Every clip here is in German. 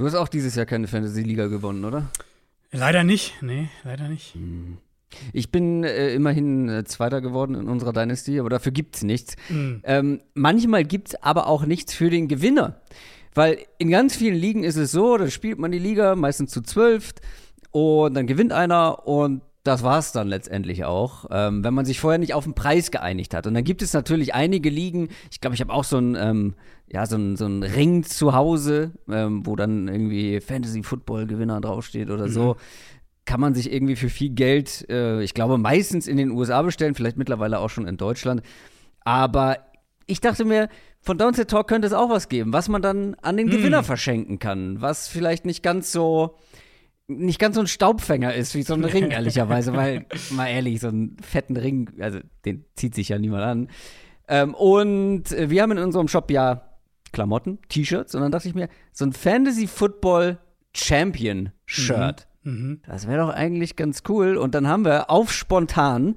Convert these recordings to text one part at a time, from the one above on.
Du hast auch dieses Jahr keine Fantasy-Liga gewonnen, oder? Leider nicht, nee, leider nicht. Ich bin äh, immerhin äh, Zweiter geworden in unserer Dynasty, aber dafür gibt's nichts. Mhm. Ähm, manchmal gibt's aber auch nichts für den Gewinner. Weil in ganz vielen Ligen ist es so, da spielt man die Liga meistens zu zwölf und dann gewinnt einer und das war's dann letztendlich auch, ähm, wenn man sich vorher nicht auf den Preis geeinigt hat. Und dann gibt es natürlich einige Ligen, ich glaube, ich habe auch so ein, ähm, ja, so ein, so ein Ring zu Hause, ähm, wo dann irgendwie Fantasy-Football-Gewinner draufsteht oder so. Kann man sich irgendwie für viel Geld, äh, ich glaube, meistens in den USA bestellen, vielleicht mittlerweile auch schon in Deutschland. Aber ich dachte mir, von Downset Talk könnte es auch was geben, was man dann an den Gewinner verschenken kann, was vielleicht nicht ganz so nicht ganz so ein Staubfänger ist wie so ein Ring, ehrlicherweise, weil, mal ehrlich, so einen fetten Ring, also den zieht sich ja niemand an. Ähm, und wir haben in unserem Shop ja Klamotten, T-Shirts, und dann dachte ich mir, so ein Fantasy Football Champion Shirt. Mhm. Das wäre doch eigentlich ganz cool. Und dann haben wir auf spontan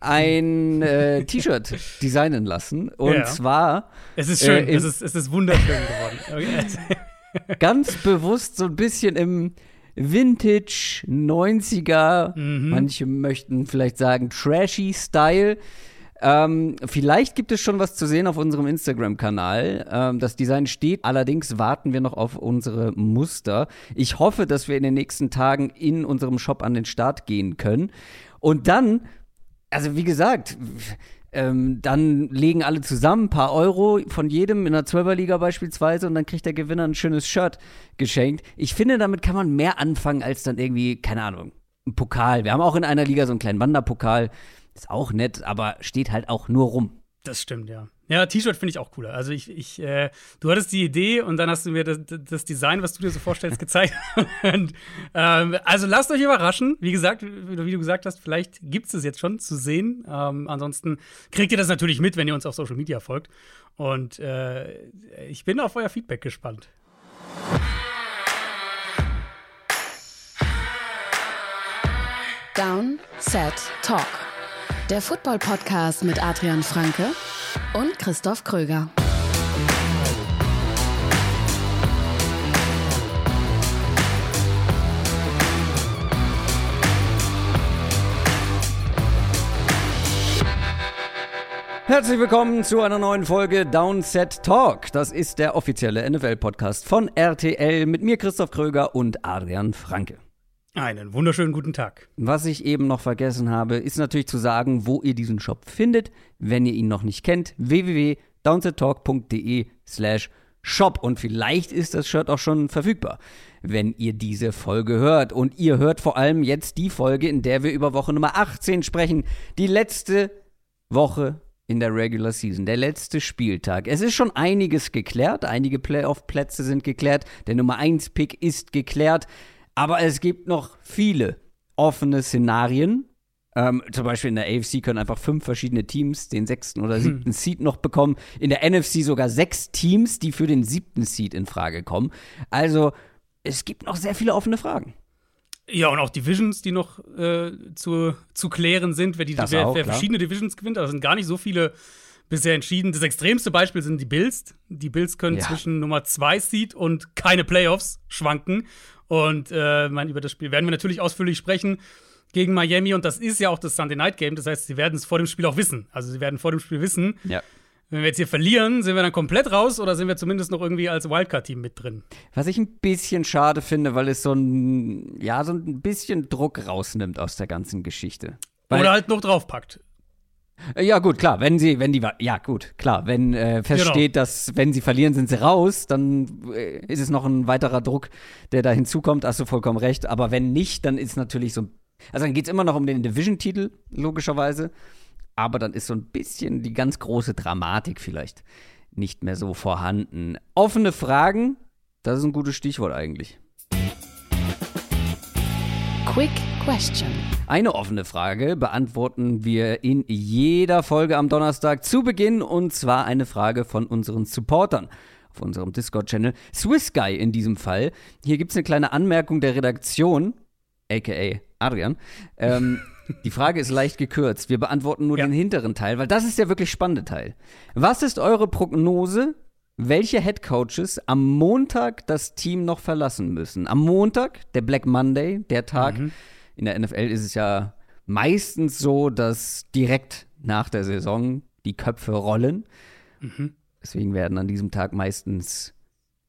ein äh, T-Shirt designen lassen. Und Ja. zwar Es ist schön, Äh, es, ist, es ist wunderschön geworden. Okay. ganz bewusst so ein bisschen im Vintage 90er, Mhm. manche möchten vielleicht sagen trashy Style. Ähm, vielleicht gibt es schon was zu sehen auf unserem Instagram-Kanal. Ähm, das Design steht, allerdings warten wir noch auf unsere Muster. Ich hoffe, dass wir in den nächsten Tagen in unserem Shop an den Start gehen können. Und dann, also wie gesagt, ähm, dann legen alle zusammen ein paar Euro von jedem in der 12er-Liga beispielsweise und dann kriegt der Gewinner ein schönes Shirt geschenkt. Ich finde, damit kann man mehr anfangen als dann irgendwie, keine Ahnung, ein Pokal. Wir haben auch in einer Liga so einen kleinen Wanderpokal. Ist auch nett, aber steht halt auch nur rum. Das stimmt, ja. Ja, T-Shirt finde ich auch cooler. Also ich, ich äh, du hattest die Idee und dann hast du mir das, das Design, was du dir so vorstellst, gezeigt. und, ähm, also lasst euch überraschen. Wie gesagt, wie, du gesagt hast, vielleicht gibt es es jetzt schon zu sehen. Ähm, ansonsten kriegt ihr das natürlich mit, wenn ihr uns auf Social Media folgt. Und äh, ich bin auf euer Feedback gespannt. Down, Set, Talk. Der Football-Podcast mit Adrian Franke und Christoph Kröger. Herzlich willkommen zu einer neuen Folge Downset Talk. Das ist der offizielle NFL-Podcast von RTL mit mir, Christoph Kröger und Adrian Franke. Einen wunderschönen guten Tag. Was ich eben noch vergessen habe, ist natürlich zu sagen, wo ihr diesen Shop findet, wenn ihr ihn noch nicht kennt. www.downsettalk.de slash shop. Und vielleicht ist das Shirt auch schon verfügbar, wenn ihr diese Folge hört. Und ihr hört vor allem jetzt die Folge, in der wir über Woche Nummer 18 sprechen. Die letzte Woche in der Regular Season, der letzte Spieltag. Es ist schon einiges geklärt, einige Playoff-Plätze sind geklärt, der Nummer 1-Pick ist geklärt, aber es gibt noch viele offene Szenarien. Ähm, zum Beispiel in der AFC können einfach fünf verschiedene Teams den sechsten oder siebten Seed noch bekommen. In der NFC sogar sechs Teams, die für den siebten Seed in Frage kommen. Also es gibt noch sehr viele offene Fragen. Ja, und auch Divisions, die noch äh, zu, zu klären sind, wer, die, Das wer, auch, wer verschiedene Divisions gewinnt. Also sind gar nicht so viele bisher entschieden. Das extremste Beispiel sind die Bills. Die Bills können Ja. zwischen Nummer 2 Seed und keine Playoffs schwanken. Und äh, mein, über das Spiel werden wir natürlich ausführlich sprechen gegen Miami. Und das ist ja auch das Sunday Night Game. Das heißt, sie werden es vor dem Spiel auch wissen. Also sie werden vor dem Spiel wissen, Ja. wenn wir jetzt hier verlieren, sind wir dann komplett raus oder sind wir zumindest noch irgendwie als Wildcard-Team mit drin? Was ich ein bisschen schade finde, weil es so ein, ja, so ein bisschen Druck rausnimmt aus der ganzen Geschichte. Weil, oder halt noch draufpackt. Äh, Ja, gut, klar, wenn sie, wenn die, ja, gut, klar, wenn äh, feststeht, dass, wenn sie verlieren, sind sie raus, dann äh, ist es noch ein weiterer Druck, der da hinzukommt, hast du vollkommen recht, aber wenn nicht, dann ist natürlich so, also dann geht's immer noch um den Division-Titel, logischerweise, aber dann ist so ein bisschen die ganz große Dramatik vielleicht nicht mehr so vorhanden. Offene Fragen, das ist ein gutes Stichwort eigentlich. Quick Question. Eine offene Frage beantworten wir in jeder Folge am Donnerstag zu Beginn und zwar eine Frage von unseren Supportern auf unserem Discord-Channel. Swiss Guy in diesem Fall. Hier gibt es eine kleine Anmerkung der Redaktion, aka Adrian. Ähm, die Frage ist leicht gekürzt. Wir beantworten nur Ja. den hinteren Teil, weil das ist der wirklich spannende Teil. Was ist eure Prognose welche Head Coaches am Montag das Team noch verlassen müssen. Am Montag, der Black Monday, der Tag. Mhm. In der NFL ist es ja meistens so, dass direkt nach der Saison die Köpfe rollen. Mhm. Deswegen werden an diesem Tag meistens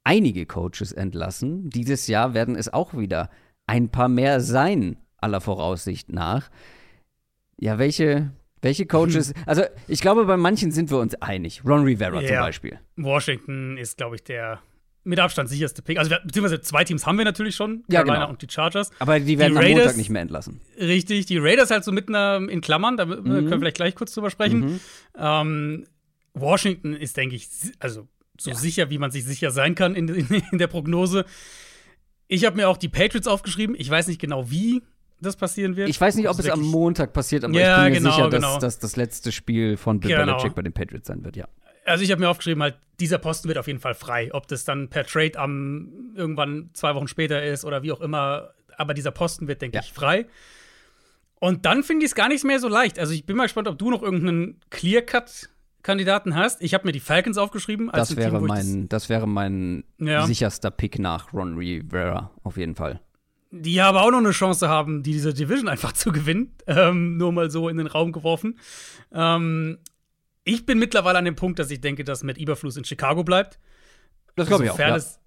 einige Coaches entlassen. Dieses Jahr werden es auch wieder ein paar mehr sein, aller Voraussicht nach. Ja, welche, welche Coaches? Also, ich glaube, bei manchen sind wir uns einig. Ron Rivera zum Ja. Beispiel. Washington ist, glaube ich, der mit Abstand sicherste Pick. Also, beziehungsweise zwei Teams haben wir natürlich schon, Ja, Carolina genau. und die Chargers. Aber die werden Die am Raiders- Montag nicht mehr entlassen. Richtig, die Raiders halt so mitten in Klammern, da können Mhm. wir vielleicht gleich kurz drüber sprechen. Ähm, Washington ist, denke ich, also so Ja. sicher, wie man sich sicher sein kann in, in, in der Prognose. Ich habe mir auch die Patriots aufgeschrieben. Ich weiß nicht genau, wie das passieren wird. Ich weiß nicht, ob Das es am Montag passiert, aber Ja, ich bin mir genau, sicher, dass genau. das das letzte Spiel von Bill Genau. Belichick bei den Patriots sein wird, ja. Also ich habe mir aufgeschrieben, halt, dieser Posten wird auf jeden Fall frei. Ob das dann per Trade am irgendwann zwei Wochen später ist oder wie auch immer, aber dieser Posten wird, denke Ja. ich, frei. Und dann finde ich es gar nicht mehr so leicht. Also ich bin mal gespannt, ob du noch irgendeinen Clear-Cut-Kandidaten hast. Ich habe mir die Falcons aufgeschrieben. Als Das wäre Team, mein, das wäre mein Ja. sicherster Pick nach Ron Rivera, auf jeden Fall. Das, die aber auch noch eine Chance haben, diese Division einfach zu gewinnen. Ähm, nur mal so in den Raum geworfen. Ähm, ich bin mittlerweile an dem Punkt, dass ich denke, dass mit Überfluss in Chicago bleibt. Das glaube ich auch. Sofern Ja. es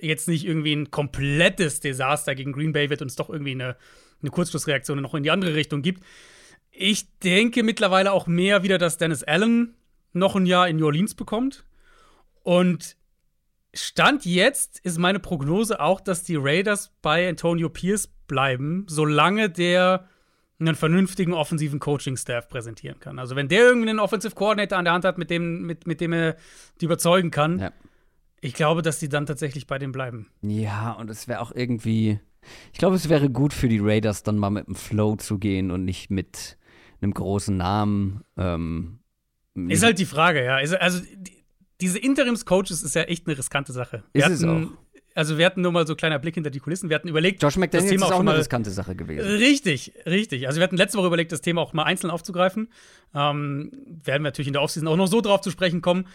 jetzt nicht irgendwie ein komplettes Desaster gegen Green Bay wird und es doch irgendwie eine, eine Kurzschlussreaktion noch in die andere Richtung gibt. Ich denke mittlerweile auch mehr wieder, dass Dennis Allen noch ein Jahr in New Orleans bekommt. Und Stand jetzt ist meine Prognose auch, dass die Raiders bei Antonio Pierce bleiben, solange der einen vernünftigen offensiven Coaching-Staff präsentieren kann. Also wenn der irgendeinen Offensive Coordinator an der Hand hat, mit dem, mit, mit dem er die überzeugen kann, Ja. ich glaube, dass die dann tatsächlich bei dem bleiben. Ja, und es wäre auch irgendwie. Ich glaube, es wäre gut für die Raiders, dann mal mit dem Flow zu gehen und nicht mit einem großen Namen. Ähm, Ist halt die Frage, ja. Also die, diese Interims-Coaches ist ja echt eine riskante Sache. Wir Ist es hatten, Also wir hatten nur mal so ein kleiner Blick hinter die Kulissen. Wir hatten überlegt, Josh McDaniels Thema ist auch auch eine riskante Sache gewesen. Richtig, richtig. Also wir hatten letzte Woche überlegt, das Thema auch mal einzeln aufzugreifen. Ähm, werden wir natürlich in der Offseason auch noch so drauf zu sprechen kommen.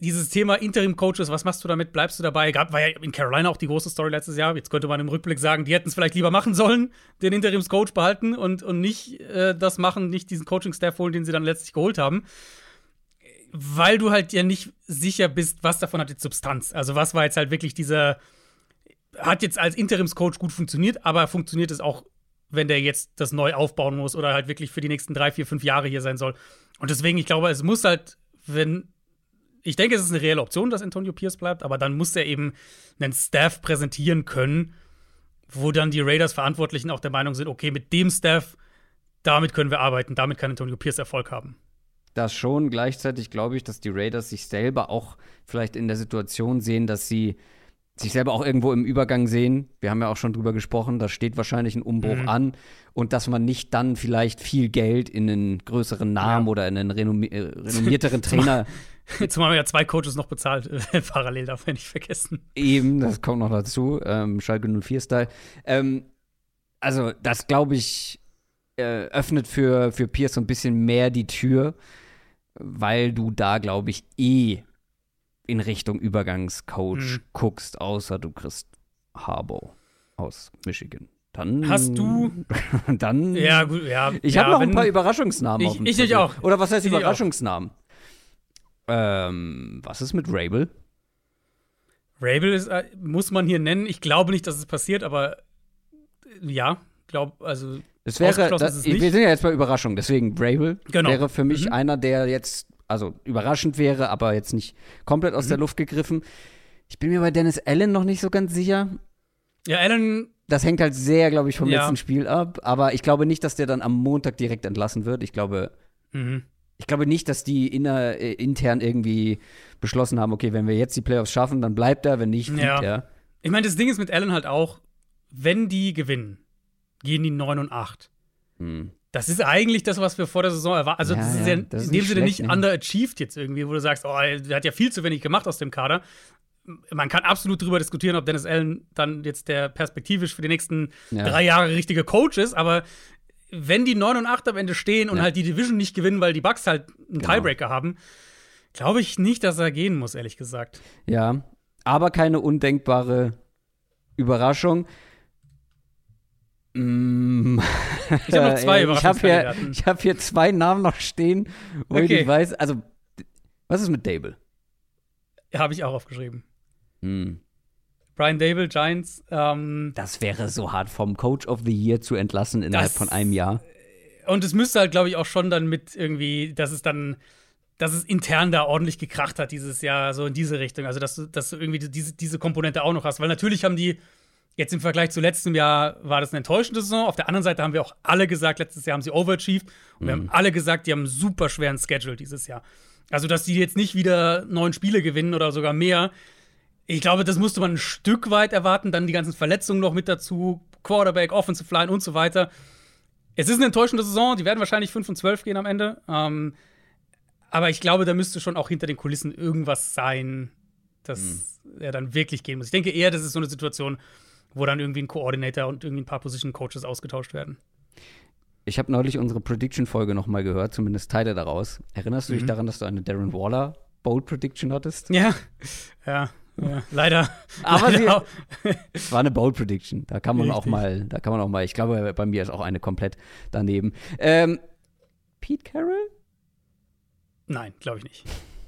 Dieses Thema Interim-Coaches, was machst du damit? Bleibst du dabei? Gab, war ja in Carolina auch die große Story letztes Jahr. Jetzt könnte man im Rückblick sagen, die hätten es vielleicht lieber machen sollen, den Interims-Coach behalten und, und nicht äh, das machen, nicht diesen Coaching-Staff holen, den sie dann letztlich geholt haben. Weil du halt ja nicht sicher bist, was davon hat jetzt Substanz. Also was war jetzt halt wirklich dieser, hat jetzt als Interimscoach gut funktioniert, aber funktioniert es auch, wenn der jetzt das neu aufbauen muss oder halt wirklich für die nächsten drei, vier, fünf Jahre hier sein soll. Und deswegen, ich glaube, es muss halt, wenn, ich denke, es ist eine reelle Option, dass Antonio Pierce bleibt, aber dann muss er eben einen Staff präsentieren können, wo dann die Raiders-Verantwortlichen auch der Meinung sind, okay, mit dem Staff, damit können wir arbeiten, damit kann Antonio Pierce Erfolg haben. Das schon. Gleichzeitig glaube ich, dass die Raiders sich selber auch vielleicht in der Situation sehen, dass sie sich selber auch irgendwo im Übergang sehen. Wir haben ja auch schon drüber gesprochen, da steht wahrscheinlich ein Umbruch Mhm. an und dass man nicht dann vielleicht viel Geld in einen größeren Namen Ja. oder in einen renommi äh, renommierteren Trainer Jetzt haben wir ja zwei Coaches noch bezahlt, äh, parallel, darf man nicht vergessen. Eben, das kommt noch dazu. Ähm, Schalke 04-Style. Ähm, also, das glaube ich, äh, öffnet für, für Pierce so ein bisschen mehr die Tür, weil du da, glaube ich, eh in Richtung Übergangscoach Mhm. guckst, außer du kriegst Harbaugh aus Michigan. Dann. Hast du- Dann. Ja, gut, ja. Ich ja, habe noch ein paar Überraschungsnamen Ich- ich Zettel. auch. Oder was heißt Ich. Überraschungsnamen? Ähm, was ist mit Rabel? Rabel ist, äh, muss man hier nennen. Ich glaube nicht, dass es passiert, aber äh, ja, glaub, also Es wäre, das, wir sind ja jetzt bei Überraschung, deswegen Bravel Genau. wäre für mich Mhm. einer, der jetzt, also überraschend wäre, aber jetzt nicht komplett aus Mhm. der Luft gegriffen. Ich bin mir bei Dennis Allen noch nicht so ganz sicher. ja, Allen, Das hängt halt sehr, glaube ich, vom Ja. letzten Spiel ab. Aber ich glaube nicht, dass der dann am Montag direkt entlassen wird. Ich glaube, mhm. ich glaube nicht, dass die inner, äh, intern irgendwie beschlossen haben, okay, wenn wir jetzt die Playoffs schaffen, dann bleibt er, wenn nicht, fliegt Ja. er. ich meine, das Ding ist mit Allen halt auch, wenn die gewinnen, gehen die 9 und 8. Hm. Das ist eigentlich das, was wir vor der Saison erwarten. Also, Ja, das ist ja, das in dem nicht Sinne nicht ne? underachieved jetzt irgendwie, wo du sagst, oh, der hat ja viel zu wenig gemacht aus dem Kader. Man kann absolut darüber diskutieren, ob Dennis Allen dann jetzt der perspektivisch für die nächsten Ja. drei Jahre richtige Coach ist, aber wenn die 9 und 8 am Ende stehen und Ja. halt die Division nicht gewinnen, weil die Bucks halt einen Genau. Tiebreaker haben, glaube ich nicht, dass er gehen muss, ehrlich gesagt. Ja, aber keine undenkbare Überraschung. Mm. Ich habe noch zwei Äh, Ich habe hier, ich hab hier zwei Namen noch stehen, wo ich Okay. nicht weiß. Also, was ist mit Dable? Habe ich auch aufgeschrieben. Hm. Brian Dable, Giants. Ähm, Das wäre so hart, vom Coach of the Year zu entlassen innerhalb Das- von einem Jahr. und es müsste halt, glaube ich, auch schon dann mit irgendwie, dass es dann, dass es intern da ordentlich gekracht hat dieses Jahr, so in diese Richtung. Also, dass du, dass du irgendwie diese, diese Komponente auch noch hast. Weil natürlich haben die, jetzt im Vergleich zu letztem Jahr, war das eine enttäuschende Saison. Auf der anderen Seite haben wir auch alle gesagt, letztes Jahr haben sie overachieved. Und wir haben alle gesagt, die haben einen super schweren Schedule dieses Jahr. Also, dass die jetzt nicht wieder neun Spiele gewinnen oder sogar mehr. Ich glaube, das musste man ein Stück weit erwarten. Dann die ganzen Verletzungen noch mit dazu. Quarterback, Offensive Line und so weiter. Es ist eine enttäuschende Saison. Die werden wahrscheinlich 5 und 12 gehen am Ende. Ähm, aber ich glaube, da müsste schon auch hinter den Kulissen irgendwas sein, dass er dann wirklich gehen muss. Ich denke eher, das ist so eine Situation, wo dann irgendwie ein Coordinator und irgendwie ein paar Position Coaches ausgetauscht werden. Ich habe neulich unsere Prediction-Folge noch mal gehört, zumindest Teile daraus. Erinnerst du Mhm. dich daran, dass du eine Darren Waller Bold Prediction hattest? Ja, ja, ja. leider. Aber sie- leider auch. Es war eine Bold Prediction. Da kann man auch Richtig. mal, da kann man auch mal, ich glaube, bei mir ist auch eine komplett daneben. Ähm, Pete Carroll? Nein, glaube ich nicht.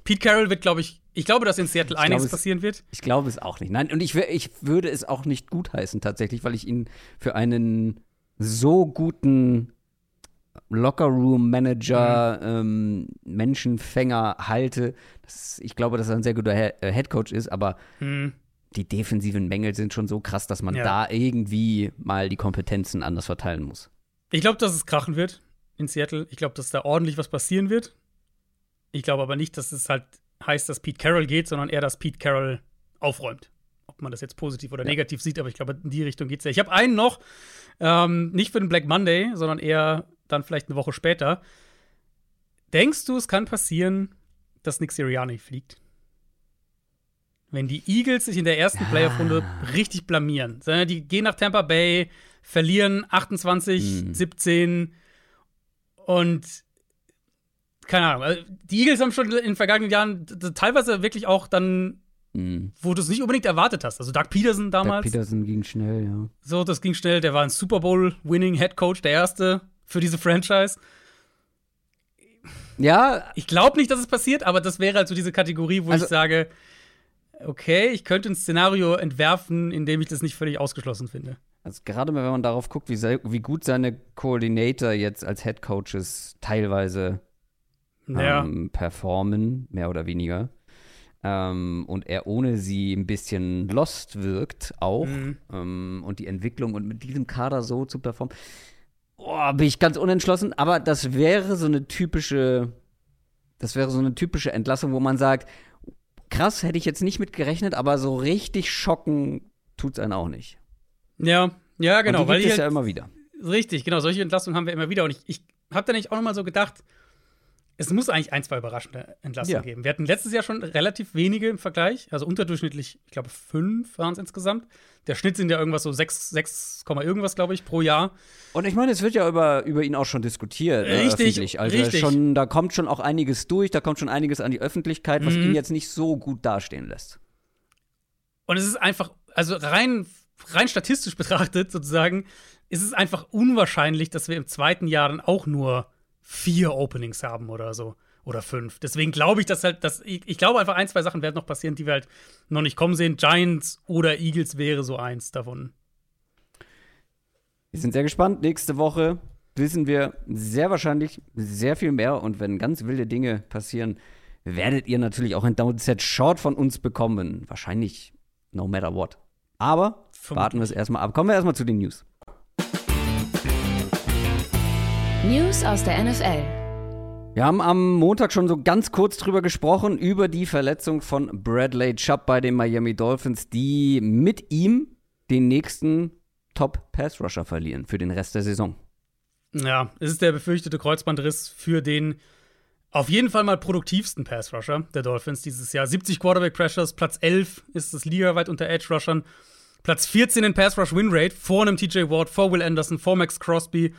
Pete Carroll wird, glaube ich, ich glaube, dass in Seattle Ich einiges es- passieren wird. Ich glaube es auch nicht. Nein, und ich, ich würde es auch nicht gutheißen tatsächlich, weil ich ihn für einen so guten Lockerroom-Manager, ähm, Menschenfänger halte. Das, ich glaube, dass er ein sehr guter He äh, Headcoach ist, aber Hm. die defensiven Mängel sind schon so krass, dass man Ja. da irgendwie mal die Kompetenzen anders verteilen muss. Ich glaube, dass es krachen wird in Seattle. Ich glaube, dass da ordentlich was passieren wird. Ich glaube aber nicht, dass es halt heißt, dass Pete Carroll geht, sondern eher, dass Pete Carroll aufräumt. Ob man das jetzt positiv oder Ja. negativ sieht, aber ich glaube, in die Richtung geht es ja. Ich habe einen noch, ähm, nicht für den Black Monday, sondern eher dann vielleicht eine Woche später. Denkst du, es kann passieren, dass Nick Sirianni fliegt? Wenn die Eagles sich in der ersten Playoff-Runde richtig blamieren. Sondern Die gehen nach Tampa Bay, verlieren 28, Mhm. 17 und keine Ahnung. also Die Eagles haben schon in den vergangenen Jahren teilweise wirklich auch dann, Mhm. wo du es nicht unbedingt erwartet hast. Also Doug Peterson Doug damals. Peterson ging schnell, ja. So, das ging schnell. Der war ein Super Bowl-winning Head Coach, der erste für diese Franchise. Ja, Ich glaube nicht, dass es passiert, aber das wäre halt so diese Kategorie, wo Also- ich sage, okay, ich könnte ein Szenario entwerfen, in dem ich das nicht völlig ausgeschlossen finde. Also gerade wenn man darauf guckt, wie, wie gut seine Coordinator jetzt als Head Coaches teilweise Ja. ähm, performen, mehr oder weniger. Ähm, und er ohne sie ein bisschen lost wirkt auch. Mhm. Ähm, und die Entwicklung und mit diesem Kader so zu performen, oh, bin ich ganz unentschlossen. Aber das wäre so eine typische, das wäre so eine typische Entlassung, wo man sagt, krass, hätte ich jetzt nicht mit gerechnet, aber so richtig schocken tut's einen auch nicht. Ja, ja, genau. und die weil gibt ich es ja halt, immer wieder. richtig, genau, solche Entlassungen haben wir immer wieder. Und ich, ich habe da nicht auch noch mal so gedacht, es muss eigentlich ein, zwei überraschende Entlassungen Ja. geben. Wir hatten letztes Jahr schon relativ wenige im Vergleich, also unterdurchschnittlich, ich glaube, fünf waren es insgesamt. Der Schnitt sind ja irgendwas so 6, 6, Komma irgendwas, glaube ich, pro Jahr. Und ich meine, es wird ja über, über ihn auch schon diskutiert. äh, Richtig, öffentlich. Also richtig. Schon, da kommt schon auch einiges durch, da kommt schon einiges an die Öffentlichkeit, was Mhm. ihn jetzt nicht so gut dastehen lässt. Und es ist einfach, also rein, rein statistisch betrachtet sozusagen, ist es einfach unwahrscheinlich, dass wir im zweiten Jahr dann auch nur vier Openings haben oder so. Oder fünf. Deswegen glaube ich, dass halt, dass ich, ich glaube einfach, ein, zwei Sachen werden noch passieren, die wir halt noch nicht kommen sehen. Giants oder Eagles wäre so eins davon. Wir sind sehr gespannt. Nächste Woche wissen wir sehr wahrscheinlich sehr viel mehr. Und wenn ganz wilde Dinge passieren, werdet ihr natürlich auch ein Downset Short von uns bekommen. Wahrscheinlich no matter what. Aber warten wir es erstmal ab. Kommen wir erstmal zu den News. News aus der NFL. Wir haben am Montag schon so ganz kurz drüber gesprochen, über die Verletzung von Bradley Chubb bei den Miami Dolphins, die mit ihm den nächsten Top-Pass-Rusher verlieren für den Rest der Saison. Ja, es ist der befürchtete Kreuzbandriss für den auf jeden Fall mal produktivsten Pass-Rusher der Dolphins dieses Jahr. 70 Quarterback-Pressures, Platz 11 ist es ligaweit unter Edge-Rushern. Platz 14 in Pass-Rush-Win-Rate vor einem TJ Ward, vor Will Anderson, vor Max Crosby.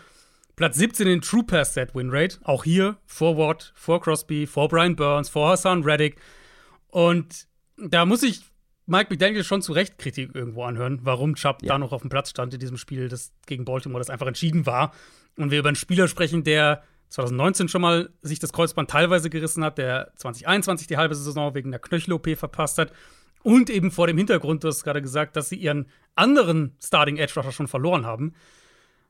Platz 17 in True Pass Set Win Rate. Auch hier vor Watt, vor Crosby, vor Brian Burns, vor Hassan Reddick. Und da muss ich Mike McDaniel schon zu Recht Kritik irgendwo anhören, warum Chubb ja. da noch auf dem Platz stand in diesem Spiel, das gegen Baltimore das einfach entschieden war. Und wir über einen Spieler sprechen, der 2019 schon mal sich das Kreuzband teilweise gerissen hat, der 2021 die halbe Saison wegen der Knöchel-OP verpasst hat. Und eben vor dem Hintergrund, du hast gerade gesagt, dass sie ihren anderen Starting Edge Rusher schon verloren haben.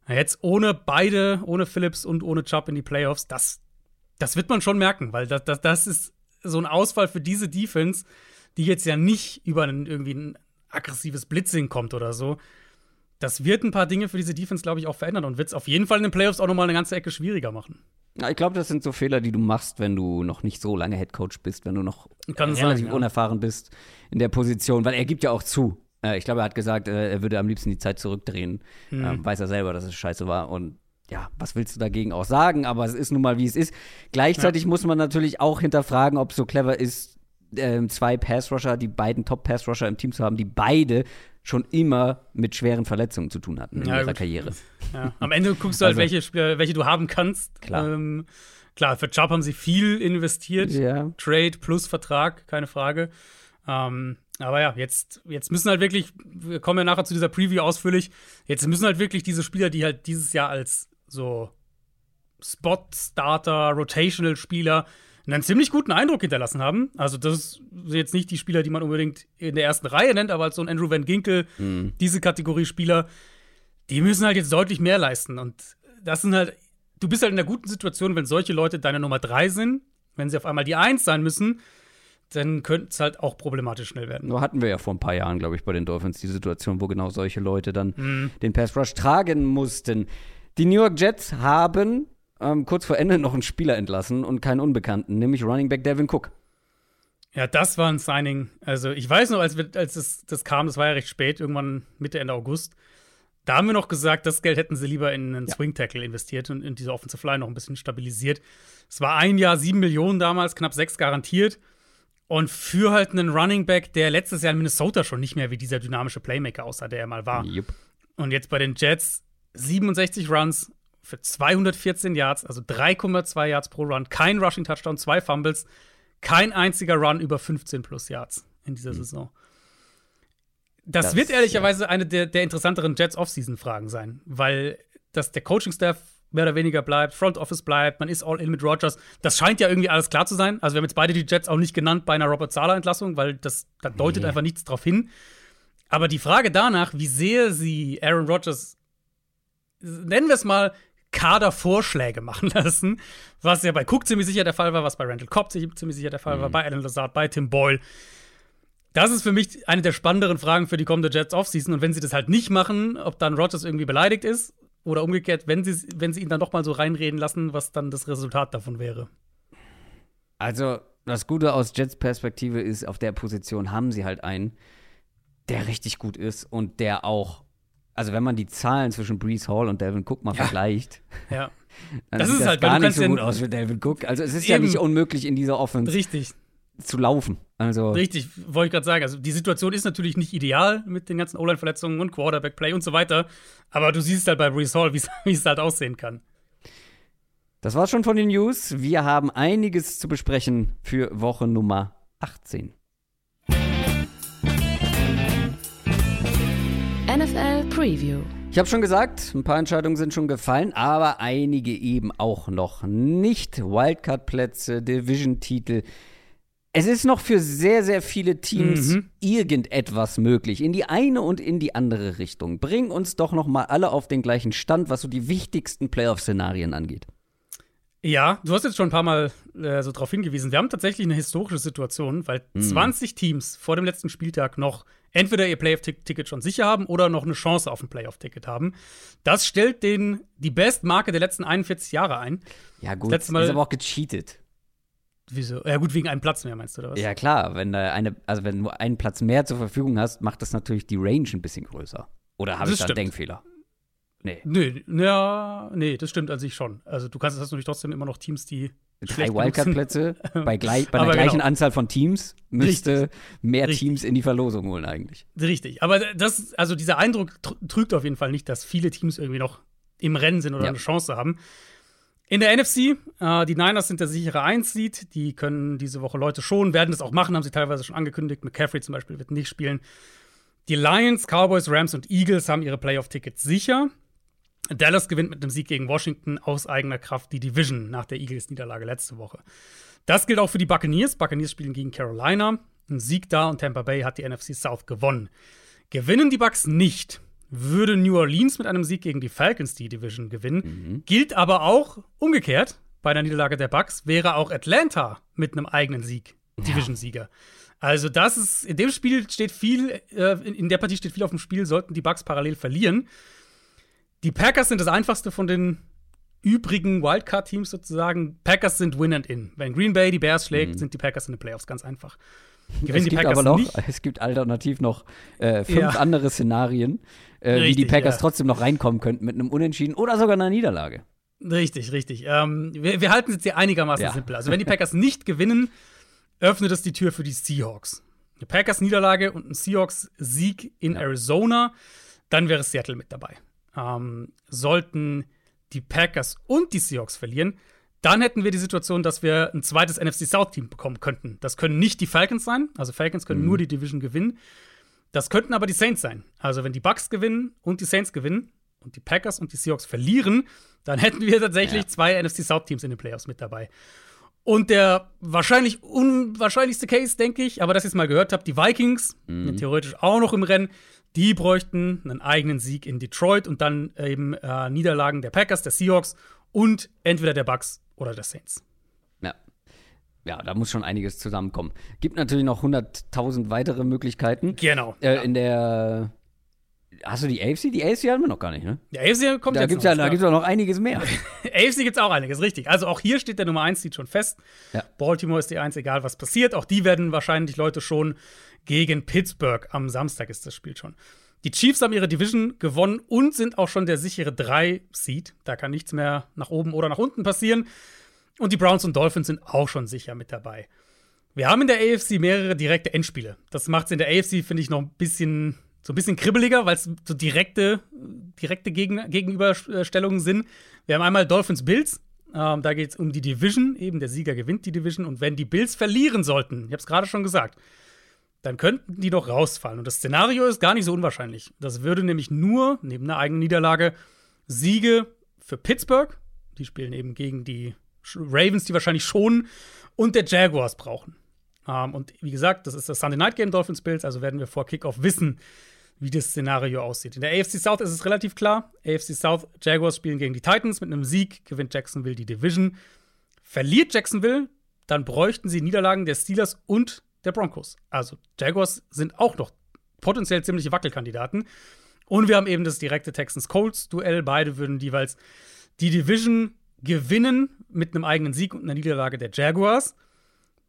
Jetzt ohne beide, ohne Phillips und ohne Chubb in die Playoffs, das, das wird man schon merken, weil das, das, das ist so ein Ausfall für diese Defense, die jetzt ja nicht über ein, irgendwie ein aggressives Blitzing kommt oder so. Das wird ein paar Dinge für diese Defense, glaube ich, auch verändern und wird es auf jeden Fall in den Playoffs auch nochmal eine ganze Ecke schwieriger machen. Ja, ich glaube, das sind so Fehler, die du machst, wenn du noch nicht so lange Headcoach bist, wenn du noch Kann relativ sein, ja. unerfahren bist in der Position, weil er gibt ja auch zu. Äh, ich glaube, er hat gesagt, äh, er würde am liebsten die Zeit zurückdrehen. Mhm. Ähm, weiß er selber, dass es scheiße war. Und ja, was willst du dagegen auch sagen? Aber es ist nun mal, wie es ist. Gleichzeitig ja. muss man natürlich auch hinterfragen, ob es so clever ist, äh, zwei Pass-Rusher, die beiden Top-Pass-Rusher im Team zu haben, die beide schon immer mit schweren Verletzungen zu tun hatten in ja, ihrer gut. Karriere. Ja. Am Ende guckst du halt, Also- welche, Spieler- welche du haben kannst. Klar. Ähm, klar, für Chubb haben sie viel investiert. Ja. Trade plus Vertrag, keine Frage. Ähm, aber ja, jetzt, jetzt müssen halt wirklich, wir kommen ja nachher zu dieser Preview ausführlich, jetzt müssen halt wirklich diese Spieler, die halt dieses Jahr als so Spot-Starter, Rotational-Spieler einen ziemlich guten Eindruck hinterlassen haben. Also, das sind jetzt nicht die Spieler, die man unbedingt in der ersten Reihe nennt, aber als so ein Andrew Van Ginkel, diese Kategorie Spieler, die müssen halt jetzt deutlich mehr leisten. Und das sind halt, du bist halt in einer guten Situation, wenn solche Leute deine Nummer drei sind, wenn sie auf einmal die Eins sein müssen, dann könnte es halt auch problematisch schnell werden. Nur hatten wir ja vor ein paar Jahren, glaube ich, bei den Dolphins die Situation, wo genau solche Leute dann Mhm. den Pass Rush tragen mussten. Die New York Jets haben ähm, kurz vor Ende noch einen Spieler entlassen und keinen Unbekannten, nämlich Running Back Devin Cook. Ja, das war ein Signing. Also, ich weiß noch, als, wir, als das, das kam, das war ja recht spät, irgendwann Mitte, Ende August. Da haben wir noch gesagt, das Geld hätten sie lieber in einen Ja. Swing Tackle investiert und in diese Offensive Line noch ein bisschen stabilisiert. Es war ein Jahr sieben Millionen damals, knapp sechs garantiert. Und für halt einen Running Back, der letztes Jahr in Minnesota schon nicht mehr wie dieser dynamische Playmaker aussah, der er mal war. Jupp. Und jetzt bei den Jets 67 Runs für 214 Yards, also 3,2 Yards pro Run, kein Rushing Touchdown, zwei Fumbles, kein einziger Run über 15 plus Yards in dieser Saison. Das, Das, wird ehrlicherweise eine der, der interessanteren Jets Offseason-Fragen sein, weil das der Coaching-Staff mehr oder weniger bleibt, Front Office bleibt, man ist all in mit Rogers. Das scheint ja irgendwie alles klar zu sein. Also wir haben jetzt beide die Jets auch nicht genannt bei einer Robert Sala-Entlassung, weil das da deutet Nee. einfach nichts drauf hin. Aber die Frage danach, wie sehr sie Aaron Rodgers, nennen wir es mal, Kadervorschläge machen lassen, was ja bei Cook ziemlich sicher der Fall war, was bei Randall Cobb ziemlich sicher der Fall war, bei Alan Lazard, bei Tim Boyle. Das ist für mich eine der spannenderen Fragen für die kommende Jets Offseason. Und wenn sie das halt nicht machen, ob dann Rodgers irgendwie beleidigt ist oder umgekehrt, wenn sie, wenn sie ihn dann doch mal so reinreden lassen, was dann das Resultat davon wäre. Also, das Gute aus Jets Perspektive ist, auf der Position haben sie halt einen, der richtig gut ist und der auch, also wenn man die Zahlen zwischen Brees Hall und Delvin Cook mal Ja. vergleicht, Ja, dann Das sieht ist das halt, gar nicht so ja- gut aus für Delvin Cook. Also es ist ja Eben. nicht unmöglich, in dieser Offense richtig. Zu laufen. Also Richtig, wollte ich gerade sagen. Also die Situation ist natürlich nicht ideal mit den ganzen O-Line-Verletzungen und Quarterback-Play und so weiter. Aber du siehst halt bei Brees Hall, wie es halt aussehen kann. Das war's schon von den News. Wir haben einiges zu besprechen für Woche Nummer 18. NFL Preview. Ich habe schon gesagt, ein paar Entscheidungen sind schon gefallen, aber einige eben auch noch nicht. Wildcard-Plätze, Division-Titel. Es ist noch für sehr, sehr viele Teams Mhm. irgendetwas möglich, in die eine und in die andere Richtung. Bring uns doch noch mal alle auf den gleichen Stand, was so die wichtigsten Playoff-Szenarien angeht. Ja, du hast jetzt schon ein paar Mal äh, so darauf hingewiesen. Wir haben tatsächlich eine historische Situation, weil 20 Teams vor dem letzten Spieltag noch entweder ihr Playoff-Ticket schon sicher haben oder noch eine Chance auf ein Playoff-Ticket haben. Das stellt den die Bestmarke der letzten 41 Jahre ein. Ja, gut, Letztes Mal- ist aber auch gecheatet. Wieso? Ja, gut, wegen einem Platz mehr, meinst du, oder was? Ja, klar, wenn da eine, also wenn du einen Platz mehr zur Verfügung hast, macht das natürlich die Range ein bisschen größer. Oder habe ich da einen. Denkfehler? Nee. Nö, ja, nee, das stimmt an sich schon. Also du kannst, hast natürlich trotzdem immer noch Teams, die Drei. Wildcard-Plätze bei, gleich, bei der Aber gleichen genau. Anzahl von Teams müsste mehr Richtig. Teams in die Verlosung holen eigentlich. Richtig. Aber das, also dieser Eindruck tr- trügt auf jeden Fall nicht, dass viele Teams irgendwie noch im Rennen sind oder Ja. eine Chance haben. In der NFC, äh, die Niners sind der sichere Eins-Seed. Die können diese Woche Leute schon, werden das auch machen, haben sie teilweise schon angekündigt. McCaffrey zum Beispiel wird nicht spielen. Die Lions, Cowboys, Rams und Eagles haben ihre Playoff-Tickets sicher. Dallas gewinnt mit einem Sieg gegen Washington aus eigener Kraft die Division nach der Eagles-Niederlage letzte Woche. Das gilt auch für die Buccaneers. Buccaneers spielen gegen Carolina. Ein Sieg da und Tampa Bay hat die NFC South gewonnen. Gewinnen die Bucks nicht, würde New Orleans mit einem Sieg gegen die Falcons die Division gewinnen. Gilt aber auch umgekehrt. Bei der Niederlage der Bucks wäre auch Atlanta mit einem eigenen Sieg Division-Sieger. Also das ist in dem Spiel steht viel äh, in, in der Partie steht viel auf dem Spiel. Sollten die Bucks parallel verlieren. Die Packers sind das einfachste von den übrigen Wildcard-Teams sozusagen. Packers sind Win and In. Wenn Green Bay die Bears schlägt, sind die Packers in den Playoffs ganz einfach. Gewinnen es die gibt Packers aber noch, nicht. es gibt alternativ noch äh, fünf Ja. andere Szenarien, äh, wie die Richtig, Packers ja. trotzdem noch reinkommen könnten mit einem Unentschieden oder sogar einer Niederlage. Richtig, richtig. Ähm, wir, wir halten es jetzt hier einigermaßen Ja. simpel. Also, wenn die Packers nicht gewinnen, öffnet es die Tür für die Seahawks. Eine Packers-Niederlage und ein Seahawks-Sieg in Arizona, dann wäre Seattle mit dabei. Ähm, sollten die Packers und die Seahawks verlieren, dann hätten wir die Situation, dass wir ein zweites NFC South-Team bekommen könnten. Das können nicht die Falcons sein. Also, Falcons können nur die Division gewinnen. Das könnten aber die Saints sein. Also, wenn die Bucks gewinnen und die Saints gewinnen und die Packers und die Seahawks verlieren, dann hätten wir tatsächlich Ja. zwei NFC South-Teams in den Playoffs mit dabei. Und der wahrscheinlich unwahrscheinlichste Case, denke ich, aber dass ihr es mal gehört habt, die Vikings, sind theoretisch auch noch im Rennen, die bräuchten einen eigenen Sieg in Detroit und dann eben äh, Niederlagen der Packers, der Seahawks und entweder der Bucks oder der Saints. Ja. Ja, da muss schon einiges zusammenkommen. Gibt natürlich noch 100.000 weitere Möglichkeiten. Genau. Äh, ja. In der. Hast du die AFC? Die AFC haben wir noch gar nicht, ne? Der AFC kommt Da jetzt gibt es noch, ja, da gibt's ja noch einiges mehr. AFC gibt es auch einiges, richtig. Also auch hier steht der Nummer 1 Seed schon fest. Ja. Baltimore ist die 1, egal was passiert. Auch die werden wahrscheinlich Leute schon gegen Pittsburgh. Am Samstag ist das Spiel schon. Die Chiefs haben ihre Division gewonnen und sind auch schon der sichere 3-Seed. Da kann nichts mehr nach oben oder nach unten passieren. Und die Browns und Dolphins sind auch schon sicher mit dabei. Wir haben in der AFC mehrere direkte Endspiele. Das macht es in der AFC, finde ich, noch ein bisschen, so ein bisschen kribbeliger, weil es so direkte, direkte Gegen Gegenüberstellungen sind. Wir haben einmal Dolphins Bills. Ähm, da geht es um die Division. Eben der Sieger gewinnt die Division. Und wenn die Bills verlieren sollten, ich habe es gerade schon gesagt, dann könnten die doch rausfallen. Und das Szenario ist gar nicht so unwahrscheinlich. Das würde nämlich nur, neben einer eigenen Niederlage, Siege für Pittsburgh, die spielen eben gegen die Ravens, die wahrscheinlich schon, und der Jaguars brauchen. Ähm, und wie gesagt, das ist das Sunday Night Game Dolphins Bills, also werden wir vor Kickoff wissen, wie das Szenario aussieht. In der AFC South ist es relativ klar. AFC South Jaguars spielen gegen die Titans. Mit einem Sieg gewinnt Jacksonville die Division. Verliert Jacksonville, dann bräuchten sie Niederlagen der Steelers und der Broncos. Also Jaguars sind auch noch potenziell ziemliche Wackelkandidaten. Und wir haben eben das direkte Texans-Colts-Duell. Beide würden jeweils die Division gewinnen mit einem eigenen Sieg und einer Niederlage der Jaguars.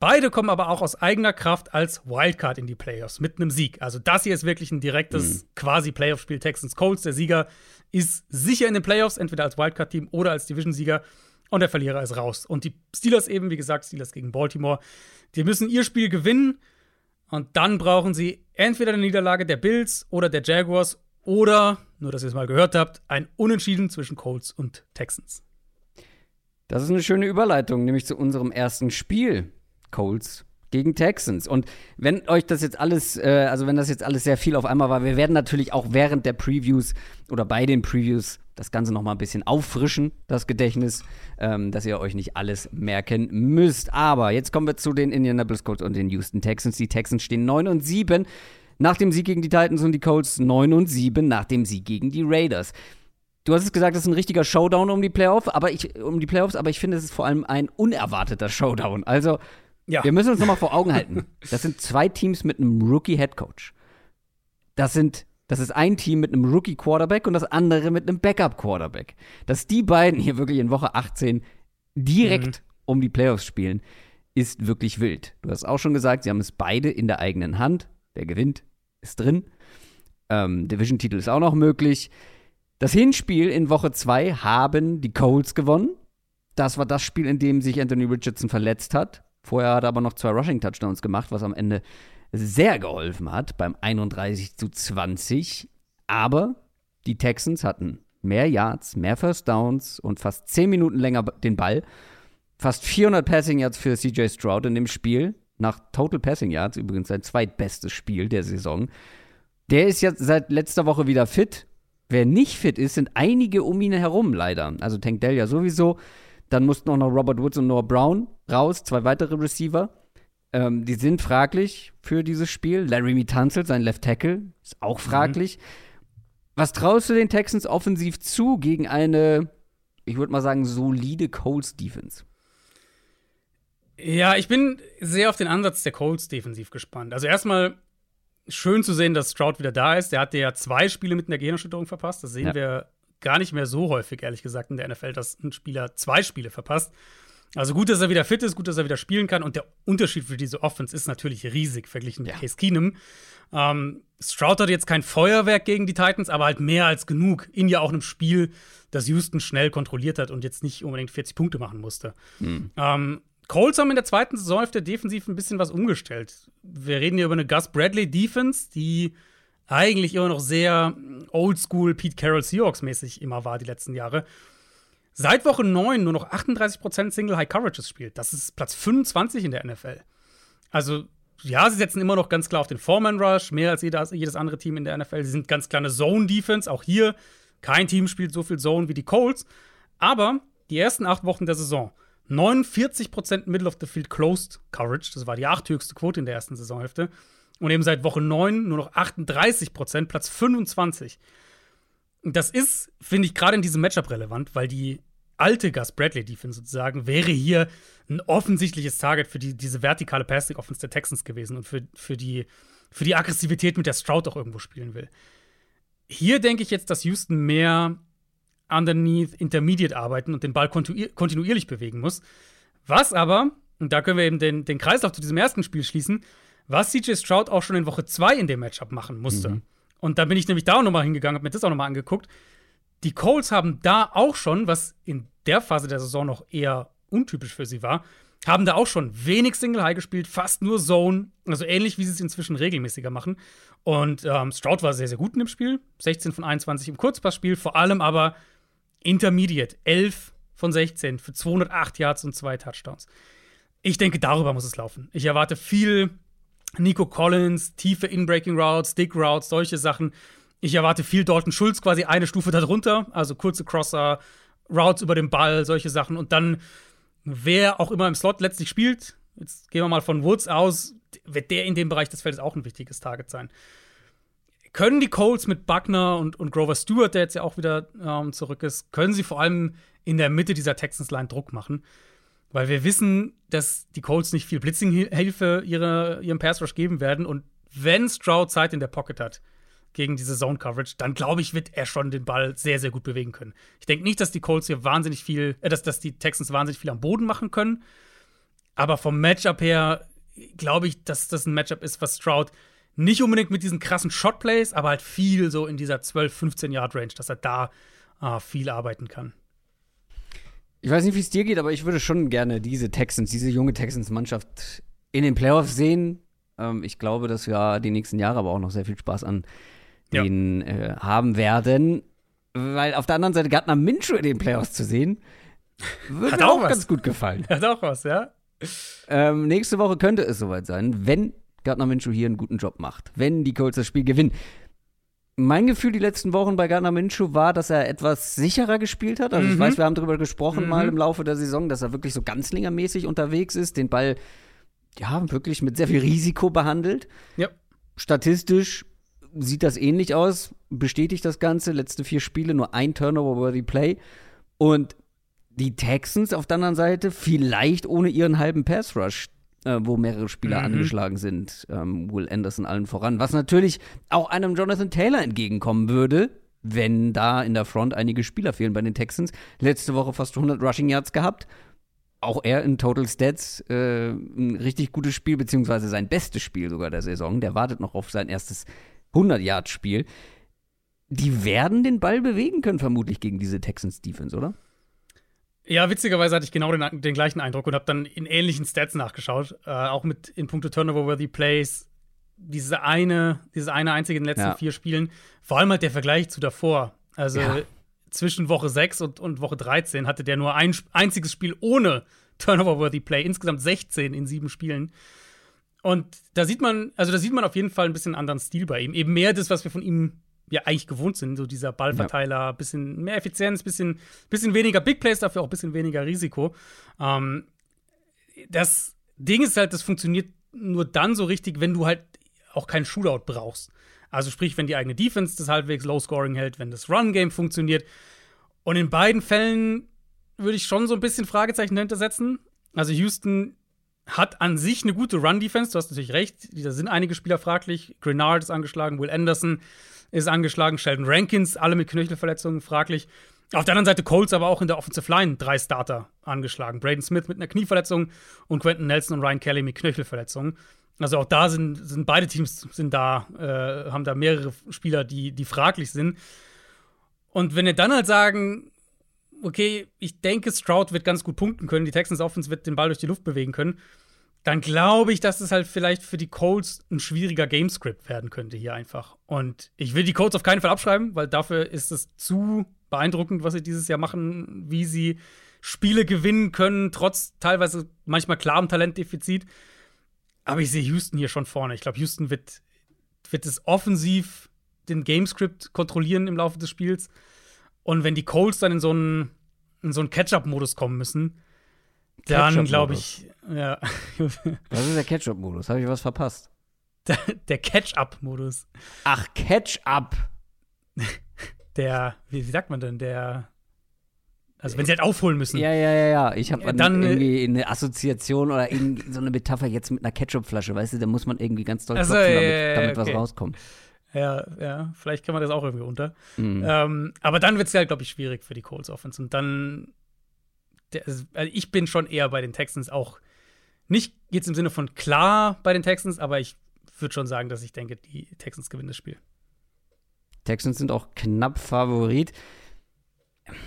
Beide kommen aber auch aus eigener Kraft als Wildcard in die Playoffs mit einem Sieg. Also das hier ist wirklich ein direktes quasi Playoff-Spiel Texans Colts. Der Sieger ist sicher in den Playoffs, entweder als Wildcard-Team oder als Division-Sieger. Und der Verlierer ist raus. Und die Steelers eben, wie gesagt, Steelers gegen Baltimore, die müssen ihr Spiel gewinnen. Und dann brauchen sie entweder eine Niederlage der Bills oder der Jaguars oder, nur dass ihr es mal gehört habt, ein Unentschieden zwischen Colts und Texans. Das ist eine schöne Überleitung, nämlich zu unserem ersten Spiel. Colts gegen Texans. Und wenn euch das jetzt alles, äh, also wenn das jetzt alles sehr viel auf einmal war, wir werden natürlich auch während der Previews oder bei den Previews das Ganze noch mal ein bisschen auffrischen, das Gedächtnis, ähm, dass ihr euch nicht alles merken müsst. Aber jetzt kommen wir zu den Indianapolis Colts und den Houston Texans. Die Texans stehen 9 und 7 nach dem Sieg gegen die Titans und die Colts 9 und 7 nach dem Sieg gegen die Raiders. Du hast es gesagt, das ist ein richtiger Showdown um die Playoffs, aber ich um die Playoffs, aber ich finde, es ist vor allem ein unerwarteter Showdown. Also Ja. wir müssen uns nochmal vor Augen halten. Das sind zwei Teams mit einem Rookie-Headcoach. Das sind, das ist ein Team mit einem Rookie-Quarterback und das andere mit einem Backup-Quarterback. Dass die beiden hier wirklich in Woche 18 direkt um die Playoffs spielen, ist wirklich wild. Du hast auch schon gesagt, sie haben es beide in der eigenen Hand. Wer gewinnt, ist drin. Ähm, Division-Titel ist auch noch möglich. Das Hinspiel in Woche 2 haben die Colts gewonnen. Das war das Spiel, in dem sich Anthony Richardson verletzt hat. Vorher hat er aber noch zwei Rushing-Touchdowns gemacht, was am Ende sehr geholfen hat beim 31 zu 20. Aber die Texans hatten mehr Yards, mehr First Downs und fast 10 Minuten länger den Ball. Fast 400 Passing Yards für CJ Stroud in dem Spiel. Nach Total Passing Yards übrigens sein zweitbestes Spiel der Saison. Der ist jetzt seit letzter Woche wieder fit. Wer nicht fit ist, sind einige um ihn herum leider. Also Tank Dell ja sowieso. Dann mussten auch noch Robert Woods und Noah Brown raus, zwei weitere Receiver. Ähm, die sind fraglich für dieses Spiel. Larry Mitanzel, sein Left Tackle, ist auch mhm. fraglich. Mhm. Was traust du den Texans offensiv zu gegen eine, ich würde mal sagen, solide Colts Defense? Ja, ich bin sehr auf den Ansatz der Colts defensiv gespannt. Also erstmal schön zu sehen, dass Stroud wieder da ist. Der hatte ja zwei Spiele mit einer Gehirnerschütterung verpasst. Das sehen ja. wir gar nicht mehr so häufig, ehrlich gesagt, in der NFL, dass ein Spieler zwei Spiele verpasst. Also gut, dass er wieder fit ist, gut, dass er wieder spielen kann. Und der Unterschied für diese Offense ist natürlich riesig verglichen mit ja. Case Keenum. Ähm, Stroud hat jetzt kein Feuerwerk gegen die Titans, aber halt mehr als genug in ja auch einem Spiel, das Houston schnell kontrolliert hat und jetzt nicht unbedingt 40 Punkte machen musste. Mhm. Ähm, Colts haben in der zweiten Saisonhälfte defensiv ein bisschen was umgestellt. Wir reden hier über eine Gus Bradley Defense, die eigentlich immer noch sehr oldschool Pete Carroll Seahawks mäßig immer war die letzten Jahre. Seit Woche 9 nur noch 38% Single High Coverages spielt. Das ist Platz 25 in der NFL. Also, ja, sie setzen immer noch ganz klar auf den Foreman Rush, mehr als jedes, jedes andere Team in der NFL. Sie sind ganz klar eine Zone Defense. Auch hier, kein Team spielt so viel Zone wie die Colts. Aber die ersten acht Wochen der Saison 49% Middle of the Field Closed Coverage. Das war die achthöchste Quote in der ersten Saisonhälfte. Und eben seit Woche 9 nur noch 38%, Platz 25. Das ist, finde ich, gerade in diesem Matchup relevant, weil die alte Gus Bradley Defense sozusagen wäre hier ein offensichtliches Target für die, diese vertikale Passing Offense der Texans gewesen und für, für, die, für die Aggressivität, mit der Stroud auch irgendwo spielen will. Hier denke ich jetzt, dass Houston mehr underneath Intermediate arbeiten und den Ball kontinuierlich bewegen muss. Was aber, und da können wir eben den, den Kreislauf zu diesem ersten Spiel schließen, was CJ Stroud auch schon in Woche 2 in dem Matchup machen musste. Mhm. Und da bin ich nämlich da auch nochmal hingegangen, habe mir das auch nochmal angeguckt. Die Colts haben da auch schon, was in der Phase der Saison noch eher untypisch für sie war, haben da auch schon wenig Single High gespielt, fast nur Zone, also ähnlich wie sie es inzwischen regelmäßiger machen. Und ähm, Stroud war sehr, sehr gut in dem Spiel, 16 von 21 im Kurzpassspiel, vor allem aber Intermediate, 11 von 16 für 208 Yards und zwei Touchdowns. Ich denke, darüber muss es laufen. Ich erwarte viel Nico Collins, tiefe Inbreaking Routes, Stick Routes, solche Sachen. Ich erwarte viel Dalton Schulz quasi eine Stufe darunter, also kurze Crosser, Routes über den Ball, solche Sachen. Und dann, wer auch immer im Slot letztlich spielt, jetzt gehen wir mal von Woods aus, wird der in dem Bereich des Feldes auch ein wichtiges Target sein können die Colts mit Buckner und, und Grover Stewart, der jetzt ja auch wieder ähm, zurück ist, können sie vor allem in der Mitte dieser Texans-Line Druck machen. Weil wir wissen, dass die Colts nicht viel Blitzing-Hilfe ihre, ihrem Pass-Rush geben werden. Und wenn Stroud Zeit in der Pocket hat gegen diese Zone-Coverage, dann glaube ich, wird er schon den Ball sehr, sehr gut bewegen können. Ich denke nicht, dass die Colts hier wahnsinnig viel, äh, dass, dass die Texans wahnsinnig viel am Boden machen können. Aber vom Matchup her glaube ich, dass das ein Matchup ist, was Stroud nicht unbedingt mit diesen krassen Shotplays, aber halt viel so in dieser 12, 15 Yard Range, dass er da äh, viel arbeiten kann. Ich weiß nicht, wie es dir geht, aber ich würde schon gerne diese Texans, diese junge Texans-Mannschaft in den Playoffs sehen. Ähm, ich glaube, dass wir die nächsten Jahre aber auch noch sehr viel Spaß an denen ja. äh, haben werden. Weil auf der anderen Seite Gardner Minshew in den Playoffs zu sehen, würde Hat auch, auch ganz gut gefallen. Hat auch was, ja. Ähm, nächste Woche könnte es soweit sein, wenn Gardner Minshew hier einen guten Job macht, wenn die Colts das Spiel gewinnen. Mein Gefühl die letzten Wochen bei Gardner Minshew war, dass er etwas sicherer gespielt hat. Also mhm. ich weiß, wir haben darüber gesprochen mhm. mal im Laufe der Saison, dass er wirklich so ganzlingermäßig unterwegs ist, den Ball ja wirklich mit sehr viel Risiko behandelt. Ja. Statistisch sieht das ähnlich aus, bestätigt das Ganze. Letzte vier Spiele nur ein Turnover-worthy Play. Und die Texans auf der anderen Seite vielleicht ohne ihren halben Pass-Rush äh, wo mehrere Spieler mhm. angeschlagen sind. Ähm, Will Anderson allen voran. Was natürlich auch einem Jonathan Taylor entgegenkommen würde, wenn da in der Front einige Spieler fehlen bei den Texans. Letzte Woche fast 100 Rushing Yards gehabt. Auch er in Total Stats äh, ein richtig gutes Spiel, beziehungsweise sein bestes Spiel sogar der Saison. Der wartet noch auf sein erstes 100-Yard-Spiel. Die werden den Ball bewegen können, vermutlich gegen diese Texans-Defense, oder? Ja, witzigerweise hatte ich genau den, den gleichen Eindruck und habe dann in ähnlichen Stats nachgeschaut. Äh, auch mit in puncto Turnover-worthy Plays. Diese eine, diese eine einzige in den letzten ja. vier Spielen. Vor allem halt der Vergleich zu davor. Also ja. zwischen Woche 6 und, und Woche 13 hatte der nur ein einziges Spiel ohne Turnover-worthy Play, insgesamt 16 in sieben Spielen. Und da sieht man, also da sieht man auf jeden Fall ein bisschen anderen Stil bei ihm. Eben mehr das, was wir von ihm ja eigentlich gewohnt sind, so dieser Ballverteiler, ja. bisschen mehr Effizienz, bisschen, bisschen weniger Big Plays, dafür auch ein bisschen weniger Risiko. Ähm, das Ding ist halt, das funktioniert nur dann so richtig, wenn du halt auch keinen Shootout brauchst. Also sprich, wenn die eigene Defense das halbwegs Low Scoring hält, wenn das Run Game funktioniert. Und in beiden Fällen würde ich schon so ein bisschen Fragezeichen dahinter setzen. Also Houston hat an sich eine gute Run-Defense, du hast natürlich recht. Da sind einige Spieler fraglich. Grenard ist angeschlagen, Will Anderson ist angeschlagen, Sheldon Rankins, alle mit Knöchelverletzungen fraglich. Auf der anderen Seite Colts aber auch in der Offensive Line drei Starter angeschlagen. Braden Smith mit einer Knieverletzung und Quentin Nelson und Ryan Kelly mit Knöchelverletzungen. Also auch da sind, sind beide Teams sind da, äh, haben da mehrere Spieler, die, die fraglich sind. Und wenn wir dann halt sagen, okay, ich denke, Stroud wird ganz gut punkten können, die Texans Offense wird den Ball durch die Luft bewegen können, dann glaube ich, dass es halt vielleicht für die Colts ein schwieriger Gamescript werden könnte hier einfach. Und ich will die Colts auf keinen Fall abschreiben, weil dafür ist es zu beeindruckend, was sie dieses Jahr machen, wie sie Spiele gewinnen können, trotz teilweise manchmal klarem Talentdefizit. Aber ich sehe Houston hier schon vorne. Ich glaube, Houston wird, wird es offensiv den Gamescript kontrollieren im Laufe des Spiels. Und wenn die Colts dann in so einen, in so einen Catch-up-Modus kommen müssen, dann glaube ich, ja. Was ist der Catch-up-Modus? Habe ich was verpasst? Der, der Catch-up-Modus. Ach, Catch-up. Der, wie, wie sagt man denn, der also wenn sie halt aufholen müssen. Ja, ja, ja, ja. Ich habe dann irgendwie eine Assoziation oder irgendwie so eine Metapher jetzt mit einer Ketchupflasche, weißt du, da muss man irgendwie ganz doll klopfen, also, damit, ja, damit okay. was rauskommt. Ja, ja, vielleicht kann man das auch irgendwie unter. Mhm. Ähm, aber dann wird es halt, glaube ich, schwierig für die Colts Offense. Und dann, der, also ich bin schon eher bei den Texans auch nicht jetzt im Sinne von klar bei den Texans, aber ich würde schon sagen, dass ich denke, die Texans gewinnen das Spiel. Texans sind auch knapp Favorit.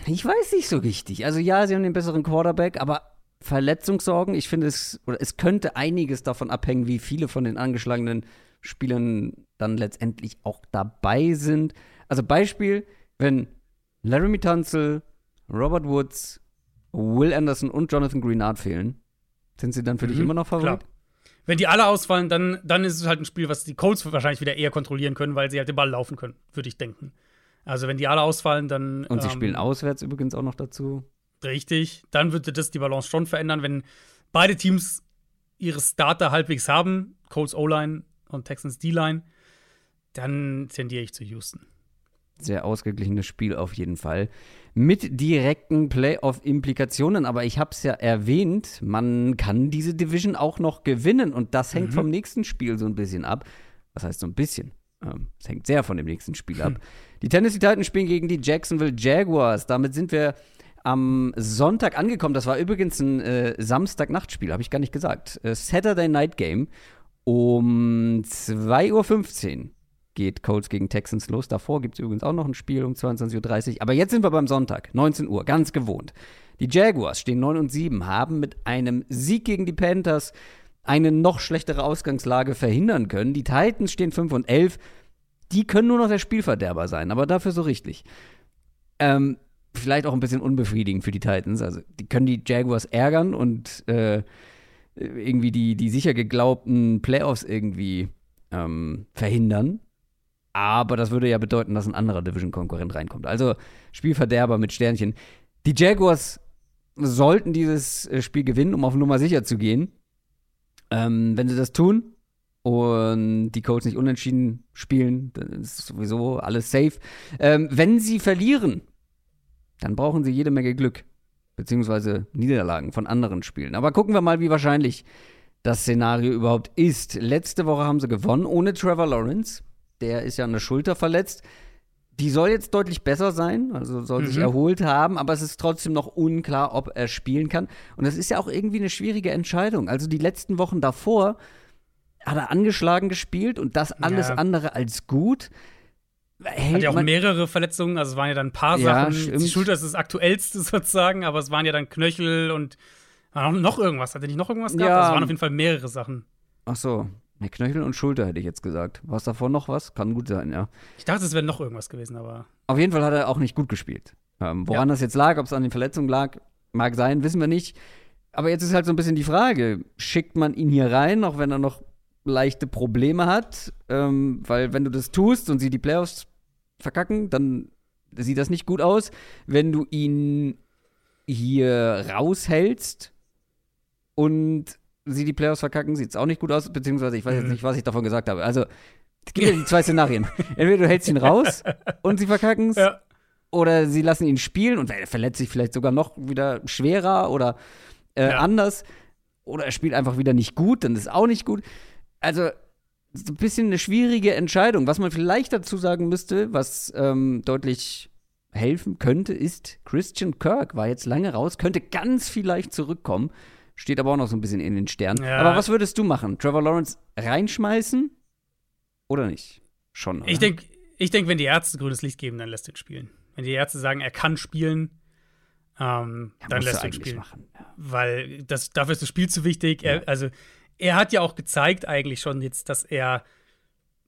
Ich weiß nicht so richtig. Also ja, sie haben den besseren Quarterback, aber Verletzungssorgen, ich finde es, oder es könnte einiges davon abhängen, wie viele von den angeschlagenen Spielern dann letztendlich auch dabei sind. Also Beispiel, wenn Laramie Tunzel, Robert Woods, Will Anderson und Jonathan Greenard fehlen, sind sie dann für mhm, dich immer noch Favorit? Klar. Wenn die alle ausfallen, dann, dann ist es halt ein Spiel, was die Colts wahrscheinlich wieder eher kontrollieren können, weil sie halt den Ball laufen können, würde ich denken. Also wenn die alle ausfallen, dann. Und sie ähm, spielen auswärts übrigens auch noch dazu. Richtig. Dann würde das die Balance schon verändern, wenn beide Teams ihre Starter halbwegs haben, Colts O-Line und Texans D-Line, dann tendiere ich zu Houston. Sehr ausgeglichenes Spiel auf jeden Fall. Mit direkten Playoff-Implikationen, aber ich habe es ja erwähnt, man kann diese Division auch noch gewinnen und das hängt mhm. vom nächsten Spiel so ein bisschen ab. Was heißt so ein bisschen? Ähm, es hängt sehr von dem nächsten Spiel ab. Die Tennessee Titans spielen gegen die Jacksonville Jaguars. Damit sind wir am Sonntag angekommen. Das war übrigens ein äh, Samstagnachtspiel, habe ich gar nicht gesagt. Äh, Saturday Night Game um 2.15 Uhr geht Colts gegen Texans los. Davor gibt es übrigens auch noch ein Spiel um 22.30 Uhr. Aber jetzt sind wir beim Sonntag, 19 Uhr, ganz gewohnt. Die Jaguars stehen 9 und 7, haben mit einem Sieg gegen die Panthers eine noch schlechtere Ausgangslage verhindern können. Die Titans stehen 5 und 11. Die können nur noch der Spielverderber sein, aber dafür so richtig. Ähm, vielleicht auch ein bisschen unbefriedigend für die Titans. Also, die können die Jaguars ärgern und äh, irgendwie die, die sicher geglaubten Playoffs irgendwie ähm, verhindern. Aber das würde ja bedeuten, dass ein anderer Division-Konkurrent reinkommt. Also Spielverderber mit Sternchen. Die Jaguars sollten dieses äh, Spiel gewinnen, um auf Nummer sicher zu gehen. Ähm, wenn sie das tun und die Colts nicht unentschieden spielen, dann ist sowieso alles safe. Ähm, wenn sie verlieren, dann brauchen sie jede Menge Glück, beziehungsweise Niederlagen von anderen Spielen. Aber gucken wir mal, wie wahrscheinlich das Szenario überhaupt ist. Letzte Woche haben sie gewonnen ohne Trevor Lawrence. Der ist ja an der Schulter verletzt. Die soll jetzt deutlich besser sein, also soll mhm. sich erholt haben, aber es ist trotzdem noch unklar, ob er spielen kann. Und das ist ja auch irgendwie eine schwierige Entscheidung. Also die letzten Wochen davor hat er angeschlagen gespielt und das alles ja. andere als gut. Hält hat ja auch mehrere Verletzungen, also es waren ja dann ein paar ja, Sachen. Stimmt. Die Schulter ist das aktuellste sozusagen, aber es waren ja dann Knöchel und noch irgendwas. Hat er nicht noch irgendwas gehabt? Ja. Also es waren auf jeden Fall mehrere Sachen. Ach so. Knöchel und Schulter hätte ich jetzt gesagt. War es davor noch was? Kann gut sein, ja. Ich dachte, es wäre noch irgendwas gewesen, aber. Auf jeden Fall hat er auch nicht gut gespielt. Ähm, woran ja. das jetzt lag, ob es an den Verletzungen lag, mag sein, wissen wir nicht. Aber jetzt ist halt so ein bisschen die Frage, schickt man ihn hier rein, auch wenn er noch leichte Probleme hat? Ähm, weil wenn du das tust und sie die Playoffs verkacken, dann sieht das nicht gut aus. Wenn du ihn hier raushältst und sie die Playoffs verkacken, sieht es auch nicht gut aus, beziehungsweise ich weiß jetzt mhm. nicht, was ich davon gesagt habe. Also, es gibt ja die zwei Szenarien. Entweder du hältst ihn raus und sie verkacken es, ja. oder sie lassen ihn spielen und er verletzt sich vielleicht sogar noch wieder schwerer oder äh, ja. anders. Oder er spielt einfach wieder nicht gut, dann ist auch nicht gut. Also, ein bisschen eine schwierige Entscheidung. Was man vielleicht dazu sagen müsste, was ähm, deutlich helfen könnte, ist, Christian Kirk war jetzt lange raus, könnte ganz vielleicht zurückkommen, steht aber auch noch so ein bisschen in den Sternen. Ja. Aber was würdest du machen? Trevor Lawrence reinschmeißen oder nicht? Schon. Oder? Ich denke, ich denk, wenn die Ärzte grünes Licht geben, dann lässt ihn spielen. Wenn die Ärzte sagen, er kann spielen, ähm, ja, dann lässt ihn spielen. Machen, ja. Weil das, dafür ist das Spiel zu wichtig. Er, also, er hat ja auch gezeigt, eigentlich schon jetzt, dass er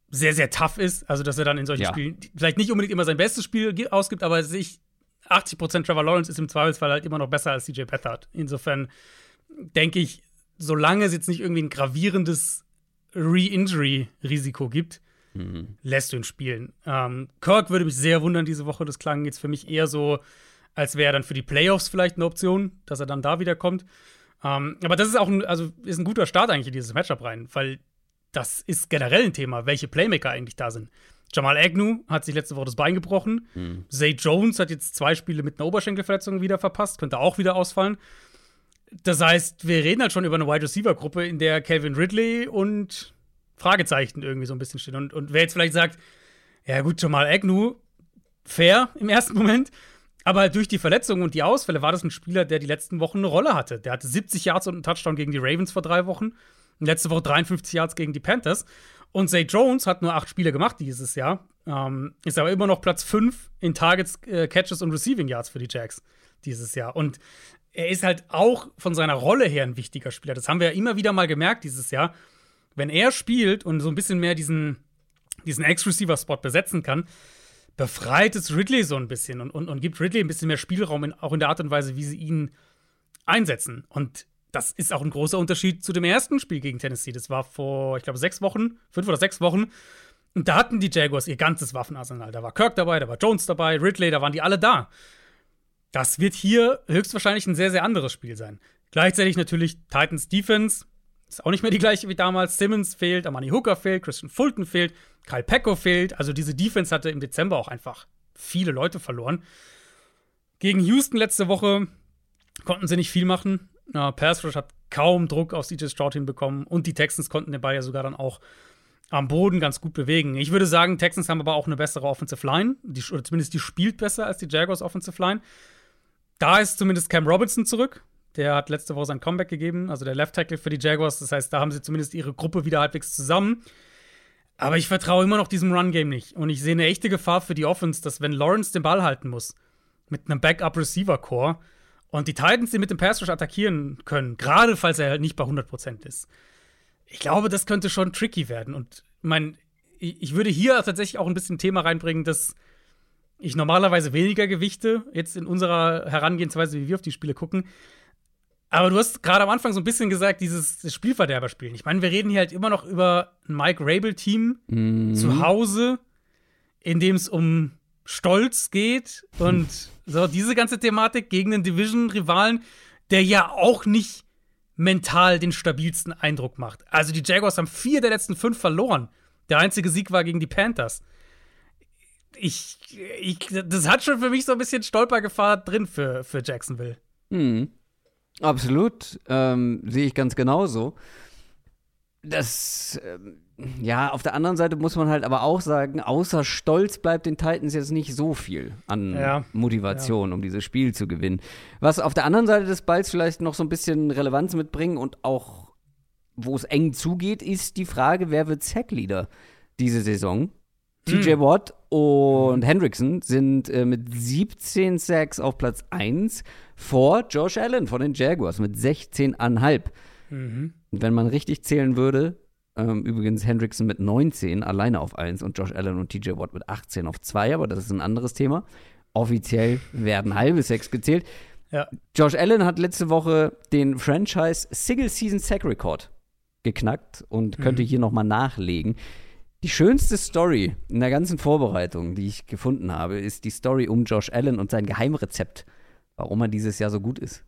sehr, sehr tough ist. Also, dass er dann in solchen ja. Spielen vielleicht nicht unbedingt immer sein bestes Spiel ausgibt, aber sich 80% Trevor Lawrence ist im Zweifelsfall halt immer noch besser als CJ Beathard. Insofern denke ich, solange es jetzt nicht irgendwie ein gravierendes Re-Injury-Risiko gibt, mhm. lässt du ihn spielen. Ähm, Kirk würde mich sehr wundern diese Woche. Das klang jetzt für mich eher so, als wäre er dann für die Playoffs vielleicht eine Option, dass er dann da wiederkommt. Ähm, aber das ist auch ein, also ist ein guter Start eigentlich in dieses Matchup rein, weil das ist generell ein Thema, welche Playmaker eigentlich da sind. Jamal Agnew hat sich letzte Woche das Bein gebrochen. Mhm. Zay Jones hat jetzt zwei Spiele mit einer Oberschenkelverletzung wieder verpasst, könnte auch wieder ausfallen. Das heißt, wir reden halt schon über eine Wide Receiver Gruppe, in der Calvin Ridley und Fragezeichen irgendwie so ein bisschen stehen. Und, und wer jetzt vielleicht sagt, ja gut, Jamal Agnew, fair im ersten Moment, aber durch die Verletzungen und die Ausfälle war das ein Spieler, der die letzten Wochen eine Rolle hatte. Der hatte 70 Yards und einen Touchdown gegen die Ravens vor drei Wochen. Letzte Woche 53 Yards gegen die Panthers. Und Zay Jones hat nur acht Spiele gemacht dieses Jahr. Ähm, ist aber immer noch Platz 5 in Targets, äh, Catches und Receiving Yards für die Jacks dieses Jahr. Und er ist halt auch von seiner Rolle her ein wichtiger Spieler. Das haben wir ja immer wieder mal gemerkt dieses Jahr. Wenn er spielt und so ein bisschen mehr diesen, diesen Ex-Receiver-Spot besetzen kann, befreit es Ridley so ein bisschen und, und, und gibt Ridley ein bisschen mehr Spielraum, in, auch in der Art und Weise, wie sie ihn einsetzen. Und das ist auch ein großer Unterschied zu dem ersten Spiel gegen Tennessee. Das war vor, ich glaube, sechs Wochen, fünf oder sechs Wochen. Und da hatten die Jaguars ihr ganzes Waffenarsenal. Da war Kirk dabei, da war Jones dabei, Ridley, da waren die alle da. Das wird hier höchstwahrscheinlich ein sehr, sehr anderes Spiel sein. Gleichzeitig natürlich Titans Defense. Ist auch nicht mehr die gleiche wie damals. Simmons fehlt, Amani Hooker fehlt, Christian Fulton fehlt, Kyle Pecco fehlt. Also diese Defense hatte im Dezember auch einfach viele Leute verloren. Gegen Houston letzte Woche konnten sie nicht viel machen. Ja, Pass Rush hat kaum Druck auf CJ Stroud hinbekommen und die Texans konnten den Ball ja sogar dann auch am Boden ganz gut bewegen. Ich würde sagen, Texans haben aber auch eine bessere Offensive Line, die, oder zumindest die spielt besser als die Jaguars Offensive Line. Da ist zumindest Cam Robinson zurück. Der hat letzte Woche sein Comeback gegeben, also der Left Tackle für die Jaguars. Das heißt, da haben sie zumindest ihre Gruppe wieder halbwegs zusammen. Aber ich vertraue immer noch diesem Run-Game nicht. Und ich sehe eine echte Gefahr für die Offense, dass wenn Lawrence den Ball halten muss, mit einem Backup-Receiver-Core, und die Titans die mit dem Pass Rush attackieren können, gerade falls er halt nicht bei 100% ist. Ich glaube, das könnte schon tricky werden. Und mein, ich würde hier tatsächlich auch ein bisschen Thema reinbringen, dass ich normalerweise weniger gewichte, jetzt in unserer Herangehensweise, wie wir auf die Spiele gucken. Aber du hast gerade am Anfang so ein bisschen gesagt, dieses Spielverderber spielen. Ich meine, wir reden hier halt immer noch über ein Mike Rabel-Team mhm. zu Hause, in dem es um Stolz geht und so diese ganze Thematik gegen den Division-Rivalen, der ja auch nicht mental den stabilsten Eindruck macht. Also die Jaguars haben vier der letzten fünf verloren. Der einzige Sieg war gegen die Panthers. Ich, ich, das hat schon für mich so ein bisschen Stolpergefahr drin für, für Jacksonville. Mhm. Absolut. Ähm, Sehe ich ganz genauso. Das, ähm, ja, auf der anderen Seite muss man halt aber auch sagen, außer Stolz bleibt den Titans jetzt nicht so viel an ja. Motivation, ja. um dieses Spiel zu gewinnen. Was auf der anderen Seite des Balls vielleicht noch so ein bisschen Relevanz mitbringt und auch, wo es eng zugeht, ist die Frage, wer wird Sackleader diese Saison? Hm. TJ Watt und hm. Hendrickson sind äh, mit 17 Sacks auf Platz 1 vor Josh Allen von den Jaguars mit 16,5. Mhm. Wenn man richtig zählen würde, ähm, übrigens Hendrickson mit 19 alleine auf 1 und Josh Allen und TJ Watt mit 18 auf 2, aber das ist ein anderes Thema. offiziell werden halbe Sacks gezählt. Ja. Josh Allen hat letzte Woche den Franchise Single Season Sack Record geknackt und könnte Mhm. hier nochmal nachlegen. Die schönste Story in der ganzen Vorbereitung, die ich gefunden habe, ist die Story um Josh Allen und sein Geheimrezept, warum er dieses Jahr so gut ist.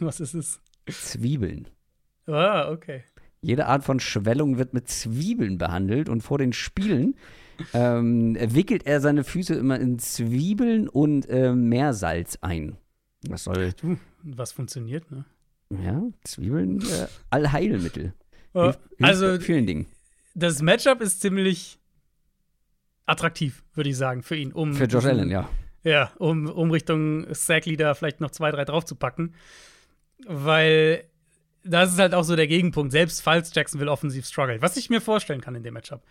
Was ist es? Zwiebeln. Ah, okay. Jede Art von Schwellung wird mit Zwiebeln behandelt und vor den Spielen ähm, wickelt er seine Füße immer in Zwiebeln und äh, Meersalz ein. Das soll, Du, was funktioniert, ne? ja, Zwiebeln, äh, Allheilmittel. Hilft also, vielen Dingen. Das Matchup ist ziemlich attraktiv, würde ich sagen, für ihn. Um Für Josh Allen, ja. Ja, um, um Richtung Sackleader vielleicht noch zwei, drei draufzupacken. Weil das ist halt auch so der Gegenpunkt, selbst falls Jacksonville offensiv struggelt. Was ich mir vorstellen kann in dem Matchup,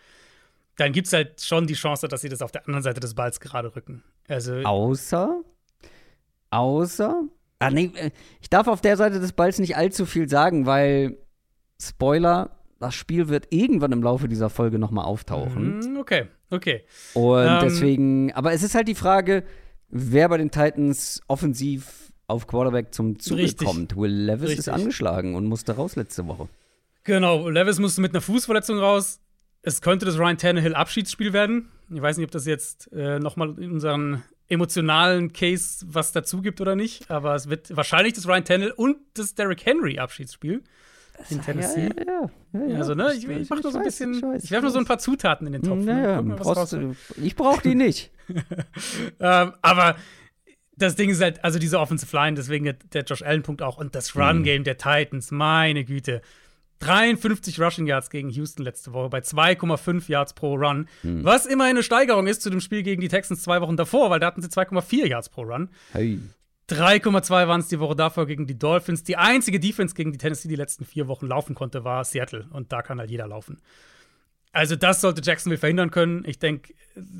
dann gibt es halt schon die Chance, dass sie das auf der anderen Seite des Balls gerade rücken. Also, Außer, außer, ah nee, äh, ich darf auf der Seite des Balls nicht allzu viel sagen, weil, Spoiler, das Spiel wird irgendwann im Laufe dieser Folge nochmal auftauchen. mm, okay, okay. Und Ähm, deswegen, aber es ist halt die Frage, wer bei den Titans offensiv auf Quarterback zum Zuge Richtig. kommt. Will Levis ist Richtig. angeschlagen und musste raus letzte Woche. Genau, Levis musste mit einer Fußverletzung raus. Es könnte das Ryan Tannehill Abschiedsspiel werden. Ich weiß nicht, ob das jetzt äh, nochmal in unseren emotionalen Case was dazu gibt oder nicht, aber es wird wahrscheinlich das Ryan Tannehill und das Derrick Henry Abschiedsspiel in Tennessee. Ja, ja, ja, Also, ne, ich, ich- mach nur so ein bisschen, ich weiß, ich werfe nur so ein paar Zutaten in den Topf. ne? Naja, ich brauch die nicht. Ähm, aber das Ding ist halt, also diese Offensive Line, deswegen der, der Josh Allen-Punkt auch und das Run-Game der Titans, meine Güte. 53 Rushing Yards gegen Houston letzte Woche bei 2,5 Yards pro Run. Was immerhin eine Steigerung ist zu dem Spiel gegen die Texans zwei Wochen davor, weil da hatten sie 2,4 Yards pro Run. Hey. 3,2 waren es die Woche davor gegen die Dolphins. Die einzige Defense gegen die Tennessee die letzten vier Wochen laufen konnte, war Seattle. Und da kann halt jeder laufen. Also, das sollte Jacksonville verhindern können. Ich denke,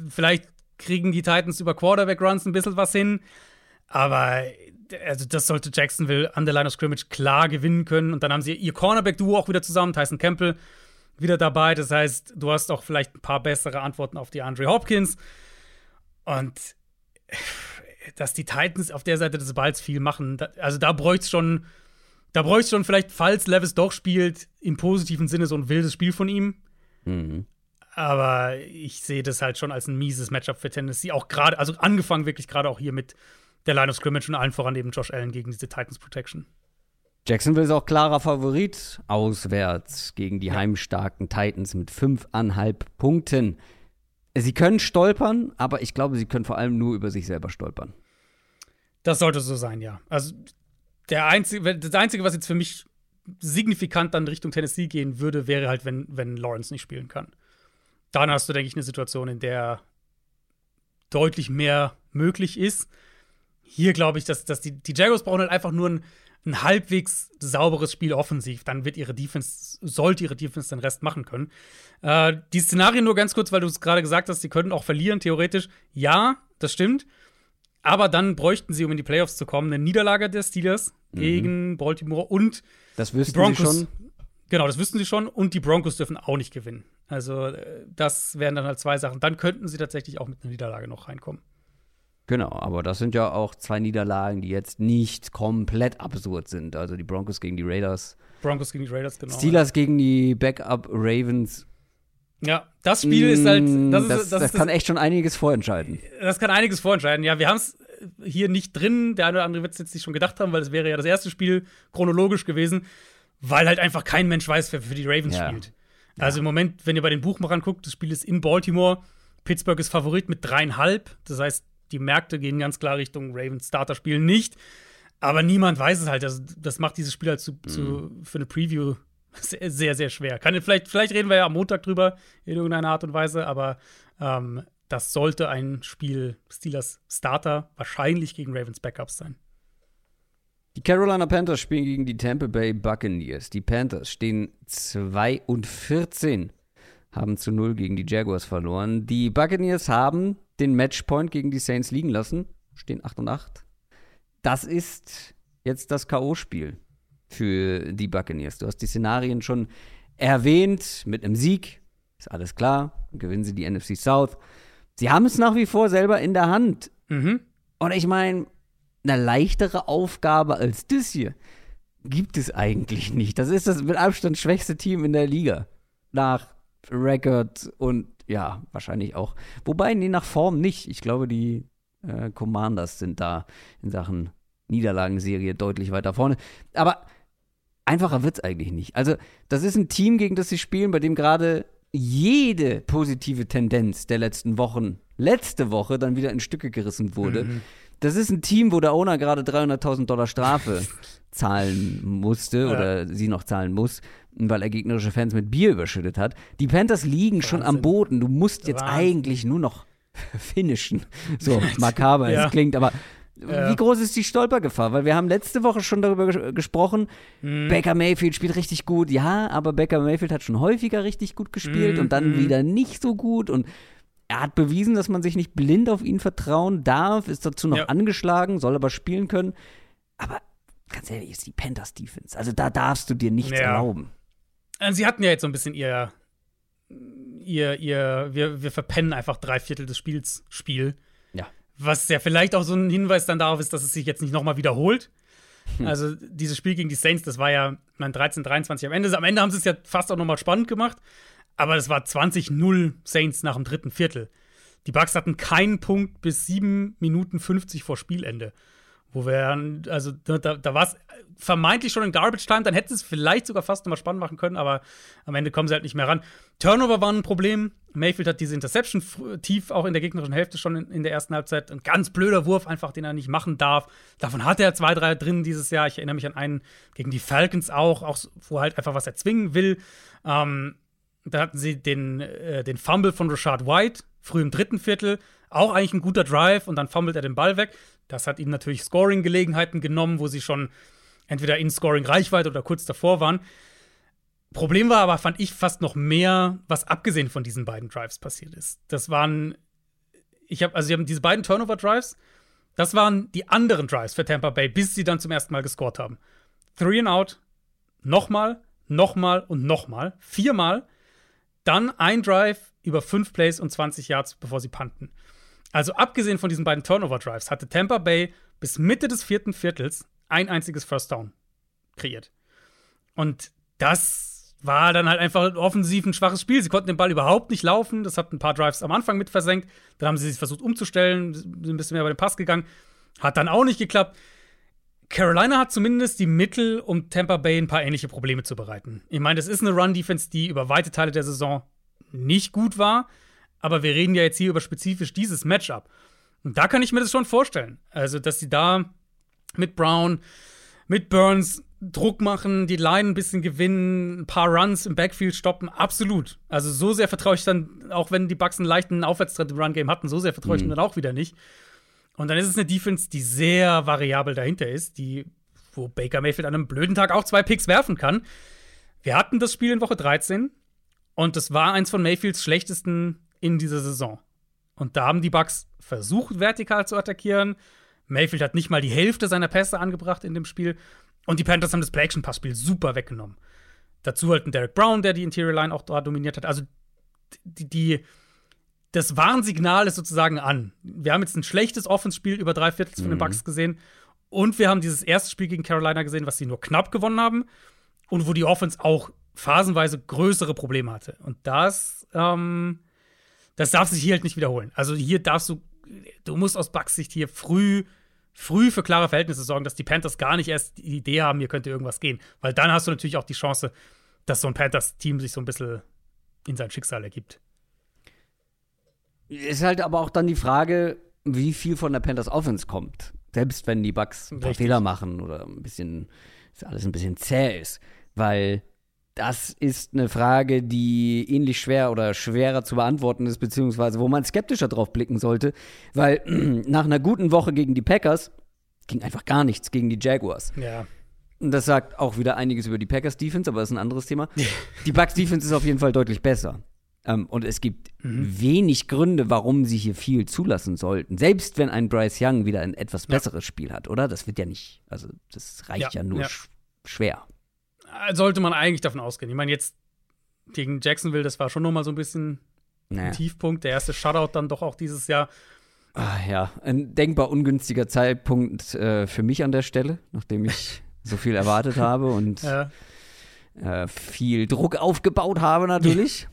vielleicht kriegen die Titans über Quarterback-Runs ein bisschen was hin. Aber also das sollte Jacksonville an der Line of Scrimmage klar gewinnen können. Und dann haben sie ihr Cornerback-Duo auch wieder zusammen, Tyson Campbell wieder dabei. Das heißt, du hast auch vielleicht ein paar bessere Antworten auf die Andre Hopkins. Und dass die Titans auf der Seite des Balls viel machen, da, also da bräuchte schon, da bräuchte schon vielleicht, falls Levis doch spielt, im positiven Sinne so ein wildes Spiel von ihm. Mhm. Aber ich sehe das halt schon als ein mieses Matchup für Tennessee. Auch gerade, also angefangen wirklich gerade auch hier mit der Line of Scrimmage und allen voran eben Josh Allen gegen diese Titans Protection. Jacksonville ist auch klarer Favorit auswärts gegen die heimstarken Titans mit fünfeinhalb Punkten. Sie können stolpern, aber ich glaube, sie können vor allem nur über sich selber stolpern. Das sollte so sein, ja. Also der einzige, das Einzige, was jetzt für mich signifikant dann Richtung Tennessee gehen würde, wäre halt, wenn, wenn Lawrence nicht spielen kann. Dann hast du, denke ich, eine Situation, in der deutlich mehr möglich ist. Hier glaube ich, dass, dass die, die Jaguars brauchen halt einfach nur ein, ein halbwegs sauberes Spiel offensiv. Dann wird ihre Defense, sollte ihre Defense den Rest machen können. Äh, die Szenarien nur ganz kurz, weil du es gerade gesagt hast, sie könnten auch verlieren, theoretisch. Ja, das stimmt. Aber dann bräuchten sie, um in die Playoffs zu kommen, eine Niederlage der Steelers gegen Baltimore und Das die wüssten Broncos. sie schon. Genau, das wüssten sie schon. Und die Broncos dürfen auch nicht gewinnen. Also, äh, das wären dann halt zwei Sachen. Dann könnten sie tatsächlich auch mit einer Niederlage noch reinkommen. Genau, aber das sind ja auch zwei Niederlagen, die jetzt nicht komplett absurd sind. Also die Broncos gegen die Raiders, Broncos gegen die Raiders, genau. Steelers gegen die Backup Ravens. Ja, das Spiel ist halt. Mm, Das, ist, das, das, kann echt schon einiges vorentscheiden. das kann einiges vorentscheiden. Ja, wir haben es hier nicht drin. Der eine oder andere wird es jetzt nicht schon gedacht haben, weil es wäre ja das erste Spiel chronologisch gewesen, weil halt einfach kein Mensch weiß, wer für die Ravens Ja. spielt. Also im Moment, wenn ihr bei den Buchmachern guckt, das Spiel ist in Baltimore. Pittsburgh ist Favorit mit dreieinhalb. Das heißt, die Märkte gehen ganz klar Richtung Ravens Starter-Spiel nicht. Aber niemand weiß es halt. Das, das macht dieses Spiel halt zu, zu, für eine Preview sehr, sehr, sehr schwer. Kann, vielleicht, vielleicht reden wir ja am Montag drüber in irgendeiner Art und Weise, aber ähm, das sollte ein Spiel Steelers Starter wahrscheinlich gegen Ravens Backups sein. Die Carolina Panthers spielen gegen die Tampa Bay Buccaneers. Die Panthers stehen 2 und 14, haben zu 0 gegen die Jaguars verloren. Die Buccaneers haben den Matchpoint gegen die Saints liegen lassen, stehen 8 und 8. Das ist jetzt das K.O.-Spiel für die Buccaneers. Du hast die Szenarien schon erwähnt. Mit einem Sieg ist alles klar. Dann gewinnen sie die NFC South. Sie haben es nach wie vor selber in der Hand. Mhm. Und ich meine, eine leichtere Aufgabe als das hier gibt es eigentlich nicht. Das ist das mit Abstand schwächste Team in der Liga. Nach Record und ja, wahrscheinlich auch. Wobei, nee, nach Form nicht. Ich glaube, die äh, Commanders sind da in Sachen Niederlagenserie deutlich weiter vorne. Aber einfacher wird es eigentlich nicht. Also, das ist ein Team, gegen das sie spielen, bei dem gerade jede positive Tendenz der letzten Wochen, letzte Woche dann wieder in Stücke gerissen wurde. Mhm. Das ist ein Team, wo der Owner gerade 300.000 Dollar Strafe zahlen musste ja. oder sie noch zahlen muss, weil er gegnerische Fans mit Bier überschüttet hat. Die Panthers liegen Wahnsinn. schon am Boden. Du musst jetzt Wahnsinn. eigentlich nur noch finishen. So makaber ja. es klingt, aber ja. Wie groß ist die Stolpergefahr? Weil wir haben letzte Woche schon darüber ges gesprochen. Mhm. Baker Mayfield spielt richtig gut. Ja, aber Baker Mayfield hat schon häufiger richtig gut gespielt mhm. und dann mhm. wieder nicht so gut. Und er hat bewiesen, dass man sich nicht blind auf ihn vertrauen darf, ist dazu noch ja. angeschlagen, soll aber spielen können. Aber ganz ehrlich, ist die Panthers Defense. Also da darfst du dir nichts ja. erlauben. Also sie hatten ja jetzt so ein bisschen ihr, ihr, ihr, wir, wir verpennen einfach drei Viertel des Spiels Spiel. Ja. Was ja vielleicht auch so ein Hinweis dann darauf ist, dass es sich jetzt nicht nochmal wiederholt. Hm. Also dieses Spiel gegen die Saints, das war ja mein 13-23 am Ende. Am Ende haben sie es ja fast auch nochmal spannend gemacht. Aber es war 20-0 Saints nach dem dritten Viertel. Die Bucks hatten keinen Punkt bis 7 Minuten 50 vor Spielende. Wo wir, also da, da war es vermeintlich schon in Garbage Time, dann hätte es vielleicht sogar fast nochmal spannend machen können, aber am Ende kommen sie halt nicht mehr ran. Turnover war ein Problem. Mayfield hat diese Interception tief auch in der gegnerischen Hälfte schon in, in, der ersten Halbzeit. Ein ganz blöder Wurf, einfach, den er nicht machen darf. Davon hat er zwei, drei drin dieses Jahr. Ich erinnere mich an einen gegen die Falcons auch, auch wo er halt einfach was erzwingen will. Ähm, da hatten sie den, äh, den Fumble von Rashad White, früh im dritten Viertel. Auch eigentlich ein guter Drive und dann fummelt er den Ball weg. Das hat ihnen natürlich Scoring-Gelegenheiten genommen, wo sie schon entweder in Scoring-Reichweite oder kurz davor waren. Problem war aber, fand ich, fast noch mehr, was abgesehen von diesen beiden Drives passiert ist. Das waren, ich habe, also sie haben diese beiden Turnover-Drives, das waren die anderen Drives für Tampa Bay, bis sie dann zum ersten Mal gescored haben. Three and out, nochmal, nochmal und nochmal, viermal dann ein Drive über fünf Plays und 20 Yards, bevor sie punten. Also abgesehen von diesen beiden Turnover-Drives hatte Tampa Bay bis Mitte des vierten Viertels ein einziges First Down kreiert. Und das war dann halt einfach offensiv ein schwaches Spiel. Sie konnten den Ball überhaupt nicht laufen. Das hat ein paar Drives am Anfang mit versenkt. Dann haben sie sich versucht umzustellen, sind ein bisschen mehr bei den Pass gegangen. Hat dann auch nicht geklappt. Carolina hat zumindest die Mittel, um Tampa Bay ein paar ähnliche Probleme zu bereiten. Ich meine, das ist eine Run-Defense, die über weite Teile der Saison nicht gut war, aber wir reden ja jetzt hier über spezifisch dieses Matchup. Und da kann ich mir das schon vorstellen. Also, dass sie da mit Brown, mit Burns Druck machen, die Line ein bisschen gewinnen, ein paar Runs im Backfield stoppen, absolut. Also so sehr vertraue ich dann, auch wenn die Bucks einen leichten Aufwärtstrend im Run-Game hatten, so sehr vertraue ich mhm. dann auch wieder nicht. Und dann ist es eine Defense, die sehr variabel dahinter ist, die, wo Baker Mayfield an einem blöden Tag auch zwei Picks werfen kann. Wir hatten das Spiel in Woche 13 und das war eins von Mayfields schlechtesten in dieser Saison. Und da haben die Bucks versucht, vertikal zu attackieren. Mayfield hat nicht mal die Hälfte seiner Pässe angebracht in dem Spiel. Und die Panthers haben das Play-Action-Passspiel super weggenommen. Dazu halt ein Derek Brown, der die Interior Line auch da dominiert hat. Also die, die das Warnsignal ist sozusagen an. Wir haben jetzt ein schlechtes Offenspiel über drei Viertel von den mhm. Bucks gesehen. Und wir haben dieses erste Spiel gegen Carolina gesehen, was sie nur knapp gewonnen haben. Und wo die Offense auch phasenweise größere Probleme hatte. Und das, ähm, das darf sich hier halt nicht wiederholen. Also hier darfst du, du musst aus Bucks Sicht hier früh, früh für klare Verhältnisse sorgen, dass die Panthers gar nicht erst die Idee haben, hier könnte irgendwas gehen. Weil dann hast du natürlich auch die Chance, dass so ein Panthers-Team sich so ein bisschen in sein Schicksal ergibt. Ist halt aber auch dann die Frage, wie viel von der Panthers Offense kommt. Selbst wenn die Bucks ein paar. Fehler machen oder ein bisschen, alles ein bisschen zäh ist. Weil das ist eine Frage, die ähnlich schwer oder schwerer zu beantworten ist, beziehungsweise wo man skeptischer drauf blicken sollte. Weil nach einer guten Woche gegen die Packers ging einfach gar nichts gegen die Jaguars. Ja. Und das sagt auch wieder einiges über die Packers Defense, aber das ist ein anderes Thema. die Bucks Defense ist auf jeden Fall deutlich besser. Ähm, und es gibt mhm. wenig Gründe, warum sie hier viel zulassen sollten. Selbst wenn ein Bryce Young wieder ein etwas besseres ja. Spiel hat, oder? Das wird ja nicht, also das reicht ja, ja nur ja. Sch schwer. Sollte man eigentlich davon ausgehen. Ich meine, jetzt gegen Jacksonville, das war schon noch mal so ein bisschen naja. Tiefpunkt. Der erste Shutout dann doch auch dieses Jahr. Ah, ja, ein denkbar ungünstiger Zeitpunkt äh, für mich an der Stelle, nachdem ich so viel erwartet habe und ja. äh, viel Druck aufgebaut habe natürlich.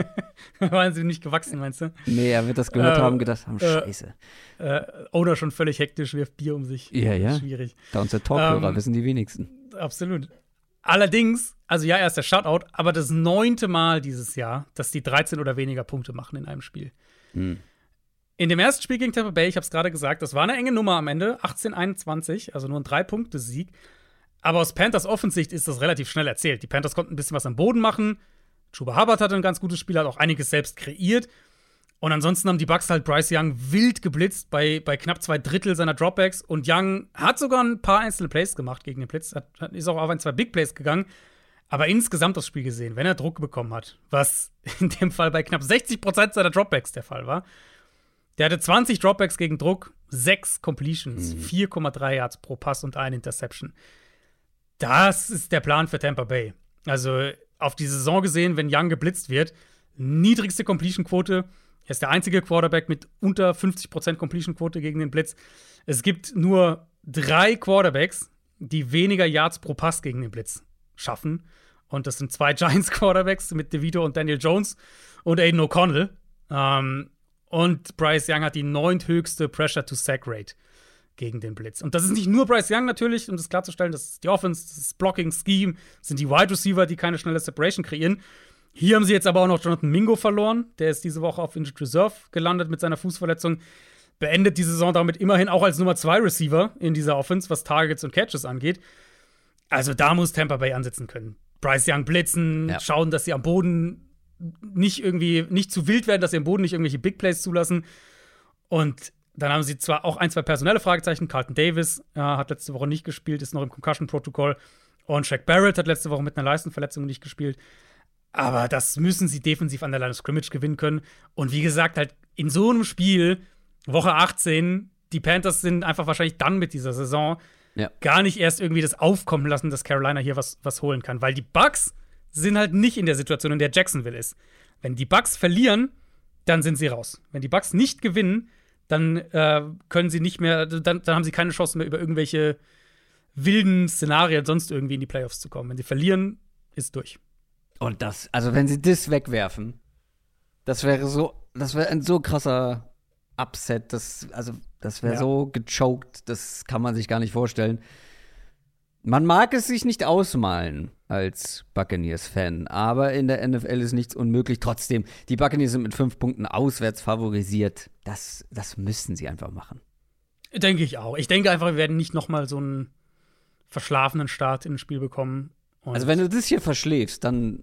Waren sie nicht gewachsen, meinst du? Nee, er wird das gehört äh, haben, gedacht haben, äh, scheiße. Äh, Owner schon völlig hektisch, wirft Bier um sich. Ja, ja. Schwierig. Da uns der Talkhörer ähm, wissen die wenigsten. Absolut. Allerdings, also ja, erst der Shutout, aber das neunte Mal dieses Jahr, dass die 13 oder weniger Punkte machen in einem Spiel. Hm. In dem ersten Spiel gegen Tampa Bay, ich habe es gerade gesagt, das war eine enge Nummer am Ende, 18-21, also nur ein Drei-Punkte-Sieg. Aber aus Panthers Offensicht ist das relativ schnell erzählt. Die Panthers konnten ein bisschen was am Boden machen. Chuba Hubbard hatte ein ganz gutes Spiel, hat auch einiges selbst kreiert. Und ansonsten haben die Bucks halt Bryce Young wild geblitzt bei, bei knapp zwei Drittel seiner Dropbacks. Und Young hat sogar ein paar einzelne Plays gemacht gegen den Blitz. Hat, ist auch auf ein, zwei Big Plays gegangen. Aber insgesamt das Spiel gesehen, wenn er Druck bekommen hat, was in dem Fall bei knapp 60 Prozent seiner Dropbacks der Fall war. Der hatte 20 Dropbacks gegen Druck, 6 Completions, mhm. 4,3 Yards pro Pass und eine Interception. Das ist der Plan für Tampa Bay. Also auf die Saison gesehen, wenn Young geblitzt wird, niedrigste Completion-Quote, er ist der einzige Quarterback mit unter 50% Completion-Quote gegen den Blitz. Es gibt nur drei Quarterbacks, die weniger Yards pro Pass gegen den Blitz schaffen. Und das sind zwei Giants-Quarterbacks mit DeVito und Daniel Jones und Aiden O'Connell. Ähm, und Bryce Young hat die neunthöchste Pressure-to-Sack-Rate gegen den Blitz. Und das ist nicht nur Bryce Young natürlich, um das klarzustellen, das ist die Offense, das ist Blocking, Scheme, sind die Wide Receiver, die keine schnelle Separation kreieren. Hier haben sie jetzt aber auch noch Jonathan Mingo verloren. Der ist diese Woche auf Injured Reserve gelandet mit seiner Fußverletzung. Beendet die Saison damit immerhin auch als Nummer 2 Receiver in dieser Offense, was Targets und Catches angeht. Also da muss Tampa Bay ansetzen können. Bryce Young blitzen, ja. schauen, dass sie am Boden nicht irgendwie nicht zu wild werden, dass sie am Boden nicht irgendwelche Big Plays zulassen. Und dann haben sie zwar auch ein, zwei personelle Fragezeichen. Carlton Davis äh, hat letzte Woche nicht gespielt, ist noch im Concussion-Protokoll. Und Shaq Barrett hat letzte Woche mit einer Leistenverletzung nicht gespielt. Aber das müssen sie defensiv an der Line of Scrimmage gewinnen können. Und wie gesagt, halt in so einem Spiel, Woche 18, die Panthers sind einfach wahrscheinlich dann mit dieser Saison ja. gar nicht erst irgendwie das aufkommen lassen, dass Carolina hier was, was holen kann. Weil die Bucks sind halt nicht in der Situation, in der Jacksonville ist. Wenn die Bucks verlieren, dann sind sie raus. Wenn die Bucks nicht gewinnen, dann äh, können sie nicht mehr, dann, dann haben sie keine Chance mehr, über irgendwelche wilden Szenarien sonst irgendwie in die Playoffs zu kommen. Wenn sie verlieren, ist durch. Und das, also wenn sie das wegwerfen, das wäre so, das wäre ein so krasser Upset, das, also das wäre ja. so gechoked, das kann man sich gar nicht vorstellen. Man mag es sich nicht ausmalen als Buccaneers-Fan, aber in der NFL ist nichts unmöglich. Trotzdem, die Buccaneers sind mit fünf Punkten auswärts favorisiert. Das, das müssen sie einfach machen. Denke ich auch. Ich denke einfach, wir werden nicht noch mal so einen verschlafenen Start ins Spiel bekommen. Also wenn du das hier verschläfst, dann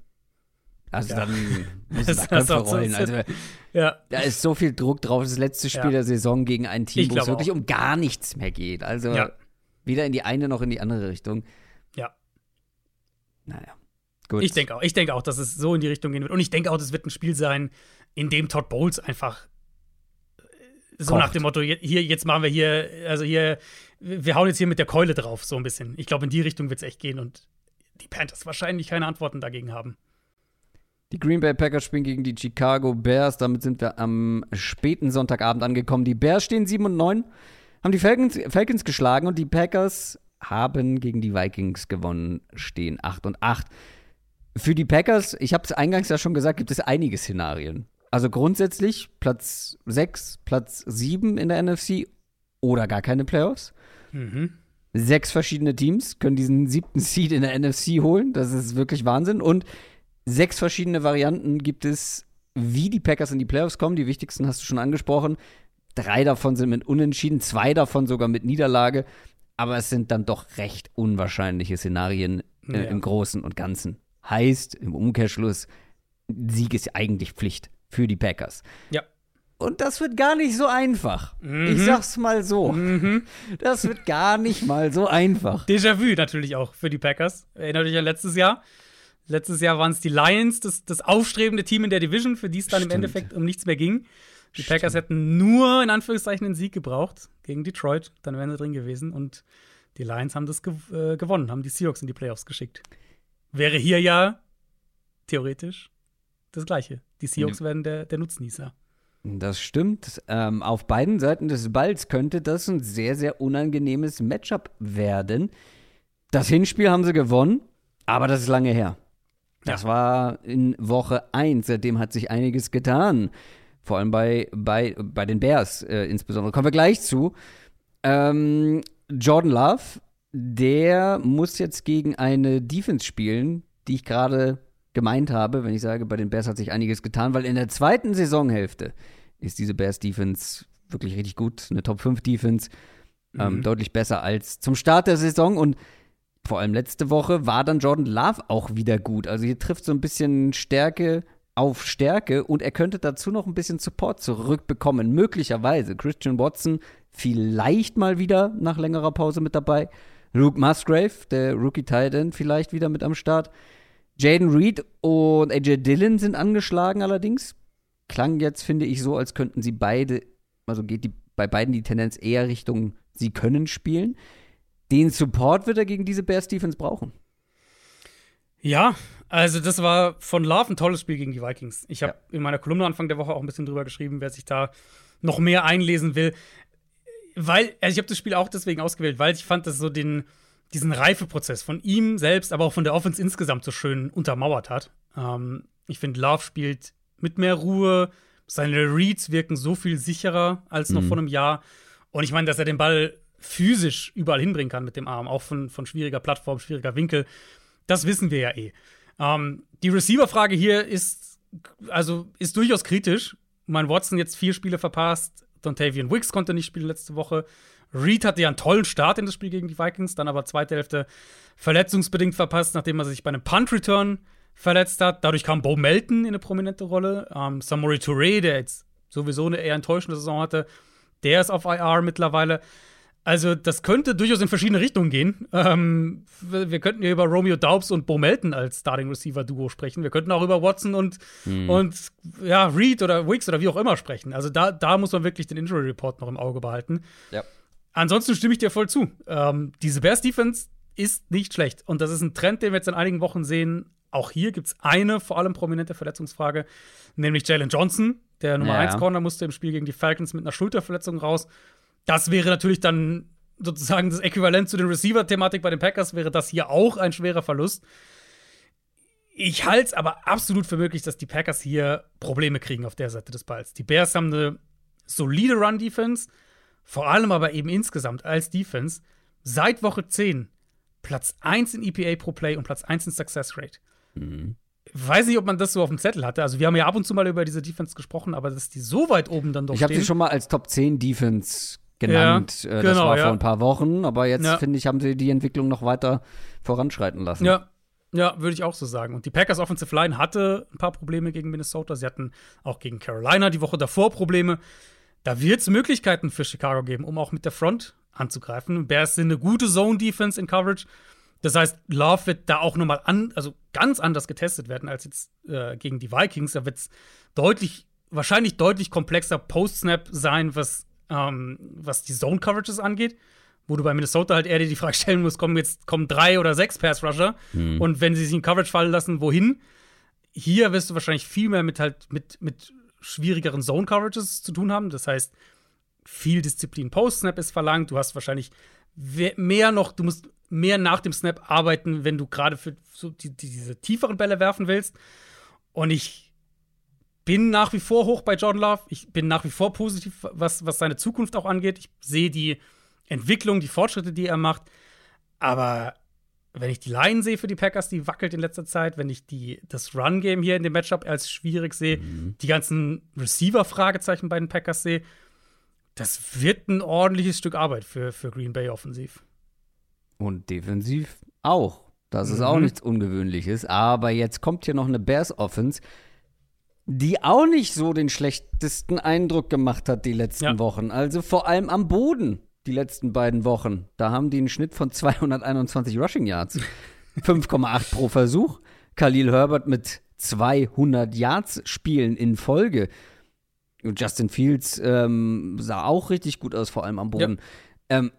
also ja. dann müssen da Köpfe rollen. Also, ja. Da ist so viel Druck drauf. Das letzte Spiel ja. der Saison gegen ein Team, wo es wirklich auch. um gar nichts mehr geht. Also ja. weder in die eine noch in die andere Richtung. Ja. Naja. Gut. Ich denke auch. Ich denke auch, dass es so in die Richtung gehen wird. Und ich denke auch, das wird ein Spiel sein, in dem Todd Bowles einfach äh, so Kocht. nach dem Motto, hier, jetzt machen wir hier, also hier, wir hauen jetzt hier mit der Keule drauf, so ein bisschen. Ich glaube, in die Richtung wird es echt gehen und die Panthers wahrscheinlich keine Antworten dagegen haben. Die Green Bay Packers spielen gegen die Chicago Bears. Damit sind wir am späten Sonntagabend angekommen. Die Bears stehen 7 und 9, haben die Falcons, Falcons geschlagen und die Packers haben gegen die Vikings gewonnen, stehen 8 und 8. Für die Packers, ich habe es eingangs ja schon gesagt, gibt es einige Szenarien. Also grundsätzlich Platz 6, Platz 7 in der NFC oder gar keine Playoffs. Mhm. Sechs verschiedene Teams können diesen siebten Seed in der NFC holen. Das ist wirklich Wahnsinn. Und sechs verschiedene Varianten gibt es, wie die Packers in die Playoffs kommen. Die wichtigsten hast du schon angesprochen. Drei davon sind mit Unentschieden, zwei davon sogar mit Niederlage. Aber es sind dann doch recht unwahrscheinliche Szenarien äh, ja. im Großen und Ganzen. Heißt im Umkehrschluss, Sieg ist eigentlich Pflicht für die Packers. Ja. Und das wird gar nicht so einfach. Mhm. Ich sag's mal so. Mhm. Das wird gar nicht mal so einfach. Déjà-vu natürlich auch für die Packers. Erinnert euch an letztes Jahr. Letztes Jahr waren es die Lions, das, das aufstrebende Team in der Division, für die es dann Stimmt. im Endeffekt um nichts mehr ging. Die Stimmt. Packers hätten nur in Anführungszeichen einen Sieg gebraucht gegen Detroit, dann wären sie drin gewesen. Und die Lions haben das gew äh, gewonnen, haben die Seahawks in die Playoffs geschickt. Wäre hier ja theoretisch das Gleiche. Die Seahawks ja. werden der, der Nutznießer. Das stimmt. Ähm, auf beiden Seiten des Balls könnte das ein sehr, sehr unangenehmes Matchup werden. Das Hinspiel haben sie gewonnen, aber das ist lange her. Das ja. war in Woche 1. Seitdem hat sich einiges getan. Vor allem bei, bei, bei den Bears äh, insbesondere. Kommen wir gleich zu. Ähm, Jordan Love, der muss jetzt gegen eine Defense spielen, die ich gerade gemeint habe, wenn ich sage, bei den Bears hat sich einiges getan, weil in der zweiten Saisonhälfte ist diese Bears Defense wirklich richtig gut, eine Top 5 Defense, ähm, mhm. deutlich besser als zum Start der Saison und vor allem letzte Woche war dann Jordan Love auch wieder gut. Also hier trifft so ein bisschen Stärke auf Stärke und er könnte dazu noch ein bisschen Support zurückbekommen, möglicherweise. Christian Watson vielleicht mal wieder nach längerer Pause mit dabei. Luke Musgrave, der Rookie Titan, vielleicht wieder mit am Start. Jaden Reed und AJ Dillon sind angeschlagen allerdings. Klang jetzt, finde ich, so, als könnten sie beide, also geht die, bei beiden die Tendenz eher Richtung, sie können spielen. Den Support wird er gegen diese Bears Defense brauchen. Ja, also das war von Love ein tolles Spiel gegen die Vikings. Ich habe ja. in meiner Kolumne Anfang der Woche auch ein bisschen drüber geschrieben, wer sich da noch mehr einlesen will. Weil, also ich habe das Spiel auch deswegen ausgewählt, weil ich fand, dass so den, diesen Reifeprozess von ihm selbst, aber auch von der Offense insgesamt so schön untermauert hat. Ähm, ich finde, Love spielt mit mehr Ruhe. Seine Reads wirken so viel sicherer als noch mhm. vor einem Jahr. Und ich meine, dass er den Ball physisch überall hinbringen kann mit dem Arm, auch von, von schwieriger Plattform, schwieriger Winkel. Das wissen wir ja eh. Ähm, die Receiver-Frage hier ist, also ist durchaus kritisch. Mein Watson jetzt vier Spiele verpasst. Dontavian Wicks konnte nicht spielen letzte Woche. Reed hatte ja einen tollen Start in das Spiel gegen die Vikings, dann aber zweite Hälfte verletzungsbedingt verpasst, nachdem er sich bei einem Punt-Return verletzt hat. Dadurch kam Bo Melton in eine prominente Rolle. Ähm, Samori Touré, der jetzt sowieso eine eher enttäuschende Saison hatte, der ist auf IR mittlerweile. Also, das könnte durchaus in verschiedene Richtungen gehen. Ähm, wir könnten ja über Romeo Daubs und Bo Melton als Starting Receiver Duo sprechen. Wir könnten auch über Watson und, hm. und ja, Reed oder Wicks oder wie auch immer sprechen. Also, da, da muss man wirklich den Injury Report noch im Auge behalten. Ja. Ansonsten stimme ich dir voll zu. Ähm, diese Bears Defense ist nicht schlecht. Und das ist ein Trend, den wir jetzt in einigen Wochen sehen. Auch hier gibt es eine vor allem prominente Verletzungsfrage, nämlich Jalen Johnson. Der Nummer 1 ja. Corner musste im Spiel gegen die Falcons mit einer Schulterverletzung raus. Das wäre natürlich dann sozusagen das Äquivalent zu den Receiver-Thematik bei den Packers, wäre das hier auch ein schwerer Verlust. Ich halte es aber absolut für möglich, dass die Packers hier Probleme kriegen auf der Seite des Balls. Die Bears haben eine solide Run-Defense, vor allem aber eben insgesamt als Defense seit Woche 10 Platz 1 in EPA pro Play und Platz 1 in Success Rate. Mhm. Weiß nicht, ob man das so auf dem Zettel hatte. Also, wir haben ja ab und zu mal über diese Defense gesprochen, aber dass die so weit oben dann doch Ich habe sie schon mal als Top 10 Defense genannt. Ja, äh, das genau, war ja. vor ein paar Wochen, aber jetzt ja. finde ich, haben sie die Entwicklung noch weiter voranschreiten lassen. Ja. Ja, würde ich auch so sagen. Und die Packers Offensive Line hatte ein paar Probleme gegen Minnesota. Sie hatten auch gegen Carolina die Woche davor Probleme. Da wird es Möglichkeiten für Chicago geben, um auch mit der Front anzugreifen. Bears sind eine gute Zone-Defense in Coverage. Das heißt, Love wird da auch nochmal an, also ganz anders getestet werden als jetzt äh, gegen die Vikings. Da wird es deutlich, wahrscheinlich deutlich komplexer Post-Snap sein, was ähm, was die Zone-Coverages angeht, wo du bei Minnesota halt eher dir die Frage stellen musst, kommen jetzt kommen drei oder sechs Pass-Rusher mhm. und wenn sie sich in Coverage fallen lassen, wohin? Hier wirst du wahrscheinlich viel mehr mit halt mit, mit schwierigeren Zone-Coverages zu tun haben. Das heißt, viel Disziplin Post-Snap ist verlangt. Du hast wahrscheinlich mehr noch, du musst mehr nach dem Snap arbeiten, wenn du gerade für so die, die, diese tieferen Bälle werfen willst. Und ich bin nach wie vor hoch bei Jordan Love. Ich bin nach wie vor positiv, was, was seine Zukunft auch angeht. Ich sehe die Entwicklung, die Fortschritte, die er macht. Aber wenn ich die Line sehe für die Packers, die wackelt in letzter Zeit, wenn ich die, das Run-Game hier in dem Matchup als schwierig sehe, mhm. die ganzen Receiver-Fragezeichen bei den Packers sehe, das wird ein ordentliches Stück Arbeit für, für Green Bay offensiv. Und defensiv auch. Das ist mhm. auch nichts Ungewöhnliches. Aber jetzt kommt hier noch eine Bears-Offense, die auch nicht so den schlechtesten Eindruck gemacht hat die letzten ja. Wochen. Also vor allem am Boden die letzten beiden Wochen. Da haben die einen Schnitt von 221 Rushing Yards. 5,8 pro Versuch. Khalil Herbert mit 200 Yards spielen in Folge. Und Justin Fields ähm, sah auch richtig gut aus, vor allem am Boden. Ja. Ähm,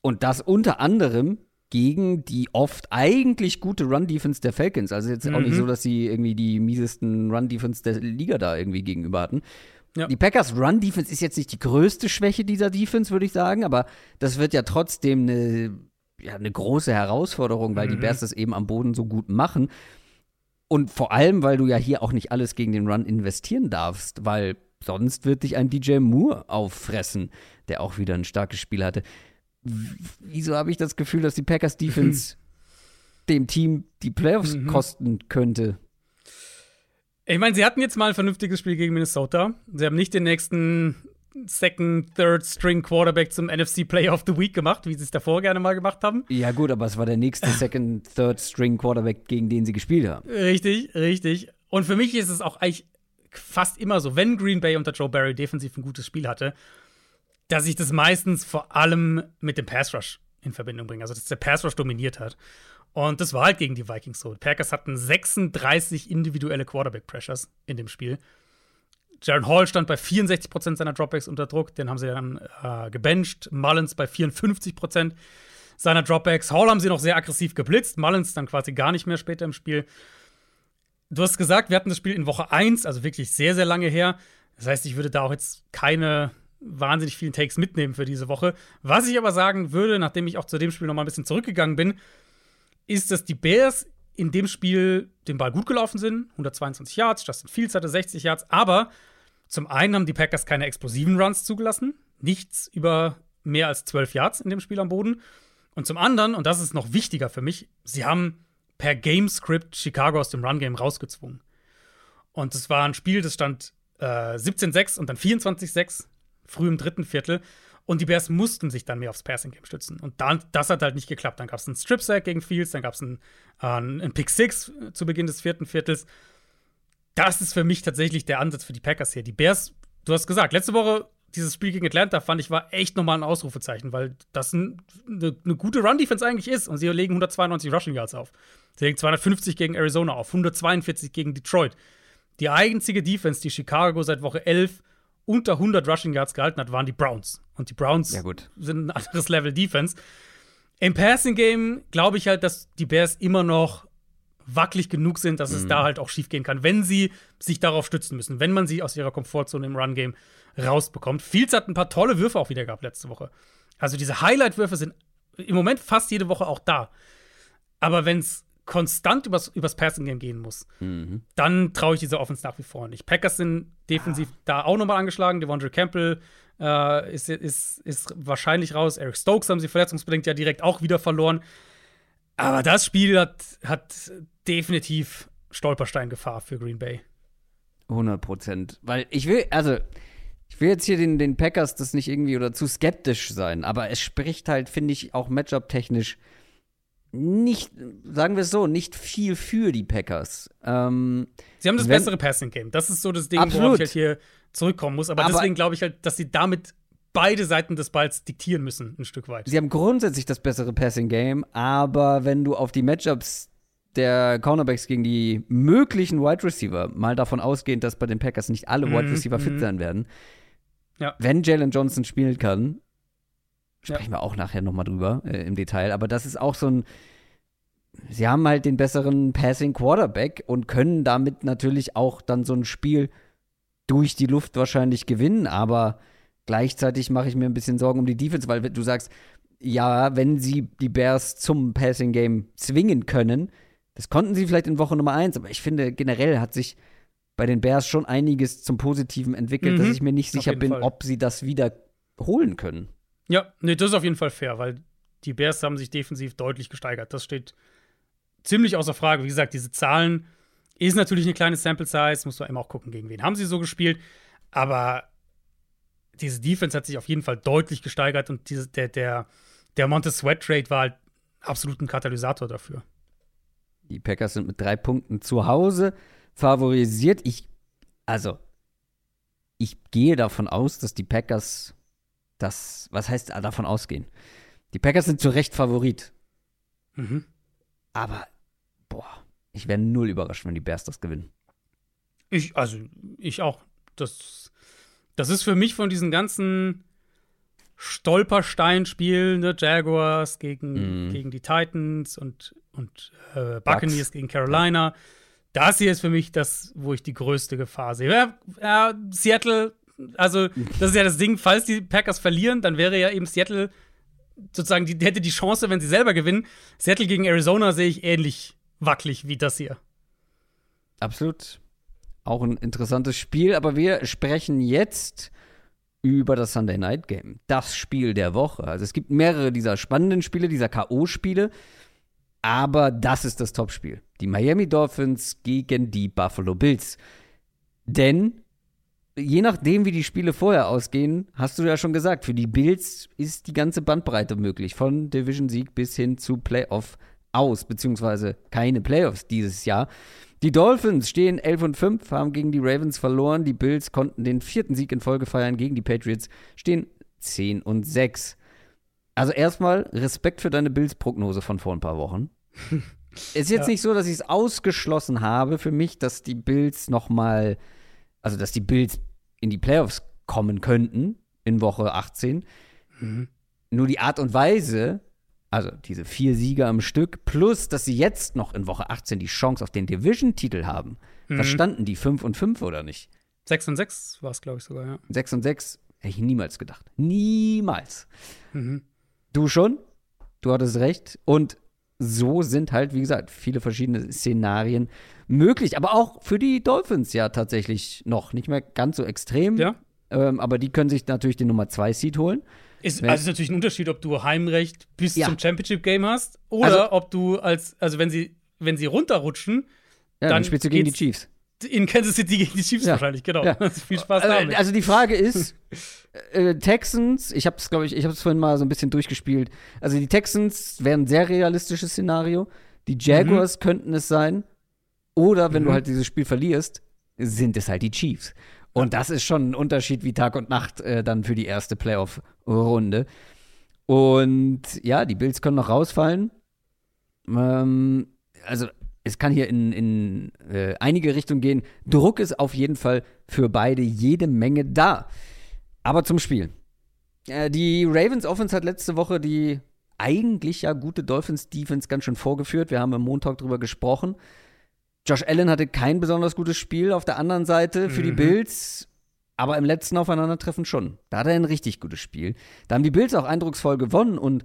und das unter anderem gegen die oft eigentlich gute Run-Defense der Falcons. Also jetzt auch nicht Mhm. so, dass sie irgendwie die miesesten Run-Defense der Liga da irgendwie gegenüber hatten. Ja. Die Packers Run-Defense ist jetzt nicht die größte Schwäche dieser Defense, würde ich sagen, aber das wird ja trotzdem eine, ja, eine große Herausforderung, weil die Mhm. Bears das eben am Boden so gut machen. Und vor allem, weil du ja hier auch nicht alles gegen den Run investieren darfst, weil sonst wird dich ein DJ Moore auffressen, der auch wieder ein starkes Spiel hatte. Wieso habe ich das Gefühl, dass die Packers Defense dem Team die Playoffs Mhm. kosten könnte? Ich meine, sie hatten jetzt mal ein vernünftiges Spiel gegen Minnesota. Sie haben nicht den nächsten Second, Third String Quarterback zum NFC Player of the Week gemacht, wie sie es davor gerne mal gemacht haben. Ja, gut, aber es war der nächste Second, Third String Quarterback, gegen den sie gespielt haben. Richtig, richtig. Und für mich ist es auch eigentlich fast immer so, wenn Green Bay unter Joe Barry defensiv ein gutes Spiel hatte, dass ich das meistens vor allem mit dem Pass Rush in Verbindung bringe. Also, dass der Pass Rush dominiert hat. Und das war halt gegen die Vikings so. Die Packers hatten 36 individuelle Quarterback Pressures in dem Spiel. Jaron Hall stand bei 64% seiner Dropbacks unter Druck, den haben sie dann äh, gebencht. Mullins bei 54% seiner Dropbacks. Hall haben sie noch sehr aggressiv geblitzt, Mullins dann quasi gar nicht mehr später im Spiel. Du hast gesagt, wir hatten das Spiel in Woche 1, also wirklich sehr, sehr lange her. Das heißt, ich würde da auch jetzt keine wahnsinnig vielen Takes mitnehmen für diese Woche. Was ich aber sagen würde, nachdem ich auch zu dem Spiel noch mal ein bisschen zurückgegangen bin, ist, dass die Bears in dem Spiel den Ball gut gelaufen sind. 122 Yards, Justin Fields hatte 60 Yards, aber zum einen haben die Packers keine explosiven Runs zugelassen. Nichts über mehr als 12 Yards in dem Spiel am Boden. Und zum anderen, und das ist noch wichtiger für mich, sie haben per Game-Script Chicago aus dem Run-Game rausgezwungen. Und es war ein Spiel, das stand äh, 17-6 und dann 24-6, früh im dritten Viertel. Und die Bears mussten sich dann mehr aufs Passing-Game stützen. Und dann, das hat halt nicht geklappt. Dann gab es einen Strip-Sack gegen Fields, dann gab es einen, äh, einen Pick-Six zu Beginn des vierten Viertels. Das ist für mich tatsächlich der Ansatz für die Packers hier. Die Bears, du hast gesagt, letzte Woche dieses Spiel gegen Atlanta fand ich war echt nochmal ein Ausrufezeichen, weil das ein, eine, eine gute Run-Defense eigentlich ist. Und sie legen 192 Rushing Yards auf. Sie legen 250 gegen Arizona auf, 142 gegen Detroit. Die einzige Defense, die Chicago seit Woche 11 unter 100 Rushing Yards gehalten hat, waren die Browns. Und die Browns Ja, sind ein anderes Level Defense. Im Passing Game glaube ich halt, dass die Bears immer noch wackelig genug sind, dass es da halt auch schief gehen kann, wenn sie sich darauf stützen müssen, wenn man sie aus ihrer Komfortzone im Run Game rausbekommt. Fields hat ein paar tolle Würfe auch wieder gehabt letzte Woche. Also diese Highlight-Würfe sind im Moment fast jede Woche auch da. Aber wenn es konstant übers, übers Passing Game gehen muss, dann traue ich dieser Offense nach wie vor nicht. Packers sind defensiv da auch nochmal angeschlagen. Devondre Campbell äh, ist, ist, ist wahrscheinlich raus. Eric Stokes haben sie verletzungsbedingt ja direkt auch wieder verloren. Aber das Spiel hat, hat definitiv Stolpersteingefahr für Green Bay. 100 Prozent. Weil ich will, also, ich will jetzt hier den, den Packers das nicht irgendwie oder zu skeptisch sein, aber es spricht halt, finde ich, auch Matchup-technisch nicht, sagen wir es so, nicht viel für die Packers. Ähm, Sie haben das Wenn- bessere Passing Game. Das ist so das Ding, Absolut. worauf ich halt hier zurückkommen muss. Aber, Aber- deswegen glaube ich halt, dass sie damit beide Seiten des Balls diktieren müssen, ein Stück weit. sie haben grundsätzlich das bessere Passing-Game, aber wenn du auf die Matchups der Cornerbacks gegen die möglichen Wide Receiver, mal davon ausgehend, dass bei den Packers nicht alle Wide Mhm, Receiver fit mhm. sein werden, Ja. wenn Jalen Johnson spielen kann, Ja. sprechen wir auch nachher nochmal drüber äh, im Detail, aber das ist auch so ein Sie haben halt den besseren Passing Quarterback und können damit natürlich auch dann so ein Spiel durch die Luft wahrscheinlich gewinnen, aber gleichzeitig mache ich mir ein bisschen Sorgen um die Defense, weil du sagst, ja, wenn sie die Bears zum Passing Game zwingen können, das konnten sie vielleicht in Woche Nummer eins, aber ich finde generell hat sich bei den Bears schon einiges zum Positiven entwickelt, Mhm. dass ich mir nicht sicher bin, Fall. ob sie das wieder holen können. Ja, nee, das ist auf jeden Fall fair, weil die Bears haben sich defensiv deutlich gesteigert. Das steht ziemlich außer Frage. Wie gesagt, diese Zahlen ist natürlich eine kleine Sample Size, muss man immer auch gucken, gegen wen haben sie so gespielt. Aber diese Defense hat sich auf jeden Fall deutlich gesteigert und diese, der, der, der Montez Sweat Trade war halt absolut ein Katalysator dafür. Die Packers sind mit drei Punkten zu Hause favorisiert. Ich, also, ich gehe davon aus, dass die Packers das, was heißt davon ausgehen? Die Packers sind zu Recht Favorit. Mhm. Aber, boah, ich wäre null überrascht, wenn die Bears das gewinnen. Ich, also, ich auch. Das, das ist für mich von diesen ganzen Stolpersteinspiel, ne? Jaguars gegen, mm. gegen die Titans und, und äh, Buccaneers Bucks. gegen Carolina. Das hier ist für mich das, wo ich die größte Gefahr sehe. Ja, ja, Seattle, also das ist ja das Ding, falls die Packers verlieren, dann wäre ja eben Seattle sozusagen, die, hätte die Chance, wenn sie selber gewinnen. Seattle gegen Arizona sehe ich ähnlich wackelig wie das hier. Absolut. Auch ein interessantes Spiel, aber wir sprechen jetzt über das Sunday Night Game. Das Spiel der Woche. Also es gibt mehrere dieser spannenden Spiele, dieser K.O.-Spiele. Aber das ist das Topspiel. Die Miami Dolphins gegen die Buffalo Bills. Denn je nachdem, wie die Spiele vorher ausgehen, hast du ja schon gesagt, für die Bills ist die ganze Bandbreite möglich. Von Division-Sieg bis hin zu Playoff aus, beziehungsweise keine Playoffs dieses Jahr. Die Dolphins stehen 11 und 5, haben gegen die Ravens verloren. Die Bills konnten den vierten Sieg in Folge feiern gegen die Patriots, stehen 10 und 6. Also erstmal Respekt für deine Bills-Prognose von vor ein paar Wochen. ist jetzt ja. nicht so, dass ich es ausgeschlossen habe für mich, dass die Bills noch mal, also dass die Bills in die Playoffs kommen könnten in Woche 18. Mhm. Nur die Art und Weise, also diese vier Siege am Stück, plus, dass sie jetzt noch in Woche 18 die Chance auf den Division-Titel haben. Mhm. Was standen die? 5 und 5 oder nicht? 6 und 6 war es, glaube ich, sogar, ja. 6 und 6 hätte ich niemals gedacht. Niemals. Mhm. Du schon? Du hattest recht. Und so sind halt, wie gesagt, viele verschiedene Szenarien möglich. Aber auch für die Dolphins ja tatsächlich noch. Nicht mehr ganz so extrem. Ja. Ähm, aber die können sich natürlich den Nummer 2 Seed holen. Ist, also ist natürlich ein Unterschied, ob du Heimrecht bis ja. zum Championship Game hast oder also, ob du als, also wenn sie, wenn sie runterrutschen, ja, dann, dann spielst du gegen die Chiefs. In Kansas City gegen die Chiefs ja. wahrscheinlich, genau. Ja. Viel Spaß also, damit. Also die Frage ist, äh, Texans, ich habe es, glaube ich, ich habe es vorhin mal so ein bisschen durchgespielt. Also die Texans wären ein sehr realistisches Szenario. Die Jaguars mhm. könnten es sein. Oder wenn mhm. du halt dieses Spiel verlierst, sind es halt die Chiefs. Und das ist schon ein Unterschied wie Tag und Nacht äh, dann für die erste Playoff-Runde. Und ja, die Bills können noch rausfallen. Ähm, also es kann hier in, in äh, einige Richtungen gehen. Druck ist auf jeden Fall für beide jede Menge da. Aber zum Spiel. Äh, die Ravens Offense hat letzte Woche die eigentlich ja gute Dolphins Defense ganz schön vorgeführt. Wir haben am Montag drüber gesprochen. Josh Allen hatte kein besonders gutes Spiel auf der anderen Seite für mhm. die Bills, aber im letzten Aufeinandertreffen schon. Da hat er ein richtig gutes Spiel. Da haben die Bills auch eindrucksvoll gewonnen und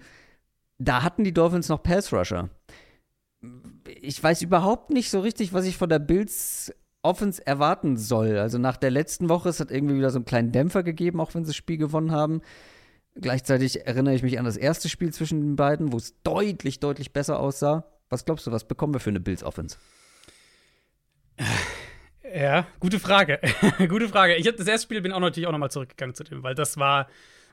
da hatten die Dolphins noch Pass Rusher. Ich weiß überhaupt nicht so richtig, was ich von der Bills Offense erwarten soll. Also nach der letzten Woche, es hat irgendwie wieder so einen kleinen Dämpfer gegeben, auch wenn sie das Spiel gewonnen haben. Gleichzeitig erinnere ich mich an das erste Spiel zwischen den beiden, wo es deutlich, deutlich besser aussah. Was glaubst du, was bekommen wir für eine Bills Offense? Ja, gute Frage. gute Frage. Ich habe das erste Spiel bin auch natürlich auch nochmal zurückgegangen zu dem, weil das war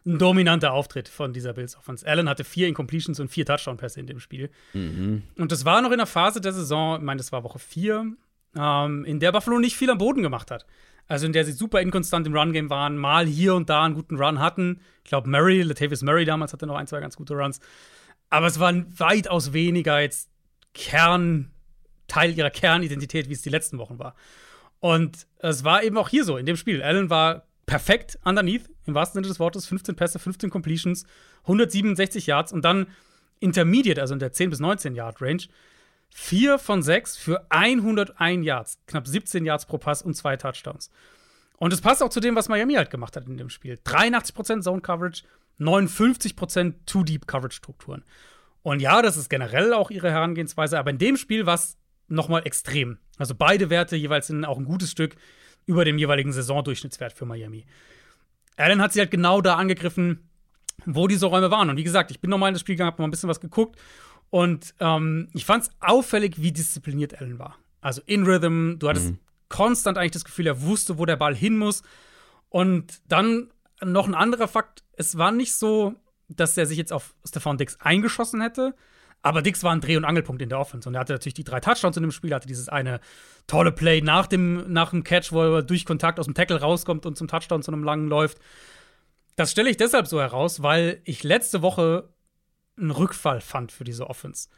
ein dominanter Auftritt von dieser Bills Offense. Allen hatte vier Incompletions und vier Touchdown-Pässe in dem Spiel. Mhm. Und das war noch in der Phase der Saison, ich meine, das war Woche vier, ähm, in der Buffalo nicht viel am Boden gemacht hat. Also in der sie super inkonstant im Run-Game waren, mal hier und da einen guten Run hatten. Ich glaube, Murray, Latavius Murray damals hatte noch ein, zwei ganz gute Runs. Aber es waren weitaus weniger jetzt Kern, Teil ihrer Kernidentität, wie es die letzten Wochen war. Und es war eben auch hier so in dem Spiel. Allen war perfekt underneath, im wahrsten Sinne des Wortes, 15 Pässe, 15 Completions, 167 Yards und dann Intermediate, also in der 10 bis 19 Yard Range, 4 von 6 für 101 Yards, knapp 17 Yards pro Pass und zwei Touchdowns. Und es passt auch zu dem, was Miami halt gemacht hat in dem Spiel. 83% Zone Coverage, 59% Too Deep Coverage Strukturen. Und ja, das ist generell auch ihre Herangehensweise, aber in dem Spiel war es nochmal extrem. Also beide Werte jeweils sind auch ein gutes Stück über dem jeweiligen Saisondurchschnittswert für Miami. Allen hat sie halt genau da angegriffen, wo diese Räume waren. Und wie gesagt, ich bin nochmal in das Spiel gegangen, habe mal ein bisschen was geguckt. Und ähm, ich fand es auffällig, wie diszipliniert Allen war. Also in Rhythm, du hattest mhm. konstant eigentlich das Gefühl, er wusste, wo der Ball hin muss. Und dann noch ein anderer Fakt: Es war nicht so, dass er sich jetzt auf Stefan Dix eingeschossen hätte, aber Dix war ein Dreh- und Angelpunkt in der Offense. Und er hatte natürlich die drei Touchdowns in dem Spiel, hatte dieses eine tolle Play nach dem, nach dem Catch, wo er durch Kontakt aus dem Tackle rauskommt und zum Touchdown zu einem langen läuft. Das stelle ich deshalb so heraus, weil ich letzte Woche einen Rückfall fand für diese Offense.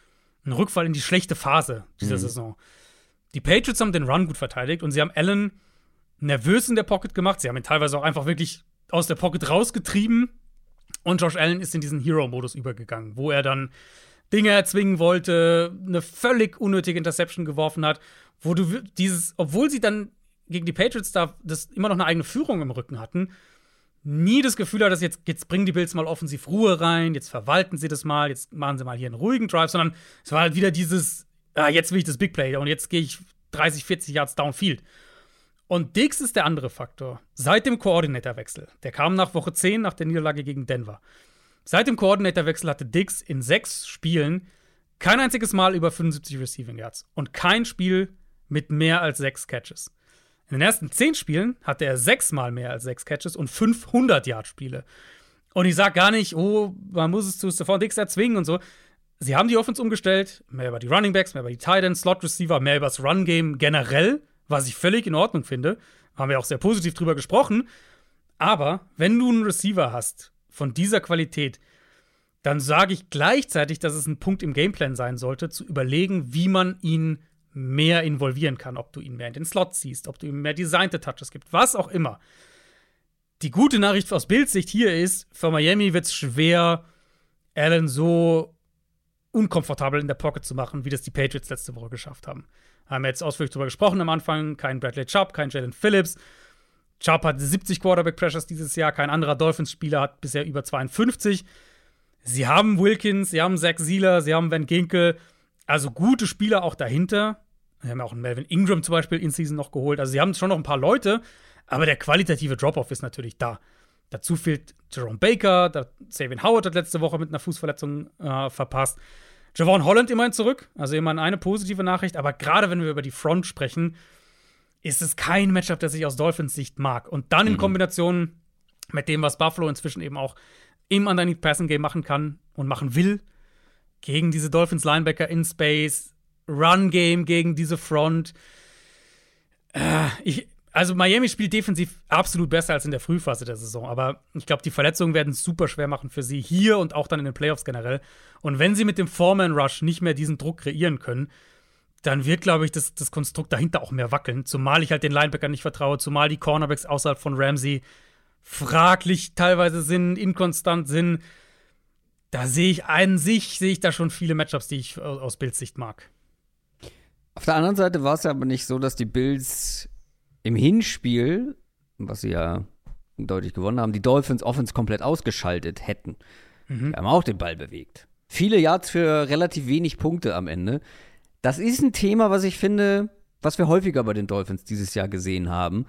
Einen Rückfall in die schlechte Phase dieser mhm. Saison. Die Patriots haben den Run gut verteidigt und sie haben Allen nervös in der Pocket gemacht. Sie haben ihn teilweise auch einfach wirklich aus der Pocket rausgetrieben Und Josh Allen ist in diesen Hero-Modus übergegangen, wo er dann Dinge erzwingen wollte, eine völlig unnötige Interception geworfen hat, wo du dieses, obwohl sie dann gegen die Patriots da das immer noch eine eigene Führung im Rücken hatten, nie das Gefühl hat, dass jetzt, jetzt bringen die Bills mal offensiv Ruhe rein, jetzt verwalten sie das mal, jetzt machen sie mal hier einen ruhigen Drive, sondern es war halt wieder dieses, ah, jetzt will ich das Big Play und jetzt gehe ich 30, 40 Yards downfield. Und Dix ist der andere Faktor. Seit dem Koordinatorwechsel, der kam nach Woche 10 nach der Niederlage gegen Denver. Seit dem Koordinatorwechsel hatte Dix in sechs Spielen kein einziges Mal über 75 Receiving Yards und kein Spiel mit mehr als sechs Catches. In den ersten zehn Spielen hatte er sechsmal mehr als sechs Catches und 500 Yard Spiele. Und ich sag gar nicht, oh, man muss es zu Stephon Dix erzwingen und so. Sie haben die Offense umgestellt, mehr über die Running Backs, mehr über die Tight End, Slot Receiver, mehr über das Run Game generell, was ich völlig in Ordnung finde. Haben wir auch sehr positiv drüber gesprochen. Aber wenn du einen Receiver hast, von dieser Qualität, dann sage ich gleichzeitig, dass es ein Punkt im Gameplan sein sollte, zu überlegen, wie man ihn mehr involvieren kann, ob du ihn mehr in den Slot ziehst, ob du ihm mehr designte Touches gibst, was auch immer. Die gute Nachricht aus Bildsicht hier ist, für Miami wird es schwer, Allen so unkomfortabel in der Pocket zu machen, wie das die Patriots letzte Woche geschafft haben. Haben wir jetzt ausführlich darüber gesprochen am Anfang. Kein Bradley Chubb, kein Jalen Phillips. Chubb hat 70 Quarterback-Pressures dieses Jahr. Kein anderer Dolphins-Spieler hat bisher über 52. Sie haben Wilkins, sie haben Zach Sieler, sie haben Van Ginkel. Also gute Spieler auch dahinter. Sie haben auch einen Melvin Ingram zum Beispiel in Season noch geholt. Also sie haben schon noch ein paar Leute, aber der qualitative Drop-Off ist natürlich da. Dazu fehlt Jerome Baker, der Sabian Howard hat letzte Woche mit einer Fußverletzung äh, verpasst. Javon Holland immerhin zurück, also immerhin eine positive Nachricht, aber gerade wenn wir über die Front sprechen, ist es kein Matchup, das ich aus Dolphins Sicht mag. Und dann in mhm. Kombination mit dem, was Buffalo inzwischen eben auch im Underneath Passing Game machen kann und machen will, gegen diese Dolphins Linebacker in Space, Run Game gegen diese Front. Äh, ich, also Miami spielt defensiv absolut besser als in der Frühphase der Saison, aber ich glaube, die Verletzungen werden es super schwer machen für sie hier und auch dann in den Playoffs generell. Und wenn sie mit dem Foreman Rush nicht mehr diesen Druck kreieren können, dann wird, glaube ich, das, das Konstrukt dahinter auch mehr wackeln. Zumal ich halt den Linebacker nicht vertraue, zumal die Cornerbacks außerhalb von Ramsey fraglich teilweise sind, inkonstant sind. Da sehe ich an sich, sehe ich da schon viele Matchups, die ich aus Bildsicht mag. Auf der anderen Seite war es ja aber nicht so, dass die Bills im Hinspiel, was sie ja deutlich gewonnen haben, die Dolphins Offense komplett ausgeschaltet hätten. Mhm. Die haben auch den Ball bewegt. Viele Yards für relativ wenig Punkte am Ende. Das ist ein Thema, was ich finde, was wir häufiger bei den Dolphins dieses Jahr gesehen haben.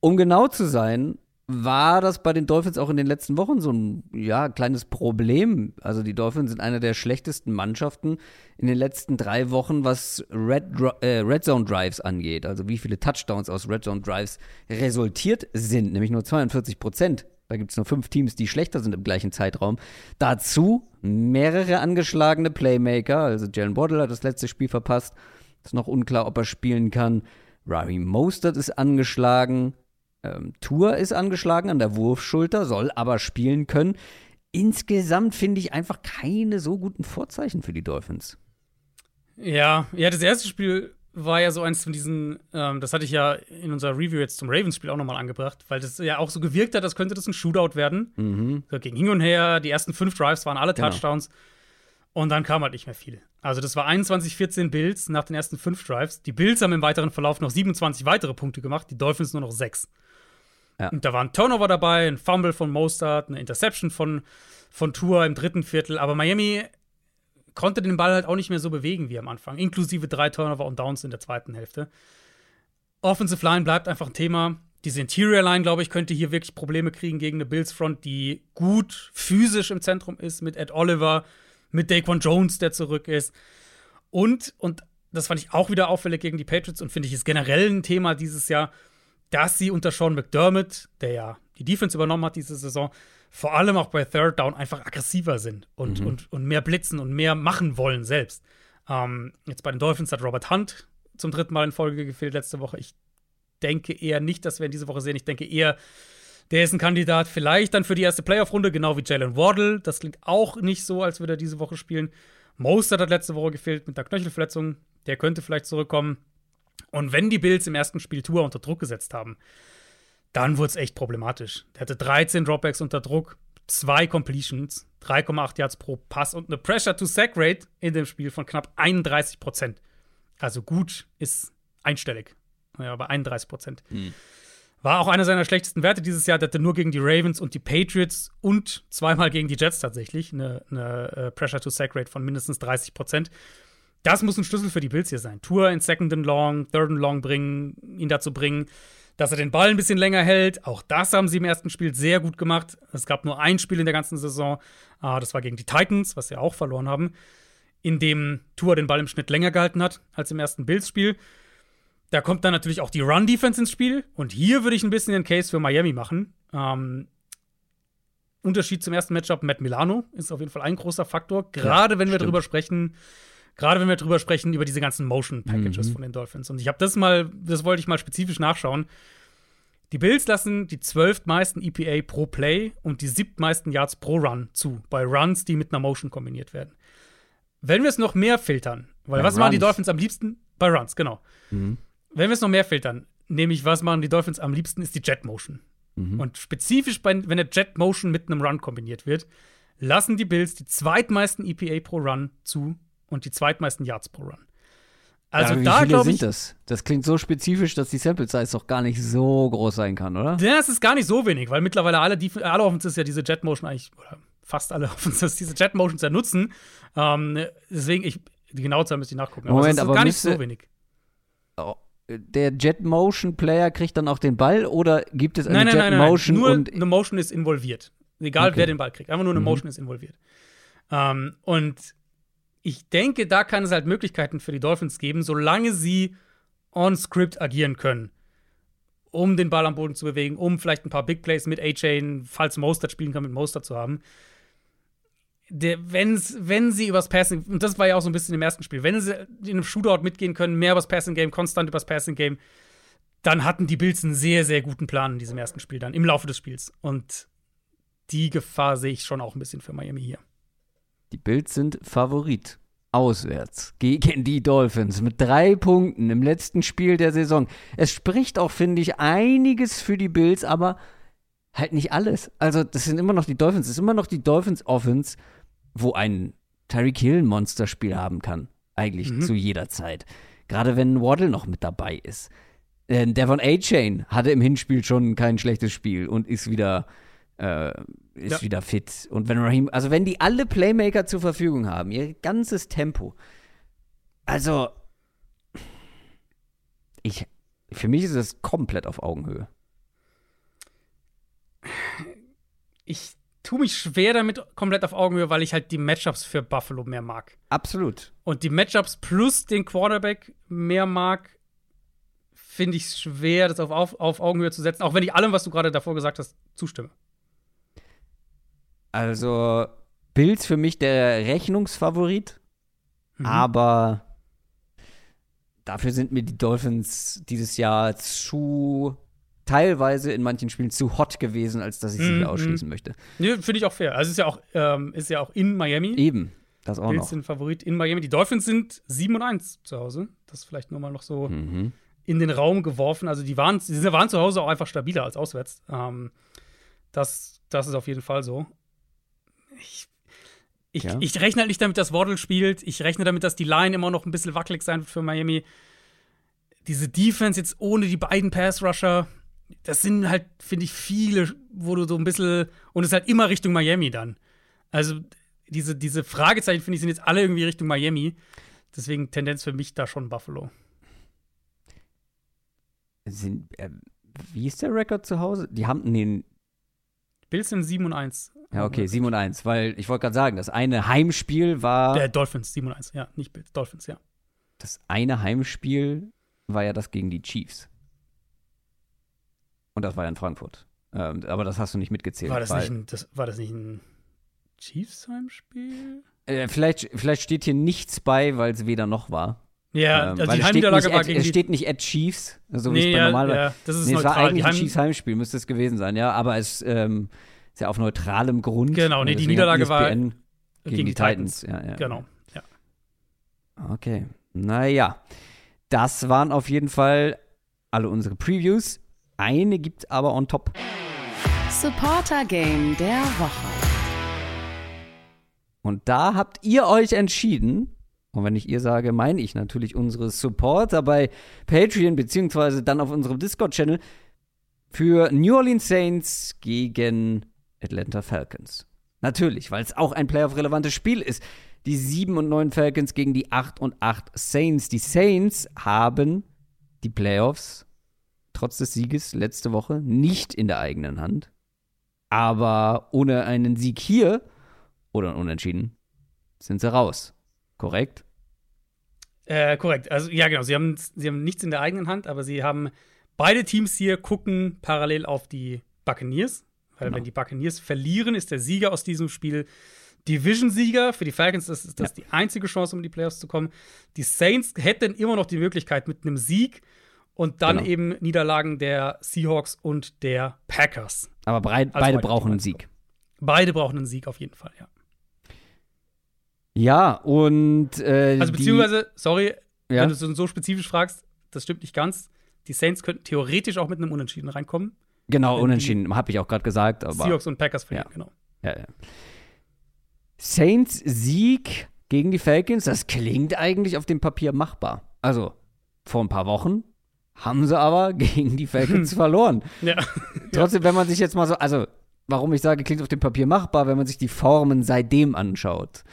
Um genau zu sein, war das bei den Dolphins auch in den letzten Wochen so ein ja, kleines Problem. Also die Dolphins sind eine der schlechtesten Mannschaften in den letzten drei Wochen, was Red, äh, Red Zone Drives angeht. Also wie viele Touchdowns aus Red Zone Drives resultiert sind, nämlich nur 42 Prozent. Da gibt es nur fünf Teams, die schlechter sind im gleichen Zeitraum. Dazu mehrere angeschlagene Playmaker. Also Jalen Waddle hat das letzte Spiel verpasst. Ist noch unklar, ob er spielen kann. Ravi Mostert ist angeschlagen. Ähm, Tour ist angeschlagen an der Wurfschulter, soll aber spielen können. Insgesamt finde ich einfach keine so guten Vorzeichen für die Dolphins. Ja, ja, das erste Spiel war ja so eins von diesen, ähm, das hatte ich ja in unserer Review jetzt zum Ravens-Spiel auch nochmal angebracht, weil das ja auch so gewirkt hat, als könnte das ein Shootout werden. Mhm. So, ging hin und her, die ersten fünf Drives waren alle genau. Touchdowns und dann kam halt nicht mehr viel. Also das war 21-14 Bills nach den ersten fünf Drives. Die Bills haben im weiteren Verlauf noch 27 weitere Punkte gemacht, die Dolphins nur noch sechs. Ja. Und da war ein Turnover dabei, ein Fumble von Mostert, eine Interception von, von Tour im dritten Viertel. Aber Miami konnte den Ball halt auch nicht mehr so bewegen wie am Anfang, inklusive drei Turnover und Downs in der zweiten Hälfte. Offensive Line bleibt einfach ein Thema. Diese Interior Line, glaube ich, könnte hier wirklich Probleme kriegen gegen eine Bills Front, die gut physisch im Zentrum ist, mit Ed Oliver, mit Daquan Jones, der zurück ist. Und, und das fand ich auch wieder auffällig gegen die Patriots und finde ich ist generell ein Thema dieses Jahr dass sie unter Sean McDermott, der ja die Defense übernommen hat diese Saison, vor allem auch bei Third Down einfach aggressiver sind und, mhm. und, und mehr blitzen und mehr machen wollen selbst. Ähm, jetzt bei den Dolphins hat Robert Hunt zum dritten Mal in Folge gefehlt letzte Woche. Ich denke eher nicht, dass wir ihn diese Woche sehen. Ich denke eher, der ist ein Kandidat vielleicht dann für die erste Playoff-Runde, genau wie Jalen Waddle. Das klingt auch nicht so, als würde er diese Woche spielen. Mostert hat letzte Woche gefehlt mit der Knöchelverletzung. Der könnte vielleicht zurückkommen. Und wenn die Bills im ersten Spiel Tour unter Druck gesetzt haben, dann wurde es echt problematisch. Der hatte 13 Dropbacks unter Druck, zwei Completions, 3,8 Yards pro Pass und eine Pressure-to-Sack-Rate in dem Spiel von knapp 31 Prozent. Also gut ist einstellig. Ja, bei 31 Prozent. Mhm. War auch einer seiner schlechtesten Werte dieses Jahr. Der hatte nur gegen die Ravens und die Patriots und zweimal gegen die Jets tatsächlich eine, eine uh, Pressure-to-Sack-Rate von mindestens 30 Prozent. Das muss ein Schlüssel für die Bills hier sein. Tour in Second and Long, Third and Long bringen, ihn dazu bringen, dass er den Ball ein bisschen länger hält. Auch das haben sie im ersten Spiel sehr gut gemacht. Es gab nur ein Spiel in der ganzen Saison. Uh, das war gegen die Titans, was sie auch verloren haben, in dem Tour den Ball im Schnitt länger gehalten hat als im ersten Bills-Spiel. Da kommt dann natürlich auch die Run-Defense ins Spiel. Und hier würde ich ein bisschen den Case für Miami machen. Ähm, Unterschied zum ersten Matchup, Matt Milano ist auf jeden Fall ein großer Faktor. Gerade ja, wenn wir stimmt. darüber sprechen, gerade wenn wir darüber sprechen, über diese ganzen Motion-Packages mhm. von den Dolphins. Und ich habe das mal, das wollte ich mal spezifisch nachschauen. Die Bills lassen die zwölftmeisten EPA pro Play und die siebtmeisten Yards pro Run zu, bei Runs, die mit einer Motion kombiniert werden. Wenn wir es noch mehr filtern, weil bei was Runs. machen die Dolphins am liebsten? Bei Runs, genau. Mhm wenn wir es noch mehr filtern, nämlich was machen die Dolphins am liebsten, ist die Jet Motion. Mhm. Und spezifisch, bei, wenn der Jet Motion mit einem Run kombiniert wird, lassen die Bills die zweitmeisten EPA pro Run zu und die zweitmeisten Yards pro Run. Also ja, wie da glaube ich. Das? das klingt so spezifisch, dass die Sample Size doch gar nicht so groß sein kann, oder? Das ist gar nicht so wenig, weil mittlerweile alle, die, alle Offenses ja diese Jet Motion eigentlich, oder fast alle Offenses diese Jet Motions ja nutzen. Ähm, deswegen, ich, die genaue Zahl müsste ich nachgucken. Moment, aber, das ist aber gar nicht so wenig. Oh, der Jet Motion Player kriegt dann auch den Ball oder gibt es eine nein, nein, Jet nein, Motion? Nur und eine Motion ist involviert. Egal, okay. wer den Ball kriegt. Einfach nur eine mhm. Motion ist involviert. Ähm, und ich denke, da kann es halt Möglichkeiten für die Dolphins geben, solange sie on-script agieren können, um den Ball am Boden zu bewegen, um vielleicht ein paar Big Plays mit A-Chain, falls Mostert spielen kann, mit Mostert zu haben der, wenn's, wenn sie übers Passing, und das war ja auch so ein bisschen im ersten Spiel, wenn sie in einem Shootout mitgehen können, mehr übers Passing Game, konstant übers Passing Game, dann hatten die Bills einen sehr, sehr guten Plan in diesem ersten Spiel dann, im Laufe des Spiels. Und die Gefahr sehe ich schon auch ein bisschen für Miami hier. Die Bills sind Favorit. Auswärts gegen die Dolphins mit drei Punkten im letzten Spiel der Saison. Es spricht auch, finde ich, einiges für die Bills, aber halt nicht alles. Also, das sind immer noch die Dolphins, das ist immer noch die Dolphins Offense wo ein Tyreek Hill ein Monsterspiel haben kann. Eigentlich mhm. zu jeder Zeit. Gerade wenn Waddle noch mit dabei ist. Äh, Devon A-Chain hatte im Hinspiel schon kein schlechtes Spiel und ist wieder, äh, ist ja. wieder fit. Und wenn Raheem, also wenn die alle Playmaker zur Verfügung haben, ihr ganzes Tempo. Also, ich, für mich ist es komplett auf Augenhöhe. Ich tue mich schwer damit komplett auf Augenhöhe, weil ich halt die Matchups für Buffalo mehr mag. Absolut. Und die Matchups plus den Quarterback mehr mag, finde ich es schwer, das auf, auf, auf Augenhöhe zu setzen, auch wenn ich allem, was du gerade davor gesagt hast, zustimme. Also, Bills für mich der Rechnungsfavorit, mhm. aber dafür sind mir die Dolphins dieses Jahr zu teilweise in manchen Spielen zu hot gewesen, als dass ich sie mm, ausschließen möchte. Nee, finde ich auch fair. Also ist ja auch, ähm, ist ja auch in Miami. Eben, das auch Bills noch. sind Favorit in Miami. Die Dolphins sind 7 und 1 zu Hause. Das ist vielleicht nur mal noch so mhm. in den Raum geworfen. Also die waren, die waren zu Hause auch einfach stabiler als auswärts. Ähm, das, das ist auf jeden Fall so. Ich, ich, ja. ich rechne halt nicht damit, dass Waddle spielt. Ich rechne damit, dass die Line immer noch ein bisschen wackelig sein wird für Miami. Diese Defense jetzt ohne die beiden Pass-Rusher, das sind halt, finde ich, viele, wo du so ein bisschen. Und es ist halt immer Richtung Miami dann. Also, diese, diese Fragezeichen, finde ich, sind jetzt alle irgendwie Richtung Miami. Deswegen Tendenz für mich da schon Buffalo. Sind, äh, wie ist der Rekord zu Hause? Die haben den. Bills sind 7 und 1. Ja, okay, 7 und 1, weil ich wollte gerade sagen, das eine Heimspiel war. Der Dolphins, 7 und 1, ja, nicht Bills, Dolphins, ja. Das eine Heimspiel war ja das gegen die Chiefs. Und das war ja in Frankfurt. Ähm, aber das hast du nicht mitgezählt. War das, nicht ein, das, war das nicht ein Chiefs-Heimspiel? Äh, vielleicht, vielleicht steht hier nichts bei, weil es weder noch war. Ja, ähm, also die Heimniederlage war gegen Es steht nicht at Chiefs, so wie nee, es bei ja, normaler. Ja, das ist nee, neutral. Es war eigentlich ein Chiefs Heimspiel, müsste es gewesen sein, ja. Aber es ähm, ist ja auf neutralem Grund. Genau, nee, die Niederlage war gegen, gegen die Titans. Titans. Ja, ja. Genau, ja. Okay, naja. Das waren auf jeden Fall alle unsere Previews. Eine gibt aber on top. Supporter Game der Woche. Und da habt ihr euch entschieden, und wenn ich ihr sage, meine ich natürlich unsere Supporter bei Patreon, beziehungsweise dann auf unserem Discord-Channel, für New Orleans Saints gegen Atlanta Falcons. Natürlich, weil es auch ein Playoff-relevantes Spiel ist. Die 7 und 9 Falcons gegen die 8 und 8 Saints. Die Saints haben die Playoffs trotz des Sieges letzte Woche nicht in der eigenen Hand. Aber ohne einen Sieg hier oder Unentschieden sind sie raus. Korrekt? Äh, korrekt. Also, ja, genau. Sie haben, sie haben nichts in der eigenen Hand, aber sie haben beide Teams hier gucken parallel auf die Buccaneers. Weil, genau. wenn die Buccaneers verlieren, ist der Sieger aus diesem Spiel Division-Sieger. Für die Falcons ist das ja. die einzige Chance, um in die Playoffs zu kommen. Die Saints hätten immer noch die Möglichkeit mit einem Sieg und dann genau. eben Niederlagen der Seahawks und der Packers. Aber also beide brauchen einen Sieg. Beide brauchen einen Sieg auf jeden Fall, ja. Ja, und. Äh, also, beziehungsweise, die, sorry, ja? wenn du so, so spezifisch fragst, das stimmt nicht ganz. Die Saints könnten theoretisch auch mit einem Unentschieden reinkommen. Genau, Unentschieden, habe ich auch gerade gesagt. Aber, Seahawks und Packers verlieren, ja. genau. Ja, ja. Saints Sieg gegen die Falcons, das klingt eigentlich auf dem Papier machbar. Also, vor ein paar Wochen haben sie aber gegen die Falcons verloren. Ja. Trotzdem, wenn man sich jetzt mal so, also, warum ich sage, klingt auf dem Papier machbar, wenn man sich die Formen seitdem anschaut.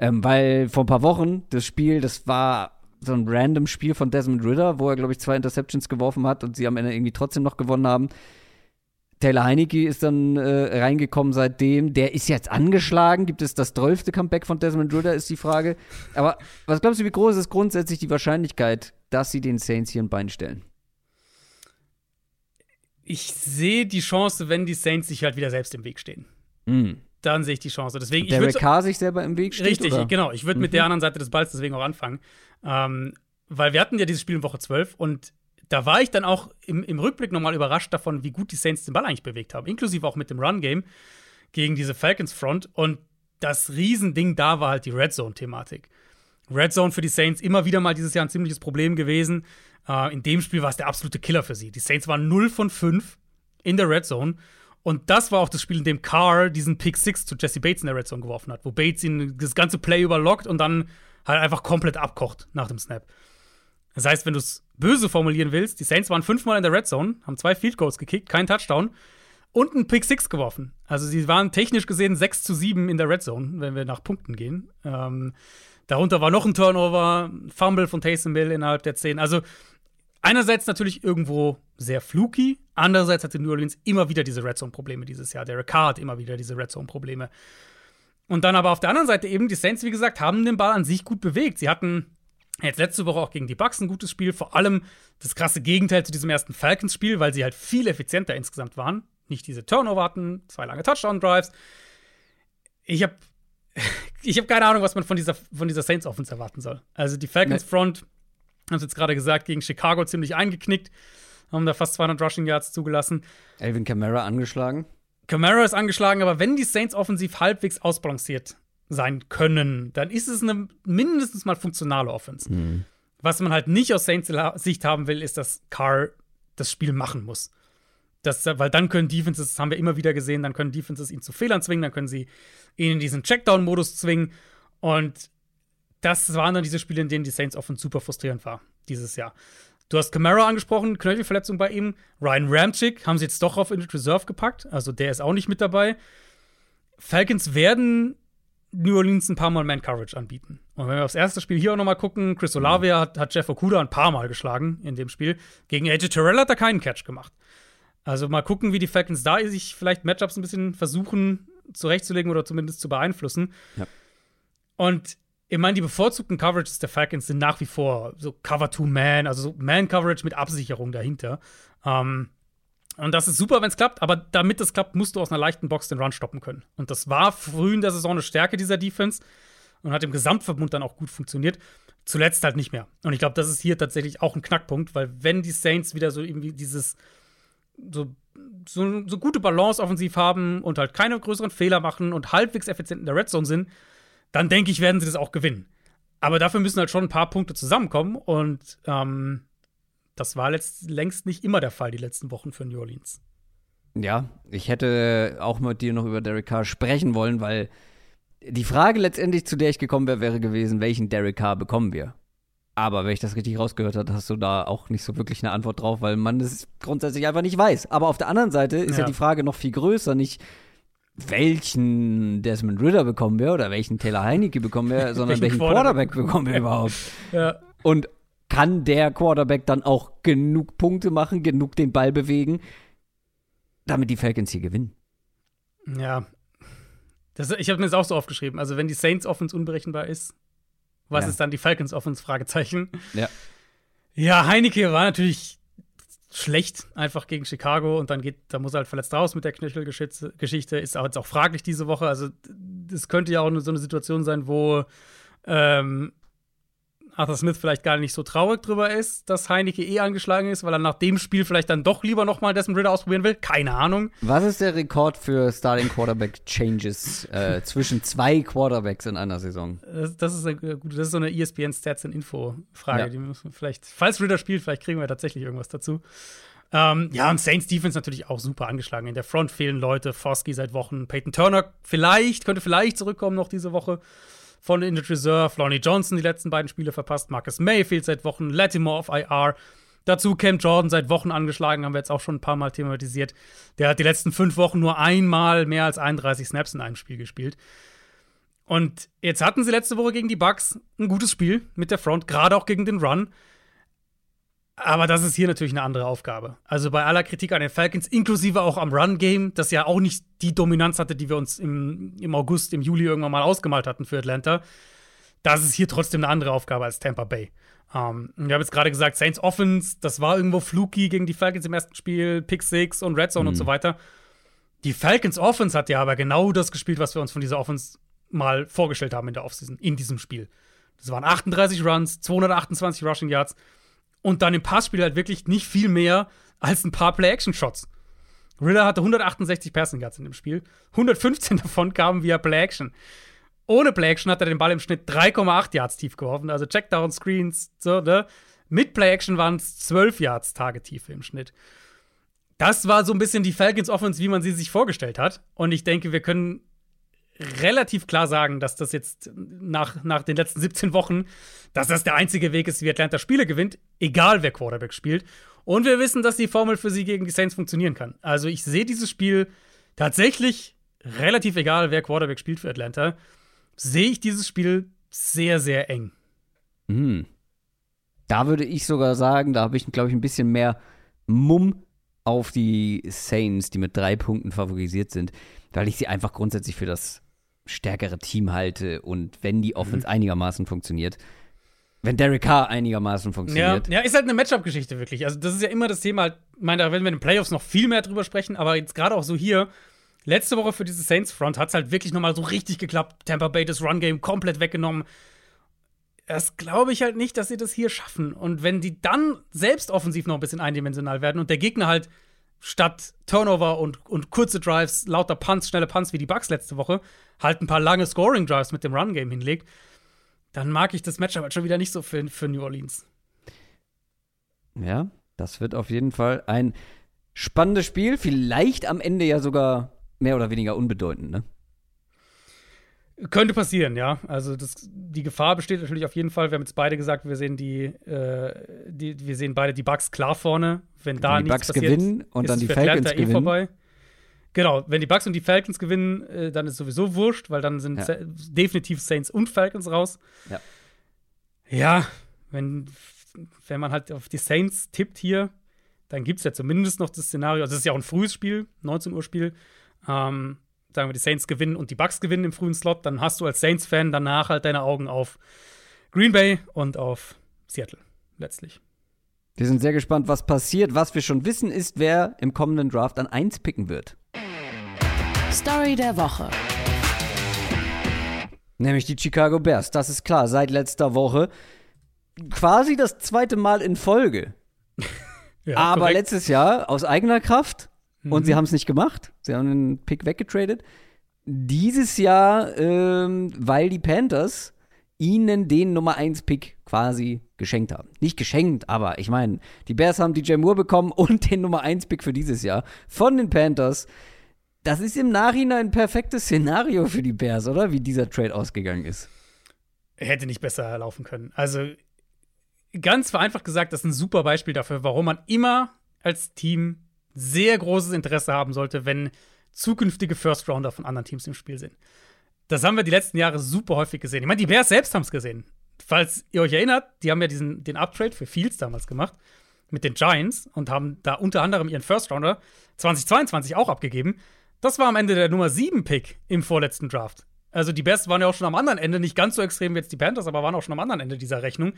Ähm, weil vor ein paar Wochen das Spiel, das war so ein random Spiel von Desmond Ritter, wo er, glaube ich, zwei Interceptions geworfen hat und sie am Ende irgendwie trotzdem noch gewonnen haben. Taylor Heineke ist dann äh, reingekommen seitdem. Der ist jetzt angeschlagen. Gibt es das zwölfte Comeback von Desmond Ritter, ist die Frage. Aber was glaubst du, wie groß ist grundsätzlich die Wahrscheinlichkeit, dass sie den Saints hier ein Bein stellen? Ich sehe die Chance, wenn die Saints sich halt wieder selbst im Weg stehen. Mm dann sehe ich die Chance. Deswegen, der K sich selber im Weg steht? Richtig, oder? genau. Ich würde mhm. mit der anderen Seite des Balls deswegen auch anfangen. Ähm, weil wir hatten ja dieses Spiel in Woche 12 und da war ich dann auch im, im Rückblick nochmal überrascht davon, wie gut die Saints den Ball eigentlich bewegt haben, inklusive auch mit dem Run-Game gegen diese Falcons-Front. Und das Riesending da war halt die Red Zone-Thematik. Red Zone für die Saints immer wieder mal dieses Jahr ein ziemliches Problem gewesen. Äh, in dem Spiel war es der absolute Killer für sie. Die Saints waren 0 von 5 in der Red Zone. Und das war auch das Spiel, in dem Carr diesen Pick Six zu Jesse Bates in der Red Zone geworfen hat, wo Bates ihn das ganze Play überlockt und dann halt einfach komplett abkocht nach dem Snap. Das heißt, wenn du es böse formulieren willst, die Saints waren fünfmal in der Red Zone, haben zwei Field Goals gekickt, keinen Touchdown und einen Pick Six geworfen. Also sie waren technisch gesehen 6 zu 7 in der Red Zone, wenn wir nach Punkten gehen. Ähm, darunter war noch ein Turnover, Fumble von Taysom Hill innerhalb der 10. Also einerseits natürlich irgendwo sehr fluky, andererseits hatte New Orleans immer wieder diese Red Zone-Probleme dieses Jahr. Derek Carr hat immer wieder diese Red Zone-Probleme. Und dann aber auf der anderen Seite eben, die Saints, wie gesagt, haben den Ball an sich gut bewegt. Sie hatten jetzt letzte Woche auch gegen die Bucks ein gutes Spiel, vor allem das krasse Gegenteil zu diesem ersten Falcons-Spiel, weil sie halt viel effizienter insgesamt waren. Nicht diese Turnover hatten, zwei lange Touchdown-Drives. Ich habe ich hab keine Ahnung, was man von dieser, von dieser Saints-Offense erwarten soll. Also die Falcons-Front haben es jetzt gerade gesagt, gegen Chicago ziemlich eingeknickt. Haben da fast 200 Rushing Yards zugelassen. Elvin Kamara angeschlagen. Kamara ist angeschlagen, aber wenn die Saints offensiv halbwegs ausbalanciert sein können, dann ist es eine mindestens mal funktionale Offense. Mhm. Was man halt nicht aus Saints Sicht haben will, ist, dass Carr das Spiel machen muss. Das, weil dann können Defenses, das haben wir immer wieder gesehen, dann können Defenses ihn zu Fehlern zwingen, dann können sie ihn in diesen Checkdown-Modus zwingen. Und das waren dann diese Spiele, in denen die Saints offen super frustrierend war dieses Jahr. Du hast Camara angesprochen, Knöchelverletzung bei ihm. Ryan Ramchick haben sie jetzt doch auf Injured Reserve gepackt, also der ist auch nicht mit dabei. Falcons werden New Orleans ein paar Mal Man-Coverage anbieten. Und wenn wir aufs erste Spiel hier auch noch mal gucken, Chris Olavia hat, hat Jeff Okuda ein paar Mal geschlagen in dem Spiel. Gegen AJ Terrell hat er keinen Catch gemacht. Also mal gucken, wie die Falcons da sich vielleicht Matchups ein bisschen versuchen zurechtzulegen oder zumindest zu beeinflussen. Ja. Und ich meine, die bevorzugten Coverages der Falcons sind nach wie vor so Cover-to-Man, also so Man-Coverage mit Absicherung dahinter. Ähm, und das ist super, wenn es klappt, aber damit das klappt, musst du aus einer leichten Box den Run stoppen können. Und das war früh in der Saison eine Stärke dieser Defense und hat im Gesamtverbund dann auch gut funktioniert. Zuletzt halt nicht mehr. Und ich glaube, das ist hier tatsächlich auch ein Knackpunkt, weil wenn die Saints wieder so irgendwie dieses so, so, so gute Balance offensiv haben und halt keine größeren Fehler machen und halbwegs effizient in der Red Zone sind, dann denke ich, werden sie das auch gewinnen. Aber dafür müssen halt schon ein paar Punkte zusammenkommen und ähm, das war letzt, längst nicht immer der Fall die letzten Wochen für New Orleans. Ja, ich hätte auch mit dir noch über Derek Carr sprechen wollen, weil die Frage letztendlich, zu der ich gekommen wäre, wäre gewesen, welchen Derek Carr bekommen wir? Aber wenn ich das richtig rausgehört habe, hast du da auch nicht so wirklich eine Antwort drauf, weil man es grundsätzlich einfach nicht weiß. Aber auf der anderen Seite ist ja, ja die Frage noch viel größer, nicht welchen Desmond Ritter bekommen wir oder welchen Taylor Heinecke bekommen wir, sondern welchen, welchen Quarterback bekommen wir überhaupt? ja. Und kann der Quarterback dann auch genug Punkte machen, genug den Ball bewegen, damit die Falcons hier gewinnen? Ja. Das, ich habe mir das auch so aufgeschrieben. Also, wenn die Saints Offense unberechenbar ist, was ja. ist dann die Falcons Offense? Fragezeichen. Ja. Ja, Heineke war natürlich schlecht einfach gegen Chicago und dann geht, da muss er halt verletzt raus mit der Knöchelgeschichte. Ist auch jetzt auch fraglich diese Woche. Also, das könnte ja auch so eine Situation sein, wo ähm, Arthur Smith vielleicht gar nicht so traurig drüber ist, dass Heineke eh angeschlagen ist, weil er nach dem Spiel vielleicht dann doch lieber nochmal dessen Ritter ausprobieren will. Keine Ahnung. Was ist der Rekord für Starting Quarterback Changes äh, zwischen zwei Quarterbacks in einer Saison? Das, das ist, eine, das ist so eine ESPN Stats and Info Frage, ja. die müssen vielleicht, falls Ritter spielt, vielleicht kriegen wir tatsächlich irgendwas dazu. Ähm, ja, und Saints Defense natürlich auch super angeschlagen. In der Front fehlen Leute, Foskey seit Wochen, Peyton Turner vielleicht, könnte vielleicht zurückkommen noch diese Woche von Injured Reserve. Lonnie Johnson die letzten beiden Spiele verpasst. Marcus Mayfield seit Wochen. Latimore auf IR. Dazu Cam Jordan seit Wochen angeschlagen, haben wir jetzt auch schon ein paar Mal thematisiert. Der hat die letzten fünf Wochen nur einmal mehr als 31 Snaps in einem Spiel gespielt. Und jetzt hatten sie letzte Woche gegen die Bucks ein gutes Spiel mit der Front, gerade auch gegen den Run. Aber das ist hier natürlich eine andere Aufgabe. Also bei aller Kritik an den Falcons, inklusive auch am Run-Game, das ja auch nicht die Dominanz hatte, die wir uns im, im August, im Juli irgendwann mal ausgemalt hatten für Atlanta. Das ist hier trotzdem eine andere Aufgabe als Tampa Bay. Ähm, ich habe jetzt gerade gesagt, Saints Offense, das war irgendwo fluky gegen die Falcons im ersten Spiel, Pick Six und Red Zone mhm. und so weiter. Die Falcons Offense hat ja aber genau das gespielt, was wir uns von dieser Offense mal vorgestellt haben in der Offseason, in diesem Spiel. Das waren 38 Runs, 228 Rushing Yards und dann im Passspiel halt wirklich nicht viel mehr als ein paar Play-Action-Shots. Ritter hatte 168 Passing Yards in dem Spiel. 115 davon kamen via Play-Action. Ohne Play-Action hat er den Ball im Schnitt 3,8 Yards tief geworfen. Also Checkdown-Screens, so, ne? Mit Play-Action waren es 12 Yards Tagetiefe im Schnitt. Das war so ein bisschen die Falcons Offense, wie man sie sich vorgestellt hat. Und ich denke, wir können relativ klar sagen, dass das jetzt nach, nach den letzten 17 Wochen, dass das der einzige Weg ist, wie Atlanta Spiele gewinnt, egal wer Quarterback spielt. Und wir wissen, dass die Formel für sie gegen die Saints funktionieren kann. Also ich sehe dieses Spiel tatsächlich relativ egal, wer Quarterback spielt für Atlanta, sehe ich dieses Spiel sehr, sehr eng. Mhm. Da würde ich sogar sagen, da habe ich, glaube ich, ein bisschen mehr Mumm auf die Saints, die mit drei Punkten favorisiert sind, weil ich sie einfach grundsätzlich für das stärkere Team halte und wenn die Offense mhm. einigermaßen funktioniert, wenn Derek Carr einigermaßen funktioniert. Ja, ja ist halt eine Matchup-Geschichte wirklich. Also, das ist ja immer das Thema. Halt, ich meine, da werden wir in den Playoffs noch viel mehr drüber sprechen, aber jetzt gerade auch so hier. Letzte Woche für diese Saints-Front hat es halt wirklich nochmal so richtig geklappt. Tampa Bay das Run-Game komplett weggenommen. Das glaube ich halt nicht, dass sie das hier schaffen. Und wenn die dann selbst offensiv noch ein bisschen eindimensional werden und der Gegner halt statt Turnover und, und kurze Drives, lauter Punts, schnelle Punts wie die Bucks letzte Woche, halt ein paar lange Scoring-Drives mit dem Run-Game hinlegt, dann mag ich das Matchup halt schon wieder nicht so für, für New Orleans. Ja, das wird auf jeden Fall ein spannendes Spiel. Vielleicht am Ende ja sogar mehr oder weniger unbedeutend, ne? Könnte passieren, ja. Also das, die Gefahr besteht natürlich auf jeden Fall. Wir haben jetzt beide gesagt, wir sehen die, äh, die wir sehen beide die Bugs klar vorne. Wenn da wenn die nichts Bucks passiert, gewinnen und dann die Falcons eh gewinnen. vorbei. Genau, wenn die Bucks und die Falcons gewinnen, äh, dann ist sowieso wurscht, weil dann sind ja. definitiv Saints und Falcons raus. Ja. Ja, wenn, wenn man halt auf die Saints tippt hier, dann gibt es ja zumindest noch das Szenario, also es ist ja auch ein frühes Spiel, 19 Uhr Spiel. Ähm, sagen wir, die Saints gewinnen und die Bucks gewinnen im frühen Slot, dann hast du als Saints-Fan danach halt deine Augen auf Green Bay und auf Seattle letztlich. Wir sind sehr gespannt, was passiert. Was wir schon wissen, ist, wer im kommenden Draft an 1 picken wird. Story der Woche. Nämlich die Chicago Bears. Das ist klar, seit letzter Woche. Quasi das zweite Mal in Folge. ja, Aber korrekt. letztes Jahr aus eigener Kraft und sie mhm. haben es nicht gemacht. Sie haben den Pick weggetradet. Dieses Jahr, ähm, weil die Panthers ihnen den Nummer 1 Pick quasi geschenkt haben. Nicht geschenkt, aber ich meine, die Bears haben DJ Moore bekommen und den Nummer 1 Pick für dieses Jahr von den Panthers. Das ist im Nachhinein ein perfektes Szenario für die Bears, oder? Wie dieser Trade ausgegangen ist. Hätte nicht besser laufen können. Also ganz vereinfacht gesagt, das ist ein super Beispiel dafür, warum man immer als Team sehr großes Interesse haben sollte, wenn zukünftige First Rounder von anderen Teams im Spiel sind. Das haben wir die letzten Jahre super häufig gesehen. Ich meine, die Bears selbst haben es gesehen. Falls ihr euch erinnert, die haben ja diesen, den Uptrade für Fields damals gemacht mit den Giants und haben da unter anderem ihren First Rounder 2022 auch abgegeben. Das war am Ende der Nummer 7 Pick im vorletzten Draft. Also die Bears waren ja auch schon am anderen Ende, nicht ganz so extrem wie jetzt die Panthers, aber waren auch schon am anderen Ende dieser Rechnung.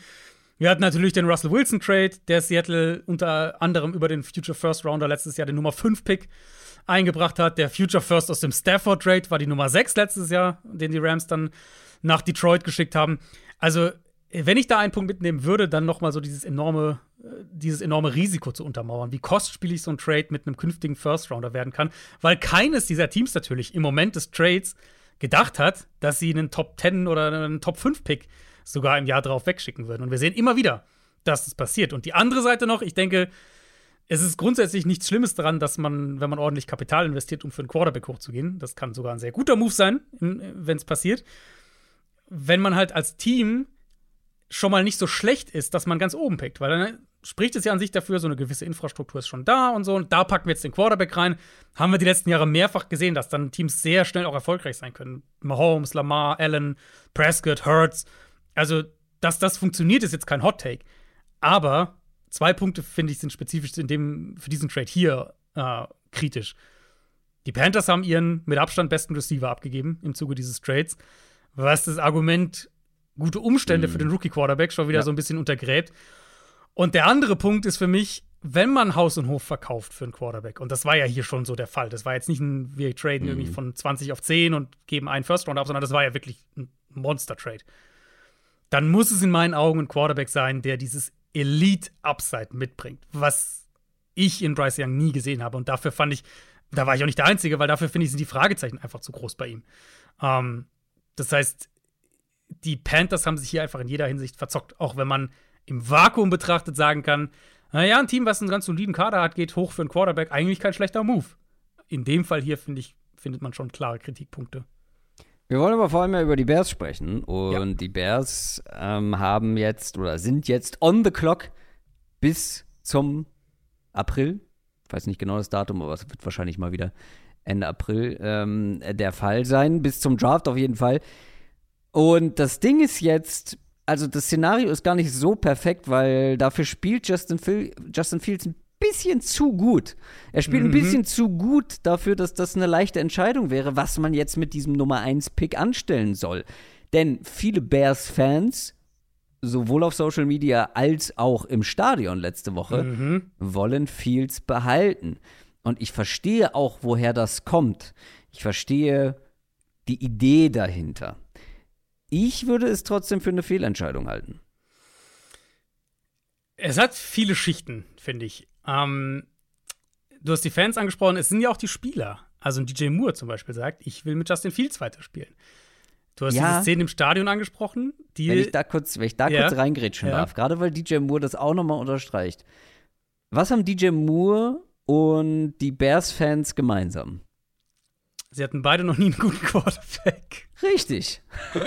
Wir hatten natürlich den Russell Wilson Trade, der Seattle unter anderem über den Future First Rounder letztes Jahr den Nummer 5 Pick eingebracht hat. Der Future First aus dem Stafford Trade war die Nummer 6 letztes Jahr, den die Rams dann nach Detroit geschickt haben. Also, wenn ich da einen Punkt mitnehmen würde, dann noch mal so dieses enorme, äh, dieses enorme Risiko zu untermauern, wie kostspielig so ein Trade mit einem künftigen First Rounder werden kann, weil keines dieser Teams natürlich im Moment des Trades gedacht hat, dass sie einen Top 10 oder einen Top 5 Pick sogar im Jahr drauf wegschicken würden. Und wir sehen immer wieder, dass das passiert. Und die andere Seite noch, ich denke, es ist grundsätzlich nichts Schlimmes daran, dass man, wenn man ordentlich Kapital investiert, um für einen Quarterback hochzugehen, das kann sogar ein sehr guter Move sein, wenn es passiert. Wenn man halt als Team schon mal nicht so schlecht ist, dass man ganz oben pickt, weil dann spricht es ja an sich dafür, so eine gewisse Infrastruktur ist schon da und so, und da packen wir jetzt den Quarterback rein. Haben wir die letzten Jahre mehrfach gesehen, dass dann Teams sehr schnell auch erfolgreich sein können. Mahomes, Lamar, Allen, Prescott, Hurts. Also, dass das funktioniert, ist jetzt kein Hot Take. Aber zwei Punkte, finde ich, sind spezifisch in dem, für diesen Trade hier äh, kritisch. Die Panthers haben ihren mit Abstand besten Receiver abgegeben im Zuge dieses Trades, was das Argument gute Umstände mhm. für den Rookie-Quarterback schon wieder ja. so ein bisschen untergräbt. Und der andere Punkt ist für mich, wenn man Haus und Hof verkauft für einen Quarterback, und das war ja hier schon so der Fall, das war jetzt nicht ein, wir traden mhm. irgendwie von 20 auf 10 und geben einen First Round ab, sondern das war ja wirklich ein Monster-Trade. Dann muss es in meinen Augen ein Quarterback sein, der dieses Elite-Upside mitbringt, was ich in Bryce Young nie gesehen habe. Und dafür fand ich, da war ich auch nicht der Einzige, weil dafür finde ich, sind die Fragezeichen einfach zu groß bei ihm. Ähm, das heißt, die Panthers haben sich hier einfach in jeder Hinsicht verzockt, auch wenn man im Vakuum betrachtet sagen kann, naja, ein Team, was einen ganz soliden Kader hat, geht hoch für einen Quarterback, eigentlich kein schlechter Move. In dem Fall hier, finde ich, findet man schon klare Kritikpunkte. Wir wollen aber vor allem ja über die Bears sprechen. Und ja. die Bears ähm, haben jetzt oder sind jetzt on the clock bis zum April. Ich weiß nicht genau das Datum, aber es wird wahrscheinlich mal wieder Ende April ähm, der Fall sein. Bis zum Draft auf jeden Fall. Und das Ding ist jetzt, also das Szenario ist gar nicht so perfekt, weil dafür spielt Justin, Phil, Justin Fields ein bisschen zu gut. Er spielt mhm. ein bisschen zu gut dafür, dass das eine leichte Entscheidung wäre, was man jetzt mit diesem Nummer 1 Pick anstellen soll. Denn viele Bears-Fans, sowohl auf Social Media als auch im Stadion letzte Woche, mhm. wollen Fields behalten. Und ich verstehe auch, woher das kommt. Ich verstehe die Idee dahinter. Ich würde es trotzdem für eine Fehlentscheidung halten. Es hat viele Schichten, finde ich. Ähm, du hast die Fans angesprochen, es sind ja auch die Spieler. Also ein DJ Moore zum Beispiel sagt, ich will mit Justin Fields weiterspielen. Du hast ja. diese Szene im Stadion angesprochen. Die, wenn ich da kurz, wenn ich da ja. kurz reingrätschen ja. darf, gerade weil DJ Moore das auch nochmal unterstreicht. Was haben DJ Moore und die Bears-Fans gemeinsam? Sie hatten beide noch nie einen guten Quarterback. Richtig.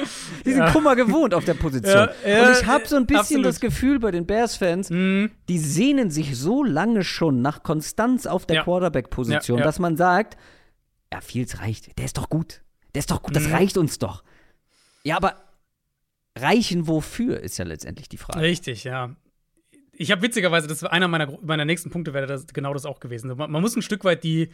Die sind ja. Kummer gewohnt auf der Position. Ja, ja, und ich habe so ein bisschen absolut. das Gefühl bei den Bears-Fans, mhm. die sehnen sich so lange schon nach Konstanz auf der Quarterback-Position, dass man sagt, ja, Fields reicht. Der ist doch gut. Der ist doch gut, das mhm. reicht uns doch. Ja, aber reichen wofür, ist ja letztendlich die Frage. Richtig, ja. Ich habe witzigerweise, das war einer meiner, meiner nächsten Punkte, wäre das genau das auch gewesen. Man, man muss ein Stück weit die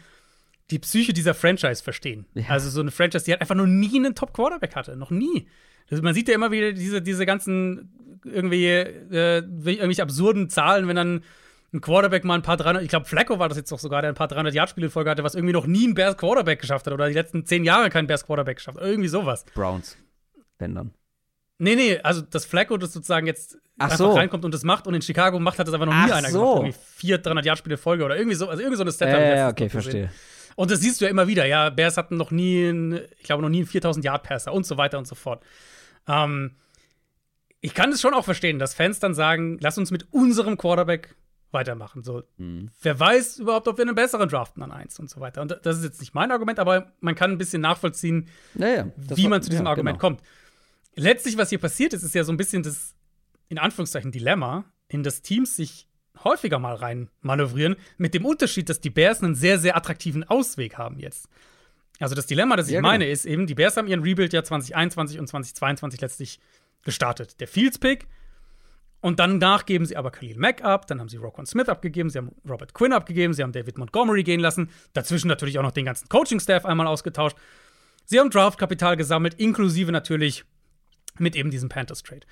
die Psyche dieser Franchise verstehen. Ja. Also so eine Franchise, die halt einfach noch nie einen Top-Quarterback hatte. Noch nie. Das, man sieht ja immer wieder diese, diese ganzen irgendwie äh, irgendwelche absurden Zahlen, wenn dann ein Quarterback mal ein paar 300, ich glaube, Flacco war das jetzt doch sogar, der ein paar 300 Yard-Spiele in Folge hatte, was irgendwie noch nie ein Bears Quarterback geschafft hat oder die letzten zehn Jahre kein Bears Quarterback geschafft hat. Irgendwie sowas. Browns. Wenn dann. Nee, nee, also das Flacco, das sozusagen jetzt Ach einfach so. reinkommt und das macht und in Chicago macht hat das einfach noch nie Ach einer so. gemacht. Irgendwie vier 300 Yard-Spiele in Folge oder irgendwie so, also irgendwie so eine Stat. Äh, ja, okay, verstehe. Und das siehst du ja immer wieder. Ja, Bears hatten noch nie, einen, ich glaube, noch nie einen 4000 Yard Passer und so weiter und so fort. Ähm, ich kann es schon auch verstehen, dass Fans dann sagen, lass uns mit unserem Quarterback weitermachen. So, mhm. wer weiß überhaupt, ob wir einen besseren draften an eins und so weiter. Und das ist jetzt nicht mein Argument, aber man kann ein bisschen nachvollziehen, naja, wie man zu diesem ja, Argument genau. kommt. Letztlich, was hier passiert ist, ist ja so ein bisschen das, in Anführungszeichen, Dilemma, in das Teams sich häufiger mal rein manövrieren, mit dem Unterschied, dass die Bears einen sehr, sehr attraktiven Ausweg haben jetzt. Also das Dilemma, das ich ja, meine, genau. ist eben, die Bears haben ihren Rebuild ja 2021 und 2022 letztlich gestartet. Der Fields-Pick und danach geben sie aber Khalil Mack ab, dann haben sie Roquan Smith abgegeben, sie haben Robert Quinn abgegeben, sie haben David Montgomery gehen lassen, dazwischen natürlich auch noch den ganzen Coaching-Staff einmal ausgetauscht. Sie haben Draftkapital gesammelt, inklusive natürlich mit eben diesem Panthers-Trade.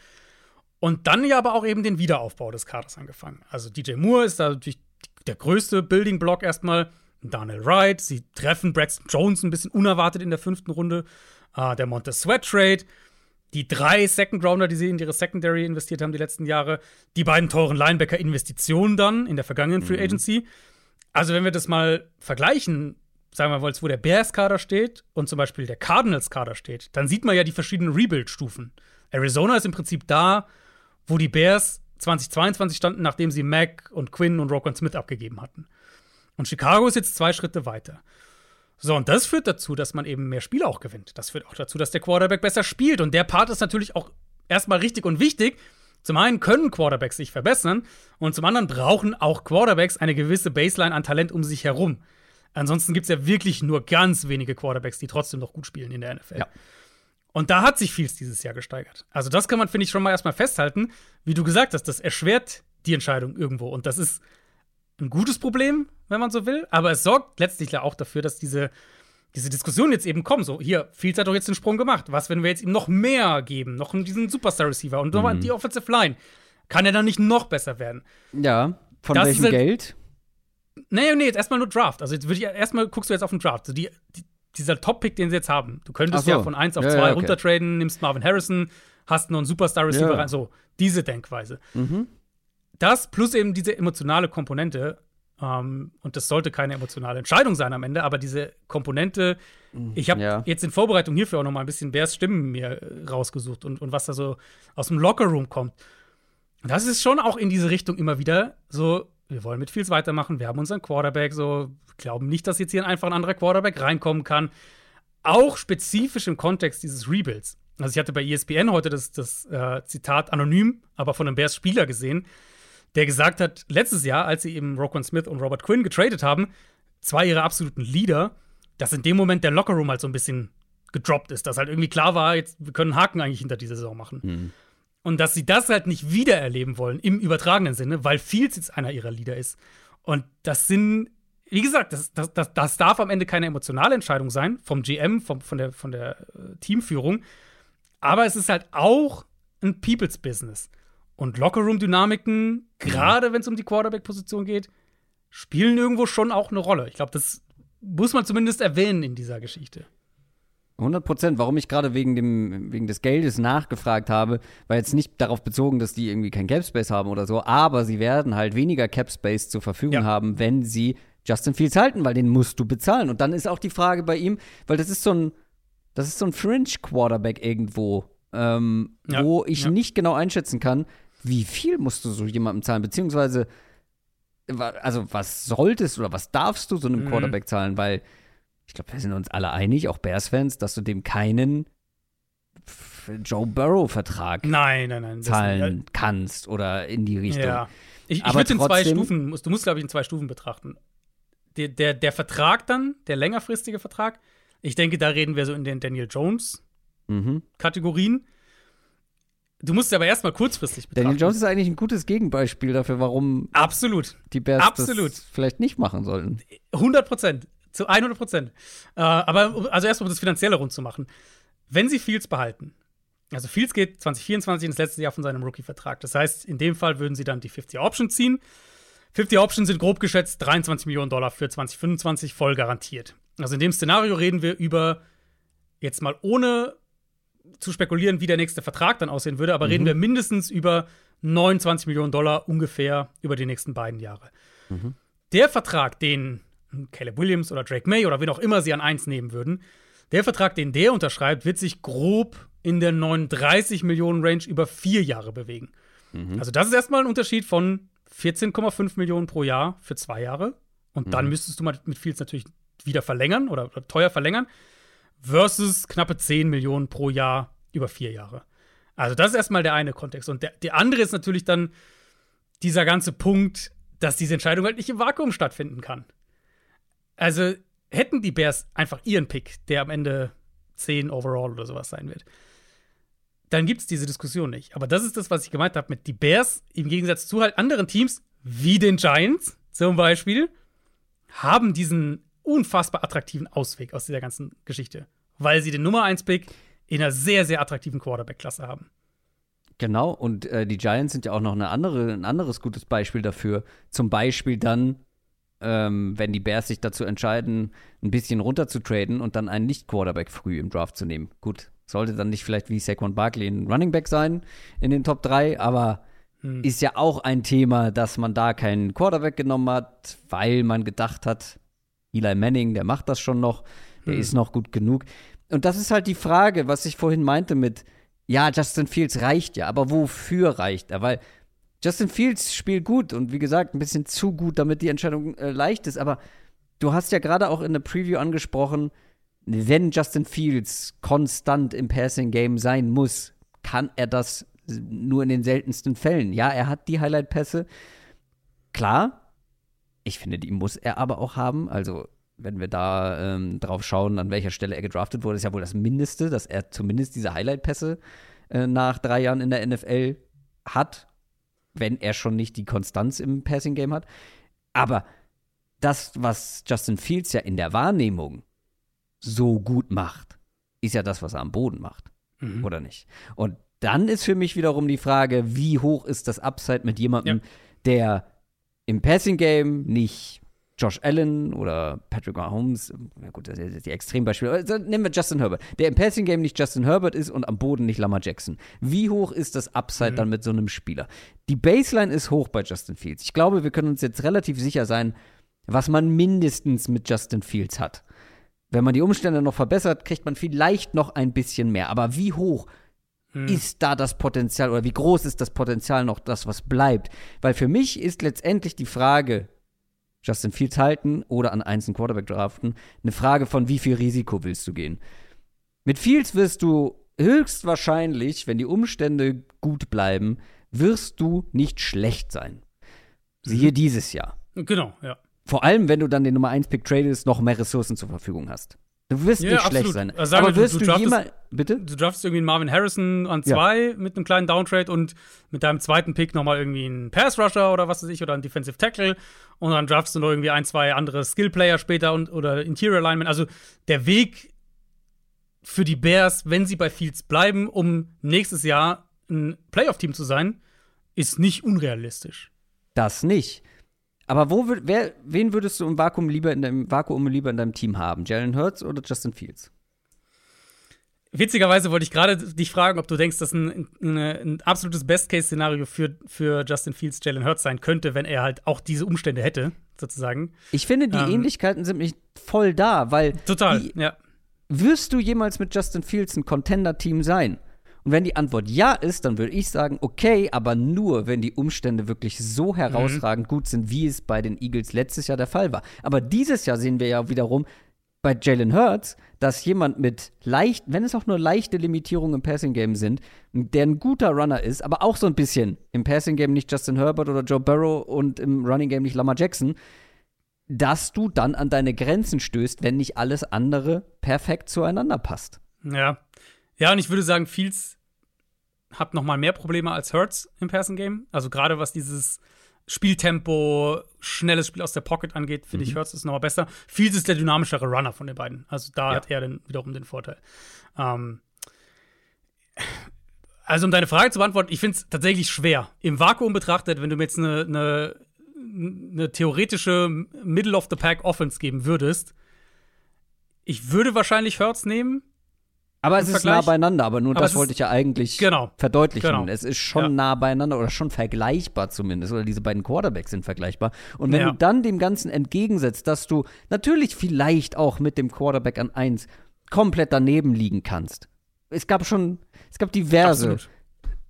Und dann ja aber auch eben den Wiederaufbau des Kaders angefangen. Also DJ Moore ist da natürlich der größte Building-Block erstmal. Daniel Wright, sie treffen Braxton Jones ein bisschen unerwartet in der fünften Runde. Uh, der Montez Sweat Trade die drei Second Rounder, die sie in ihre Secondary investiert haben die letzten Jahre, die beiden teuren Linebacker-Investitionen dann in der vergangenen Free mhm. Agency. Also, wenn wir das mal vergleichen, sagen wir mal, wo der Bears-Kader steht und zum Beispiel der Cardinals-Kader steht, dann sieht man ja die verschiedenen Rebuild-Stufen. Arizona ist im Prinzip da, wo die Bears 2022 standen, nachdem sie Mack und Quinn und Roquan Smith abgegeben hatten. Und Chicago ist jetzt zwei Schritte weiter. So, und das führt dazu, dass man eben mehr Spiele auch gewinnt. Das führt auch dazu, dass der Quarterback besser spielt. Und der Part ist natürlich auch erstmal richtig und wichtig. Zum einen können Quarterbacks sich verbessern und zum anderen brauchen auch Quarterbacks eine gewisse Baseline an Talent um sich herum. Ansonsten gibt es ja wirklich nur ganz wenige Quarterbacks, die trotzdem noch gut spielen in der NFL. Ja. Und da hat sich Fields dieses Jahr gesteigert. Also, das kann man, finde ich, schon mal erstmal festhalten. Wie du gesagt hast, das erschwert die Entscheidung irgendwo. Und das ist ein gutes Problem, wenn man so will, aber es sorgt letztlich auch dafür, dass diese, diese Diskussion jetzt eben kommen. So, hier, Fields hat doch jetzt den Sprung gemacht. Was, wenn wir jetzt ihm noch mehr geben? Noch diesen Superstar-Receiver und mhm. die Offensive Line? Kann er dann nicht noch besser werden? Ja, von das welchem halt, Geld? Nee, nee, jetzt erstmal nur Draft. Also jetzt würde ich erstmal guckst du jetzt auf den Draft. Also die, die dieser Top-Pick, den sie jetzt haben. Du könntest so. ja von 1 auf 2 ja, ja, okay. runtertraden, nimmst Marvin Harrison, hast noch einen Superstar-Receiver ja. rein. So, diese Denkweise. Mhm. Das plus eben diese emotionale Komponente, ähm, und das sollte keine emotionale Entscheidung sein am Ende, aber diese Komponente, mhm, ich habe ja. jetzt in Vorbereitung hierfür auch noch mal ein bisschen Bears Stimmen mir äh, rausgesucht und, und was da so aus dem Lockerroom kommt. Und das ist schon auch in diese Richtung immer wieder so, wir wollen mit Fields weitermachen, wir haben unseren Quarterback, so glauben nicht, dass jetzt hier einfach ein anderer Quarterback reinkommen kann. Auch spezifisch im Kontext dieses Rebuilds. Also ich hatte bei ESPN heute das, das äh, Zitat anonym, aber von einem Bears-Spieler gesehen, der gesagt hat, letztes Jahr, als sie eben Roquan Smith und Robert Quinn getradet haben, zwei ihrer absoluten Leader, dass in dem Moment der Lockerroom halt so ein bisschen gedroppt ist, dass halt irgendwie klar war, jetzt wir können Haken eigentlich hinter dieser Saison machen. Mhm. Und dass sie das halt nicht wiedererleben wollen im übertragenen Sinne, weil Fields jetzt einer ihrer Leader ist. Und das sind, wie gesagt, das, das, das, das darf am Ende keine emotionale Entscheidung sein vom GM, vom, von der, von der äh, Teamführung. Aber es ist halt auch ein People's Business. Und Lockerroom-Dynamiken, gerade wenn es um die Quarterback-Position geht, spielen irgendwo schon auch eine Rolle. Ich glaube, das muss man zumindest erwähnen in dieser Geschichte. 100 Prozent. Warum ich gerade wegen, dem, wegen des Geldes nachgefragt habe, war jetzt nicht darauf bezogen, dass die irgendwie kein Capspace haben oder so, aber sie werden halt weniger Capspace zur Verfügung ja. haben, wenn sie Justin Fields halten, weil den musst du bezahlen. Und dann ist auch die Frage bei ihm, weil das ist so ein, das ist so ein Fringe-Quarterback irgendwo, ähm, ja. wo ich ja. nicht genau einschätzen kann, wie viel musst du so jemandem zahlen? Beziehungsweise, also was solltest oder was darfst du so einem mhm. Quarterback zahlen? Weil ich glaube, wir sind uns alle einig, auch Bears-Fans, dass du dem keinen Joe Burrow-Vertrag nein, nein, nein, zahlen das, kannst oder in die Richtung. Ja. Ich, ich würde in zwei Stufen, du musst, glaube ich, in zwei Stufen betrachten. Der, der, der Vertrag dann, der längerfristige Vertrag, ich denke, da reden wir so in den Daniel Jones-Kategorien. Mhm. Du musst es aber erstmal kurzfristig betrachten. Daniel Jones ist eigentlich ein gutes Gegenbeispiel dafür, warum Absolut. die Bears Absolut. das vielleicht nicht machen sollten. 100 Prozent. Zu 100 Prozent. Äh, aber also erstmal, um das Finanzielle rund zu machen. Wenn sie Fields behalten, also Fields geht 2024 ins letzte Jahr von seinem Rookie-Vertrag. Das heißt, in dem Fall würden sie dann die 50 Option ziehen. 50 Options sind grob geschätzt 23 Millionen Dollar für 2025 voll garantiert. Also in dem Szenario reden wir über jetzt mal ohne zu spekulieren, wie der nächste Vertrag dann aussehen würde, aber mhm. reden wir mindestens über 29 Millionen Dollar ungefähr über die nächsten beiden Jahre. Mhm. Der Vertrag, den Caleb Williams oder Drake May oder wen auch immer sie an eins nehmen würden, der Vertrag, den der unterschreibt, wird sich grob in der 39 Millionen Range über vier Jahre bewegen. Mhm. Also das ist erstmal ein Unterschied von 14,5 Millionen pro Jahr für zwei Jahre. Und dann Mhm. müsstest du mal mit Fields natürlich wieder verlängern oder, oder teuer verlängern. Versus knappe 10 Millionen pro Jahr über vier Jahre. Also das ist erstmal der eine Kontext. Und der, der andere ist natürlich dann dieser ganze Punkt, dass diese Entscheidung halt nicht im Vakuum stattfinden kann. Also hätten die Bears einfach ihren Pick, der am Ende 10 overall oder sowas sein wird, dann gibt es diese Diskussion nicht. Aber das ist das, was ich gemeint habe mit die Bears im Gegensatz zu halt anderen Teams, wie den Giants zum Beispiel, haben diesen unfassbar attraktiven Ausweg aus dieser ganzen Geschichte, weil sie den Nummer 1-Pick in einer sehr, sehr attraktiven Quarterback-Klasse haben. Genau, und äh, die Giants sind ja auch noch eine andere, ein anderes gutes Beispiel dafür. Zum Beispiel dann, ähm, wenn die Bears sich dazu entscheiden, ein bisschen runter zu traden und dann einen Nicht-Quarterback früh im Draft zu nehmen. Gut, sollte dann nicht vielleicht wie Saquon Barkley ein Running Back sein in den Top 3, aber Hm. ist ja auch ein Thema, dass man da keinen Quarterback genommen hat, weil man gedacht hat, Eli Manning, der macht das schon noch, der Hm. ist noch gut genug. Und das ist halt die Frage, was ich vorhin meinte mit, ja, Justin Fields reicht ja, aber wofür reicht er? Weil Justin Fields spielt gut und wie gesagt, ein bisschen zu gut, damit die Entscheidung äh, leicht ist. Aber du hast ja gerade auch in der Preview angesprochen, wenn Justin Fields konstant im Passing Game sein muss, kann er das nur in den seltensten Fällen. Ja, er hat die Highlight-Pässe. Klar, ich finde, die muss er aber auch haben. Also, wenn wir da ähm, drauf schauen, an welcher Stelle er gedraftet wurde, ist ja wohl das Mindeste, dass er zumindest diese Highlight-Pässe äh, nach drei Jahren in der NFL hat, wenn er schon nicht die Konstanz im Passing-Game hat. Aber das, was Justin Fields ja in der Wahrnehmung so gut macht, ist ja das, was er am Boden macht. Mhm. Oder nicht? Und dann ist für mich wiederum die Frage, wie hoch ist das Upside mit jemandem, Ja. der im Passing-Game nicht Josh Allen oder Patrick Mahomes, na gut, das sind die Extrembeispiele, dann nehmen wir Justin Herbert, der im Passing-Game nicht Justin Herbert ist und am Boden nicht Lamar Jackson. Wie hoch ist das Upside Mhm. dann mit so einem Spieler? Die Baseline ist hoch bei Justin Fields. Ich glaube, wir können uns jetzt relativ sicher sein, was man mindestens mit Justin Fields hat. Wenn man die Umstände noch verbessert, kriegt man vielleicht noch ein bisschen mehr. Aber wie hoch Hm. ist da das Potenzial oder wie groß ist das Potenzial noch, das was bleibt? Weil für mich ist letztendlich die Frage, Justin Fields halten oder an einzelnen Quarterback draften, eine Frage von wie viel Risiko willst du gehen. Mit Fields wirst du höchstwahrscheinlich, wenn die Umstände gut bleiben, wirst du nicht schlecht sein. Siehe dieses Jahr. Genau, ja. Vor allem, wenn du dann den Nummer 1 Pick tradest, noch mehr Ressourcen zur Verfügung hast. Du wirst Ja, nicht schlecht absolut. sein. Also Aber wirst du du, draftest- jemals. Bitte? Du draftest irgendwie einen Marvin Harrison an Ja. zwei mit einem kleinen Downtrade und mit deinem zweiten Pick nochmal irgendwie einen Pass-Rusher oder was weiß ich oder einen Defensive Tackle und dann draftest du noch irgendwie ein, zwei andere Skill-Player später und, oder Interior Alignment. Also der Weg für die Bears, wenn sie bei Fields bleiben, um nächstes Jahr ein Playoff-Team zu sein, ist nicht unrealistisch. Das nicht. Aber wo wer, wen würdest du im Vakuum lieber in deinem Vakuum lieber in deinem Team haben? Jalen Hurts oder Justin Fields? Witzigerweise wollte ich gerade dich fragen, ob du denkst, dass ein, ein, ein absolutes Best-Case-Szenario für, für Justin Fields Jalen Hurts sein könnte, wenn er halt auch diese Umstände hätte, sozusagen. Ich finde, die Ähm. Ähnlichkeiten sind nicht voll da, weil Total, Die, ja. wirst du jemals mit Justin Fields ein Contender-Team sein? Und wenn die Antwort ja ist, dann würde ich sagen, okay, aber nur, wenn die Umstände wirklich so herausragend gut sind, wie es bei den Eagles letztes Jahr der Fall war. Aber dieses Jahr sehen wir ja wiederum bei Jalen Hurts, dass jemand mit leicht, wenn es auch nur leichte Limitierungen im Passing-Game sind, der ein guter Runner ist, aber auch so ein bisschen im Passing-Game nicht Justin Herbert oder Joe Burrow und im Running-Game nicht Lamar Jackson, dass du dann an deine Grenzen stößt, wenn nicht alles andere perfekt zueinander passt. Ja. Ja, und ich würde sagen, Fields hat noch mal mehr Probleme als Hurts im Passing Game. Also gerade was dieses Spieltempo, schnelles Spiel aus der Pocket angeht, finde ich Hurts ist noch mal besser. Fields ist der dynamischere Runner von den beiden. Also da Ja. hat er dann wiederum den Vorteil. Ähm, also um deine Frage zu beantworten, ich finde es tatsächlich schwer. Im Vakuum betrachtet, wenn du mir jetzt eine, eine, eine theoretische Middle of the Pack Offense geben würdest, ich würde wahrscheinlich Hurts nehmen. Aber es ist Vergleich- nah beieinander, aber nur Aber das wollte ich ja eigentlich Genau. verdeutlichen. Genau. Es ist schon Ja. nah beieinander oder schon vergleichbar zumindest. Oder diese beiden Quarterbacks sind vergleichbar. Und wenn Ja. du dann dem Ganzen entgegensetzt, dass du natürlich vielleicht auch mit dem Quarterback an 1 komplett daneben liegen kannst. Es gab schon Es gab diverse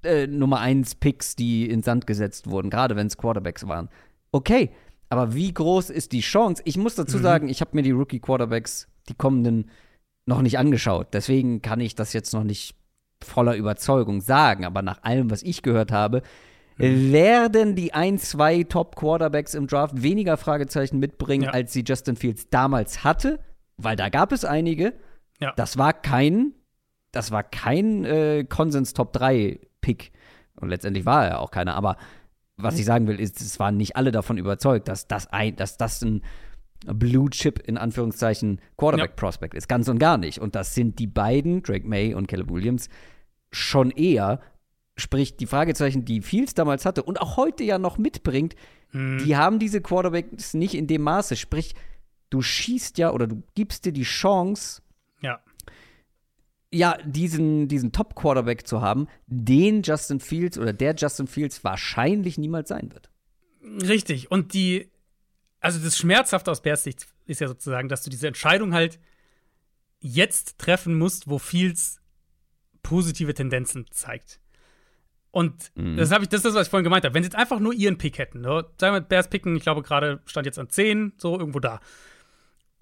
äh, Nummer 1 Picks, die in Sand gesetzt wurden, gerade wenn es Quarterbacks waren. Okay, aber wie groß ist die Chance? Ich muss dazu Mhm. sagen, ich habe mir die Rookie Quarterbacks, die kommenden, noch nicht angeschaut. Deswegen kann ich das jetzt noch nicht voller Überzeugung sagen. Aber nach allem, was ich gehört habe, Mhm. werden die ein, zwei Top-Quarterbacks im Draft weniger Fragezeichen mitbringen, Ja. als sie Justin Fields damals hatte, weil da gab es einige. Ja. Das war kein, das war kein äh, Konsens Top 3 Pick. Und letztendlich war er auch keiner. Aber was ich sagen will, ist, es waren nicht alle davon überzeugt, dass das ein, dass das ein Blue Chip in Anführungszeichen Quarterback Prospect ist. Ganz und gar nicht. Und das sind die beiden, Drake May und Caleb Williams, schon eher. Sprich, die Fragezeichen, die Fields damals hatte und auch heute ja noch mitbringt, Mhm. die haben diese Quarterbacks nicht in dem Maße. Sprich, du schießt ja oder du gibst dir die Chance, Ja. ja, diesen, diesen Top-Quarterback zu haben, den Justin Fields oder der Justin Fields wahrscheinlich niemals sein wird. Richtig. Und die, also das Schmerzhafte aus Bears Sicht ist ja sozusagen, dass du diese Entscheidung halt jetzt treffen musst, wo Fields positive Tendenzen zeigt. Und das habe ich, das ist das, was ich vorhin gemeint habe. Wenn sie jetzt einfach nur ihren Pick hätten, ne? sagen wir Bears picken, ich glaube gerade stand jetzt an 10, so irgendwo da.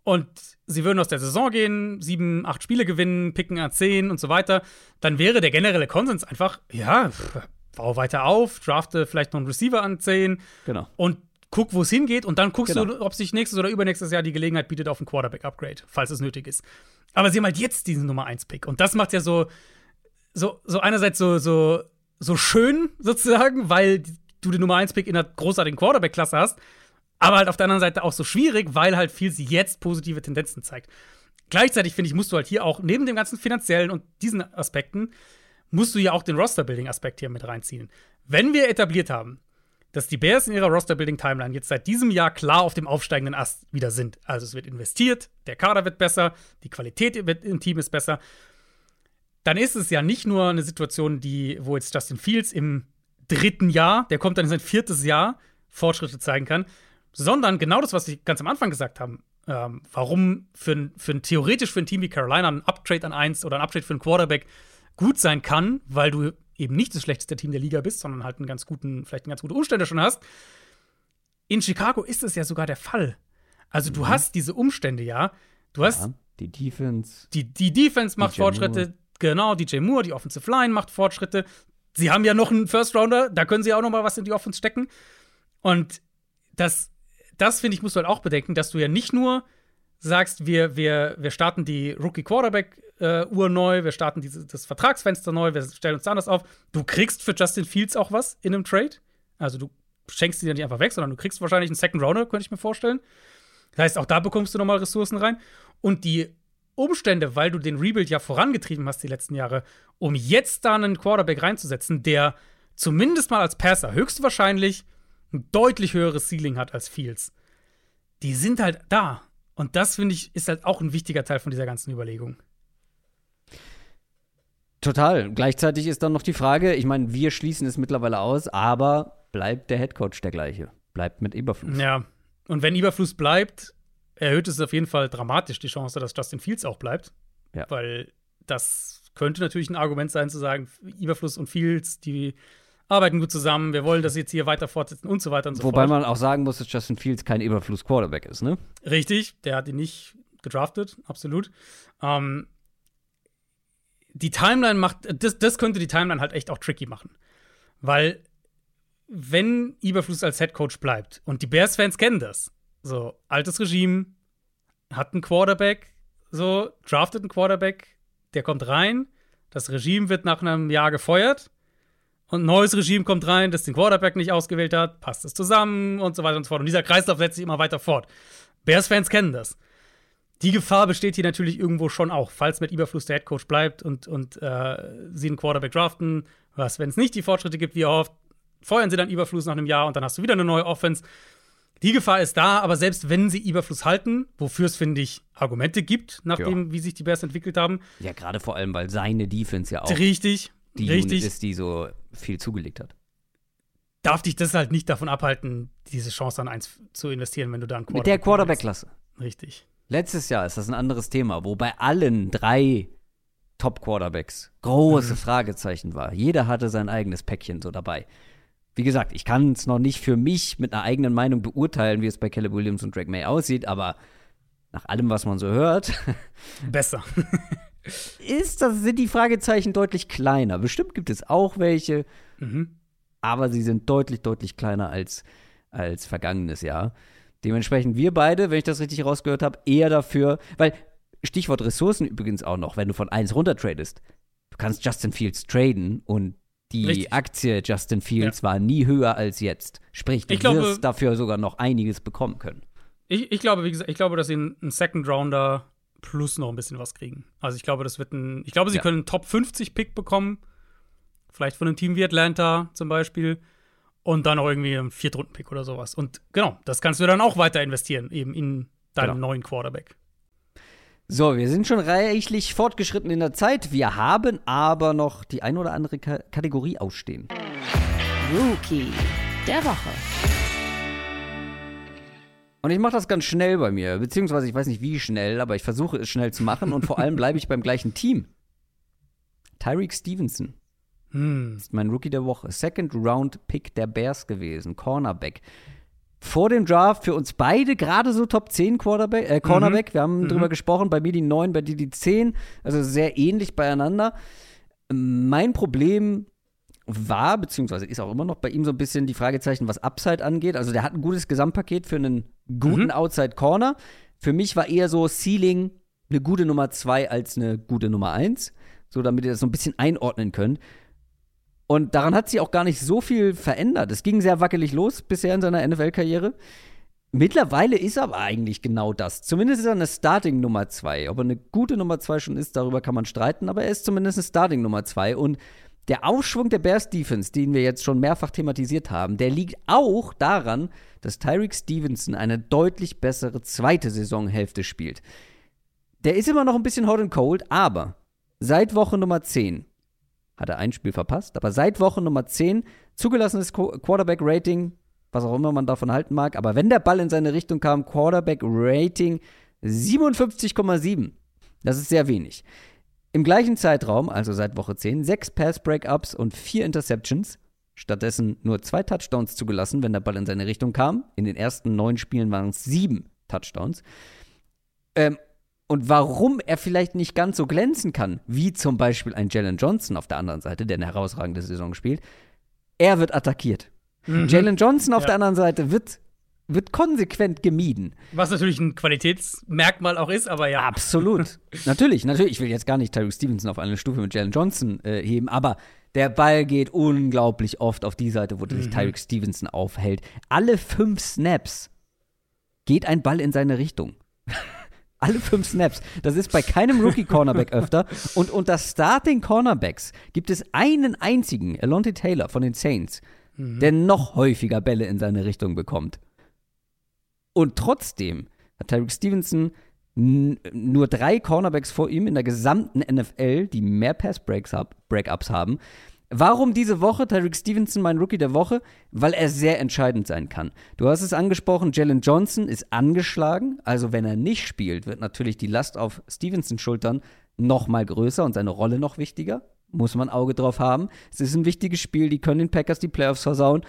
Und sie würden aus der Saison gehen, sieben, acht Spiele gewinnen, picken an 10 und so weiter, dann wäre der generelle Konsens einfach, ja, pff, bau weiter auf, drafte vielleicht noch einen Receiver an 10, Genau. und guck, wo es hingeht und dann guckst Genau. du, ob sich nächstes oder übernächstes Jahr die Gelegenheit bietet auf ein Quarterback-Upgrade, falls es nötig ist. Aber sie haben halt jetzt diesen Nummer 1-Pick und das macht ja so, so, so einerseits so, so, so schön sozusagen, weil du den Nummer 1-Pick in einer großartigen Quarterback-Klasse hast, aber halt auf der anderen Seite auch so schwierig, weil halt viel sie jetzt positive Tendenzen zeigt. Gleichzeitig finde ich, musst du halt hier auch neben dem ganzen finanziellen und diesen Aspekten, musst du ja auch den Roster-Building-Aspekt hier mit reinziehen. Wenn wir etabliert haben, dass die Bears in ihrer Roster-Building-Timeline jetzt seit diesem Jahr klar auf dem aufsteigenden Ast wieder sind. Also es wird investiert, der Kader wird besser, die Qualität im Team ist besser. Dann ist es ja nicht nur eine Situation, die, wo jetzt Justin Fields im dritten Jahr, der kommt dann in sein viertes Jahr, Fortschritte zeigen kann, sondern genau das, was wir ganz am Anfang gesagt haben. Ähm, warum für für ein theoretisch für ein Team wie Carolina ein Uptrade an 1 oder ein Uptrade für einen Quarterback gut sein kann, weil du eben nicht das schlechteste Team der Liga bist, sondern halt einen ganz guten, vielleicht einen ganz gute Umstände schon hast. In Chicago ist es ja sogar der Fall. Also du hast diese Umstände ja. Du hast Ja, die Defense. die, die Defense macht DJ Fortschritte, Moore. genau, DJ Moore, die Offensive Line macht Fortschritte. Sie haben ja noch einen First Rounder, da können sie auch noch mal was in die Offense stecken. Und das, das finde ich, musst du halt auch bedenken, dass du ja nicht nur sagst, wir, wir, wir starten die Rookie Quarterback äh, neu, wir starten diese, das Vertragsfenster neu, wir stellen uns da anders auf. Du kriegst für Justin Fields auch was in einem Trade. Also du schenkst die ja nicht einfach weg, sondern du kriegst wahrscheinlich einen Second Rounder, könnte ich mir vorstellen. Das heißt, auch da bekommst du nochmal Ressourcen rein. Und die Umstände, weil du den Rebuild ja vorangetrieben hast die letzten Jahre, um jetzt da einen Quarterback reinzusetzen, der zumindest mal als Passer höchstwahrscheinlich ein deutlich höheres Ceiling hat als Fields, die sind halt da. Und das, finde ich, ist halt auch ein wichtiger Teil von dieser ganzen Überlegung. Total. Gleichzeitig ist dann noch die Frage, ich meine, wir schließen es mittlerweile aus, aber bleibt der Headcoach der gleiche? Bleibt mit Eberfluss. Ja. Und wenn Überfluss bleibt, erhöht es auf jeden Fall dramatisch die Chance, dass Justin Fields auch bleibt. Ja. Weil das könnte natürlich ein Argument sein, zu sagen, Überfluss und Fields, die arbeiten gut zusammen, wir wollen das jetzt hier weiter fortsetzen und so weiter und so Wobei fort. man auch sagen muss, dass Justin Fields kein Eberfluss-Quarterback ist, ne? Richtig, der hat ihn nicht gedraftet, absolut. Ähm, die Timeline macht, das, das könnte die Timeline halt echt auch tricky machen. Weil, wenn Eberfluss als Headcoach bleibt, und die Bears-Fans kennen das, so, altes Regime, hat einen Quarterback, so, draftet einen Quarterback, der kommt rein, das Regime wird nach einem Jahr gefeuert, und ein neues Regime kommt rein, das den Quarterback nicht ausgewählt hat, passt es zusammen und so weiter und so fort. Und dieser Kreislauf setzt sich immer weiter fort. Bears-Fans kennen das. Die Gefahr besteht hier natürlich irgendwo schon auch, falls mit Überfluss der Headcoach bleibt und, und äh, sie einen Quarterback draften. Was, wenn es nicht die Fortschritte gibt, wie erhofft, feuern sie dann Überfluss nach einem Jahr und dann hast du wieder eine neue Offense. Die Gefahr ist da, aber selbst wenn sie Überfluss halten, wofür es, finde ich, Argumente gibt, nachdem, wie sich die Bears entwickelt haben, Ja, gerade vor allem, weil seine Defense ja auch richtig, die richtig, Unit ist, die so viel zugelegt hat. darf dich das halt nicht davon abhalten, diese Chance an eins zu investieren, wenn du da einen Mit der Quarterback Quarterback-Klasse. Richtig. Letztes Jahr ist das ein anderes Thema, wo bei allen drei Top-Quarterbacks große mhm. Fragezeichen war. Jeder hatte sein eigenes Päckchen so dabei. Wie gesagt, ich kann es noch nicht für mich mit einer eigenen Meinung beurteilen, wie es bei Caleb Williams und Drake May aussieht, aber nach allem, was man so hört, besser. ist das, sind die Fragezeichen deutlich kleiner. Bestimmt gibt es auch welche, mhm. aber sie sind deutlich, deutlich kleiner als, als vergangenes Jahr. Dementsprechend wir beide, wenn ich das richtig rausgehört habe, eher dafür, weil Stichwort Ressourcen übrigens auch noch, wenn du von 1 runter tradest. Du kannst Justin Fields traden und die Richtig. Aktie Justin Fields ja. war nie höher als jetzt. Sprich, du ich wirst glaube, dafür sogar noch einiges bekommen können. Ich, ich glaube, wie gesagt, ich glaube, dass sie einen Second Rounder plus noch ein bisschen was kriegen. Also ich glaube, das wird ein, ich glaube, sie ja. können einen Top 50 Pick bekommen. Vielleicht von einem Team wie Atlanta zum Beispiel. Und dann auch irgendwie einen Viertrunden-Pick oder sowas. Und genau, das kannst du dann auch weiter investieren, eben in deinen genau. neuen Quarterback. So, wir sind schon reichlich fortgeschritten in der Zeit. Wir haben aber noch die ein oder andere K Kategorie ausstehen. Rookie der Woche. Und ich mache das ganz schnell bei mir, beziehungsweise ich weiß nicht wie schnell, aber ich versuche es schnell zu machen und vor allem bleibe ich beim gleichen Team. Tyreek Stevenson hm. ist mein Rookie der Woche. Second Round Pick der Bears gewesen, Cornerback. Vor dem Draft für uns beide gerade so Top 10 Quarterback, äh, Cornerback. Mhm. Wir haben mhm. drüber gesprochen, bei mir die 9, bei dir die 10. Also sehr ähnlich beieinander. Mein Problem war, beziehungsweise ist auch immer noch bei ihm so ein bisschen die Fragezeichen, was Upside angeht. Also der hat ein gutes Gesamtpaket für einen guten mhm. Outside Corner. Für mich war eher so Ceiling eine gute Nummer 2 als eine gute Nummer 1. So, damit ihr das so ein bisschen einordnen könnt. Und daran hat sich auch gar nicht so viel verändert. Es ging sehr wackelig los bisher in seiner NFL-Karriere. Mittlerweile ist er aber eigentlich genau das. Zumindest ist er eine Starting Nummer 2. Ob er eine gute Nummer 2 schon ist, darüber kann man streiten, aber er ist zumindest eine Starting Nummer 2. Und der Aufschwung der Bears Defense, den wir jetzt schon mehrfach thematisiert haben, der liegt auch daran, dass Tyreek Stevenson eine deutlich bessere zweite Saisonhälfte spielt. Der ist immer noch ein bisschen hot and cold, aber seit Woche Nummer 10 hat er ein Spiel verpasst, aber seit Woche Nummer 10 zugelassenes Quarterback-Rating, was auch immer man davon halten mag, aber wenn der Ball in seine Richtung kam, Quarterback-Rating 57,7. Das ist sehr wenig. Im gleichen Zeitraum, also seit Woche 10, sechs Pass-Breakups und vier Interceptions. Stattdessen nur zwei Touchdowns zugelassen, wenn der Ball in seine Richtung kam. In den ersten neun Spielen waren es sieben Touchdowns. Ähm, und warum er vielleicht nicht ganz so glänzen kann, wie zum Beispiel ein Jalen Johnson auf der anderen Seite, der eine herausragende Saison spielt, er wird attackiert. Mhm. Jalen Johnson auf ja. der anderen Seite wird wird konsequent gemieden. Was natürlich ein Qualitätsmerkmal auch ist, aber ja. Absolut. natürlich, natürlich. Ich will jetzt gar nicht Tyreek Stevenson auf eine Stufe mit Jalen Johnson äh, heben, aber der Ball geht unglaublich oft auf die Seite, wo mhm. sich Tyreek Stevenson aufhält. Alle fünf Snaps geht ein Ball in seine Richtung. Alle fünf Snaps. Das ist bei keinem Rookie-Cornerback öfter. Und unter Starting Cornerbacks gibt es einen einzigen, Alonte Taylor von den Saints, mhm. der noch häufiger Bälle in seine Richtung bekommt. Und trotzdem hat Tyreek Stevenson nur drei Cornerbacks vor ihm in der gesamten NFL, die mehr Pass-Breakups haben. Warum diese Woche Tyreek Stevenson mein Rookie der Woche? Weil er sehr entscheidend sein kann. Du hast es angesprochen, Jalen Johnson ist angeschlagen. Also wenn er nicht spielt, wird natürlich die Last auf Stevensons Schultern noch mal größer und seine Rolle noch wichtiger. Muss man Auge drauf haben. Es ist ein wichtiges Spiel, die können den Packers die Playoffs versauen.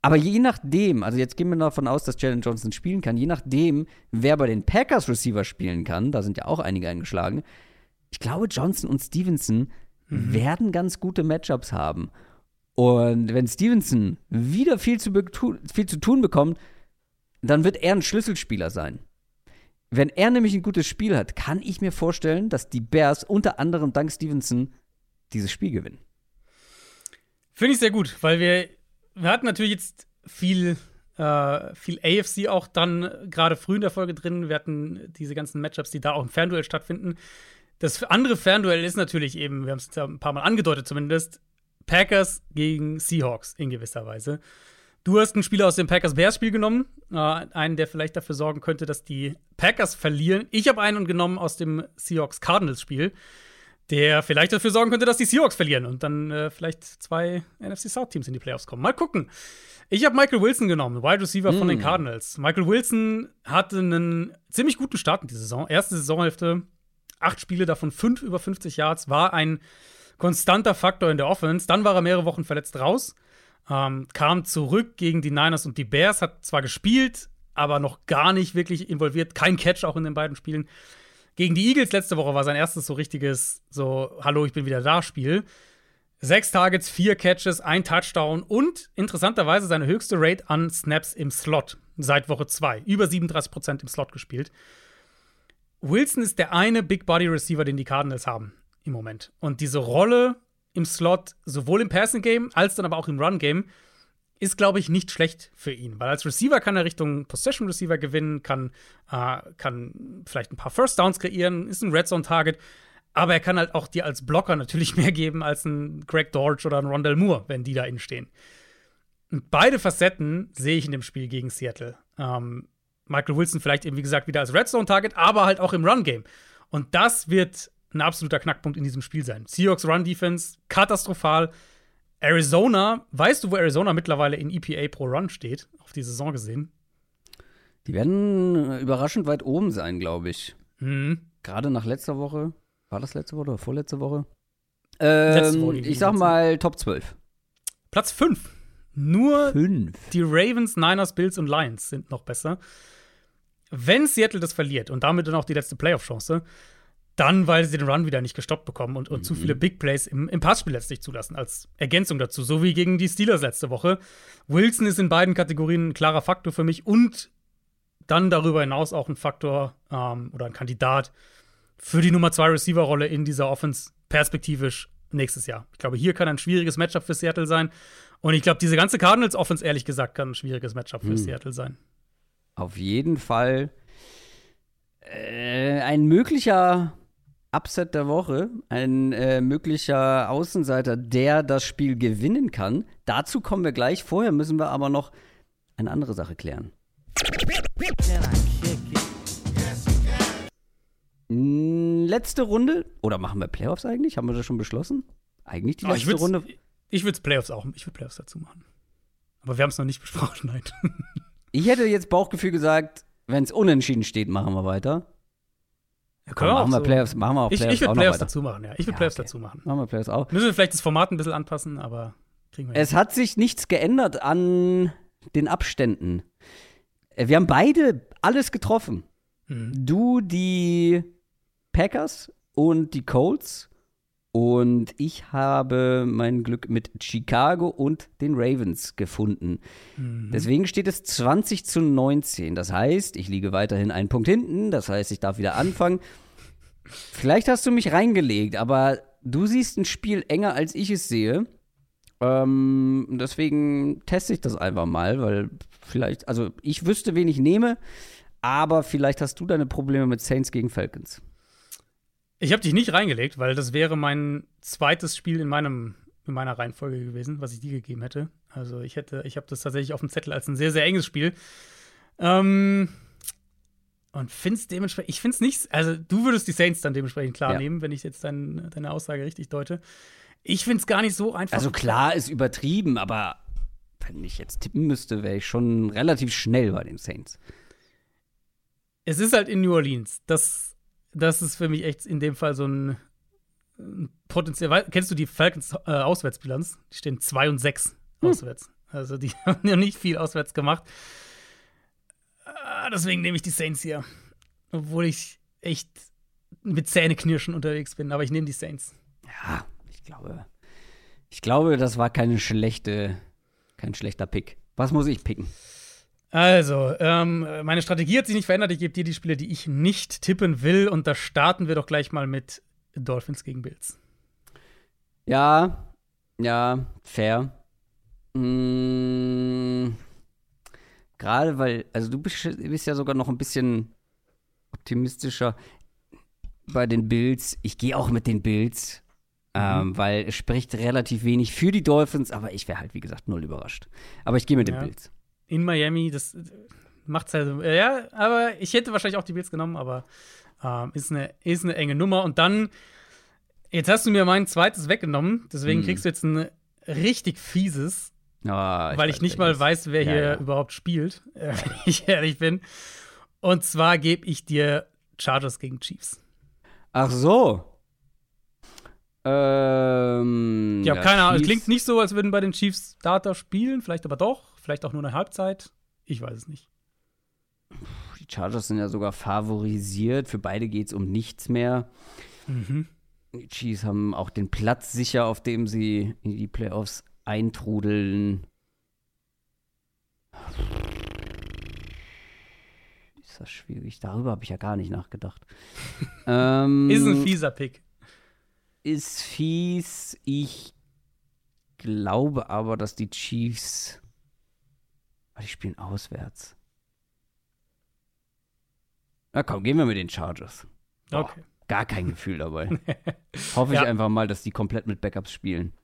Aber je nachdem, also jetzt gehen wir davon aus, dass Jalen Johnson spielen kann, je nachdem, wer bei den Packers Receiver spielen kann, da sind ja auch einige eingeschlagen, ich glaube, Johnson und Stevenson mhm. werden ganz gute Matchups haben. Und wenn Stevenson wieder viel zu, viel zu tun bekommt, dann wird er ein Schlüsselspieler sein. Wenn er nämlich ein gutes Spiel hat, kann ich mir vorstellen, dass die Bears unter anderem dank Stevenson dieses Spiel gewinnen. Finde ich sehr gut, weil wir wir hatten natürlich jetzt viel, äh, viel AFC auch dann gerade früh in der Folge drin. Wir hatten diese ganzen Matchups, die da auch im Fernduell stattfinden. Das andere Fernduell ist natürlich eben, wir haben es ja ein paar Mal angedeutet zumindest, Packers gegen Seahawks in gewisser Weise. Du hast einen Spieler aus dem Packers-Bears-Spiel genommen, äh, einen, der vielleicht dafür sorgen könnte, dass die Packers verlieren. Ich habe einen genommen aus dem Seahawks-Cardinals-Spiel der vielleicht dafür sorgen könnte, dass die Seahawks verlieren und dann äh, vielleicht zwei NFC South Teams in die Playoffs kommen. Mal gucken. Ich habe Michael Wilson genommen, Wide Receiver mm. von den hm. Cardinals. Michael Wilson hatte einen ziemlich guten Start in die Saison. Erste Saisonhälfte acht Spiele, davon fünf über 50 Yards, war ein konstanter Faktor in der Offense. Dann war er mehrere Wochen verletzt raus, ähm, kam zurück gegen die Niners und die Bears, hat zwar gespielt, aber noch gar nicht wirklich involviert. Kein Catch auch in den beiden Spielen. Gegen die Eagles letzte Woche war sein erstes so richtiges, so, hallo, ich bin wieder da Spiel. Sechs Targets, vier Catches, ein Touchdown und interessanterweise seine höchste Rate an Snaps im Slot seit Woche zwei. Über 37% im Slot gespielt. Wilson ist der eine Big Body Receiver, den die Cardinals haben im Moment. Und diese Rolle im Slot, sowohl im Passing Game als dann aber auch im Run Game, ist, glaube ich, nicht schlecht für ihn. Weil als Receiver kann er Richtung Possession Receiver gewinnen, kann, äh, kann vielleicht ein paar First Downs kreieren, ist ein Red Zone Target. Aber er kann halt auch dir als Blocker natürlich mehr geben als ein Greg Dortch oder ein Rondell Moore, wenn die da innen stehen. Und beide Facetten sehe ich in dem Spiel gegen Seattle. Ähm, Michael Wilson vielleicht eben, wie gesagt, wieder als Red Zone Target, aber halt auch im Run Game. Und das wird ein absoluter Knackpunkt in diesem Spiel sein. Seahawks Run Defense, katastrophal. Arizona, weißt du, wo Arizona mittlerweile in EPA pro Run steht, auf die Saison gesehen? Die werden überraschend weit oben sein, glaube ich. Mhm. Gerade nach letzter Woche. War das letzte Woche oder vorletzte Woche? Ähm, Woche, ich sag mal Top 12. Platz 5. Nur Fünf. die Ravens, Niners, Bills und Lions sind noch besser. Wenn Seattle das verliert und damit dann auch die letzte Playoff-Chance, dann, weil sie den Run wieder nicht gestoppt bekommen und, und zu viele Big Plays im, im Passspiel letztlich zulassen, als Ergänzung dazu, so wie gegen die Steelers letzte Woche. Wilson ist in beiden Kategorien ein klarer Faktor für mich und dann darüber hinaus auch ein Faktor ähm, oder ein Kandidat für die Nummer 2 Receiver-Rolle in dieser Offense perspektivisch nächstes Jahr. Ich glaube, hier kann ein schwieriges Matchup für Seattle sein. Und ich glaube, diese ganze Cardinals-Offense, ehrlich gesagt, kann ein schwieriges Matchup für Hm. Seattle sein. Auf jeden Fall äh, ein möglicher Upset der Woche, ein äh, möglicher Außenseiter, der das Spiel gewinnen kann. Dazu kommen wir gleich. Vorher müssen wir aber noch eine andere Sache klären. Mm, Letzte Runde, oder machen wir Playoffs eigentlich? Haben wir das schon beschlossen? Eigentlich die Oh, ich letzte Runde. Ich würde Playoffs auch, ich würde Playoffs dazu machen. Aber wir haben es noch nicht besprochen, nein. Ich hätte jetzt Bauchgefühl gesagt, wenn es unentschieden steht, machen wir weiter. Ja, Komm, machen wir Playoffs, machen wir auch Ich, Playoffs ich würde auch noch Playoffs dazu machen, ja. Ich würde Ja, Playoffs okay. dazu machen. Machen wir Playoffs auch. Müssen wir vielleicht das Format ein bisschen anpassen, aber kriegen wir hin. Es hat sich nichts geändert an den Abständen. Äh, Wir haben beide alles getroffen. Mhm. Du die Packers und die Colts. Und ich habe mein Glück mit Chicago und den Ravens gefunden. Mhm. Deswegen steht es 20 zu 19. Das heißt, ich liege weiterhin einen Punkt hinten. Das heißt, ich darf wieder anfangen. Vielleicht hast du mich reingelegt, aber du siehst ein Spiel enger, als ich es sehe. Ähm, deswegen teste ich das einfach mal, weil vielleicht, also ich wüsste, wen ich nehme, aber vielleicht hast du deine Probleme mit Saints gegen Falcons. Ich habe dich nicht reingelegt, weil das wäre mein zweites Spiel in meinem in meiner Reihenfolge gewesen, was ich dir gegeben hätte. Also ich hätte, ich habe das tatsächlich auf dem Zettel als ein sehr sehr enges Spiel. Ähm, und find's dementsprechend, ich find's nicht, also du würdest die Saints dann dementsprechend klar Ja. nehmen, wenn ich jetzt dein, deine Aussage richtig deute. Ich find's gar nicht so einfach. Also klar ist übertrieben, aber wenn ich jetzt tippen müsste, wäre ich schon relativ schnell bei den Saints. Es ist halt in New Orleans. Das, das ist für mich echt in dem Fall so ein, ein potenziell. Kennst du die Falcons äh, Auswärtsbilanz? Die stehen 2 und 6 auswärts. Also die haben ja nicht viel auswärts gemacht. Ah, deswegen nehme ich die Saints hier. Obwohl ich echt mit Zähneknirschen unterwegs bin, aber ich nehme die Saints. Ja, ich glaube, ich glaube, das war keine schlechte, kein schlechter Pick. Was muss ich picken? Also, ähm, meine Strategie hat sich nicht verändert. Ich gebe dir die Spiele, die ich nicht tippen will. Und da starten wir doch gleich mal mit Dolphins gegen Bills. Ja, ja, fair. Mm, Gerade weil, also du bist, bist ja sogar noch ein bisschen optimistischer bei den Bills. Ich gehe auch mit den Bills, ähm, weil es spricht relativ wenig für die Dolphins, aber ich wäre halt, wie gesagt, null überrascht. Aber ich gehe mit den Ja. Bills. In Miami, das äh, macht's halt, ja, aber ich hätte wahrscheinlich auch die Bills genommen, aber ähm, ist, eine, ist eine enge Nummer. Und dann, jetzt hast du mir mein zweites weggenommen, deswegen Hm. kriegst du jetzt ein richtig fieses, Ah, weil ich nicht mal weiß, wer Ja, hier ja. überhaupt spielt, wenn ich ehrlich bin. Und zwar gebe ich dir Chargers gegen Chiefs. Ach so. Ähm, Ich habe keine Ahnung. Es klingt nicht so, als würden bei den Chiefs Starter spielen. Vielleicht aber doch. Vielleicht auch nur eine Halbzeit. Ich weiß es nicht. Die Chargers sind ja sogar favorisiert. Für beide geht es um nichts mehr. Mhm. Die Chiefs haben auch den Platz sicher, auf dem sie in die Playoffs eintrudeln. Ist das schwierig? Darüber habe ich ja gar nicht nachgedacht. ähm, Ist ein fieser Pick. ist fies. Ich glaube aber, dass die Chiefs. Ah, Die spielen auswärts. Na komm, gehen wir mit den Chargers. Boah, Okay. Gar kein Gefühl dabei. Hoffe ich Ja. einfach mal, dass die komplett mit Backups spielen.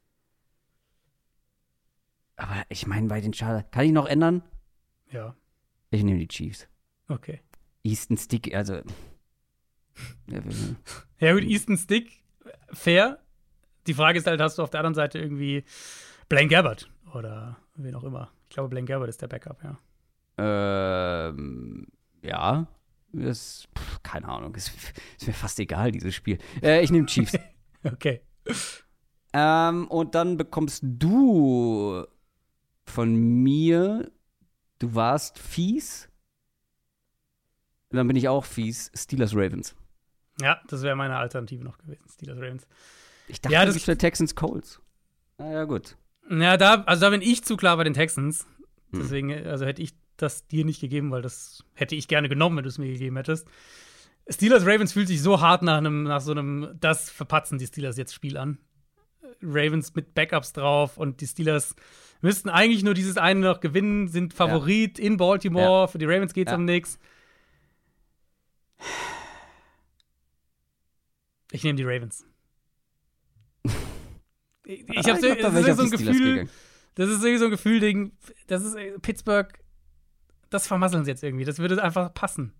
Aber ich meine, bei den Chargers. Kann ich noch ändern? Ja. Ich nehme die Chiefs. Okay. Easton Stick, also. Ja, gut, Easton Stick, fair. Die Frage ist halt, hast du auf der anderen Seite irgendwie Blaine Gabbard oder wen auch immer. Ich glaube, Blaine Gabbard ist der Backup, ja. Ähm, ja. Das, pff, keine Ahnung. Ist, ist mir fast egal, dieses Spiel. Äh, ich nehme Chiefs. Okay. ähm, und dann bekommst du von mir, du warst fies. Dann bin ich auch fies. Steelers Ravens. Ja, das wäre meine Alternative noch gewesen. Steelers Ravens. Ich dachte, Ja, das- ist der Texans Colts. Ah, ja, gut. Ja, da, also da bin ich zu klar bei den Texans. Hm. Deswegen, also hätte ich das dir nicht gegeben, weil das hätte ich gerne genommen, wenn du es mir gegeben hättest. Steelers Ravens fühlt sich so hart nach einem, nach so einem, das verpatzen die Steelers jetzt Spiel an. Ravens mit Backups drauf und die Steelers müssten eigentlich nur dieses eine noch gewinnen, sind Favorit in Baltimore. Für die Ravens geht's Ja. um nichts. Ich nehme die Ravens. Ich, ich Ah, ich auf so ein die Steelers Gefühl, das ist irgendwie so ein Gefühl, das ist Pittsburgh, das vermasseln sie jetzt irgendwie. Das würde einfach passen.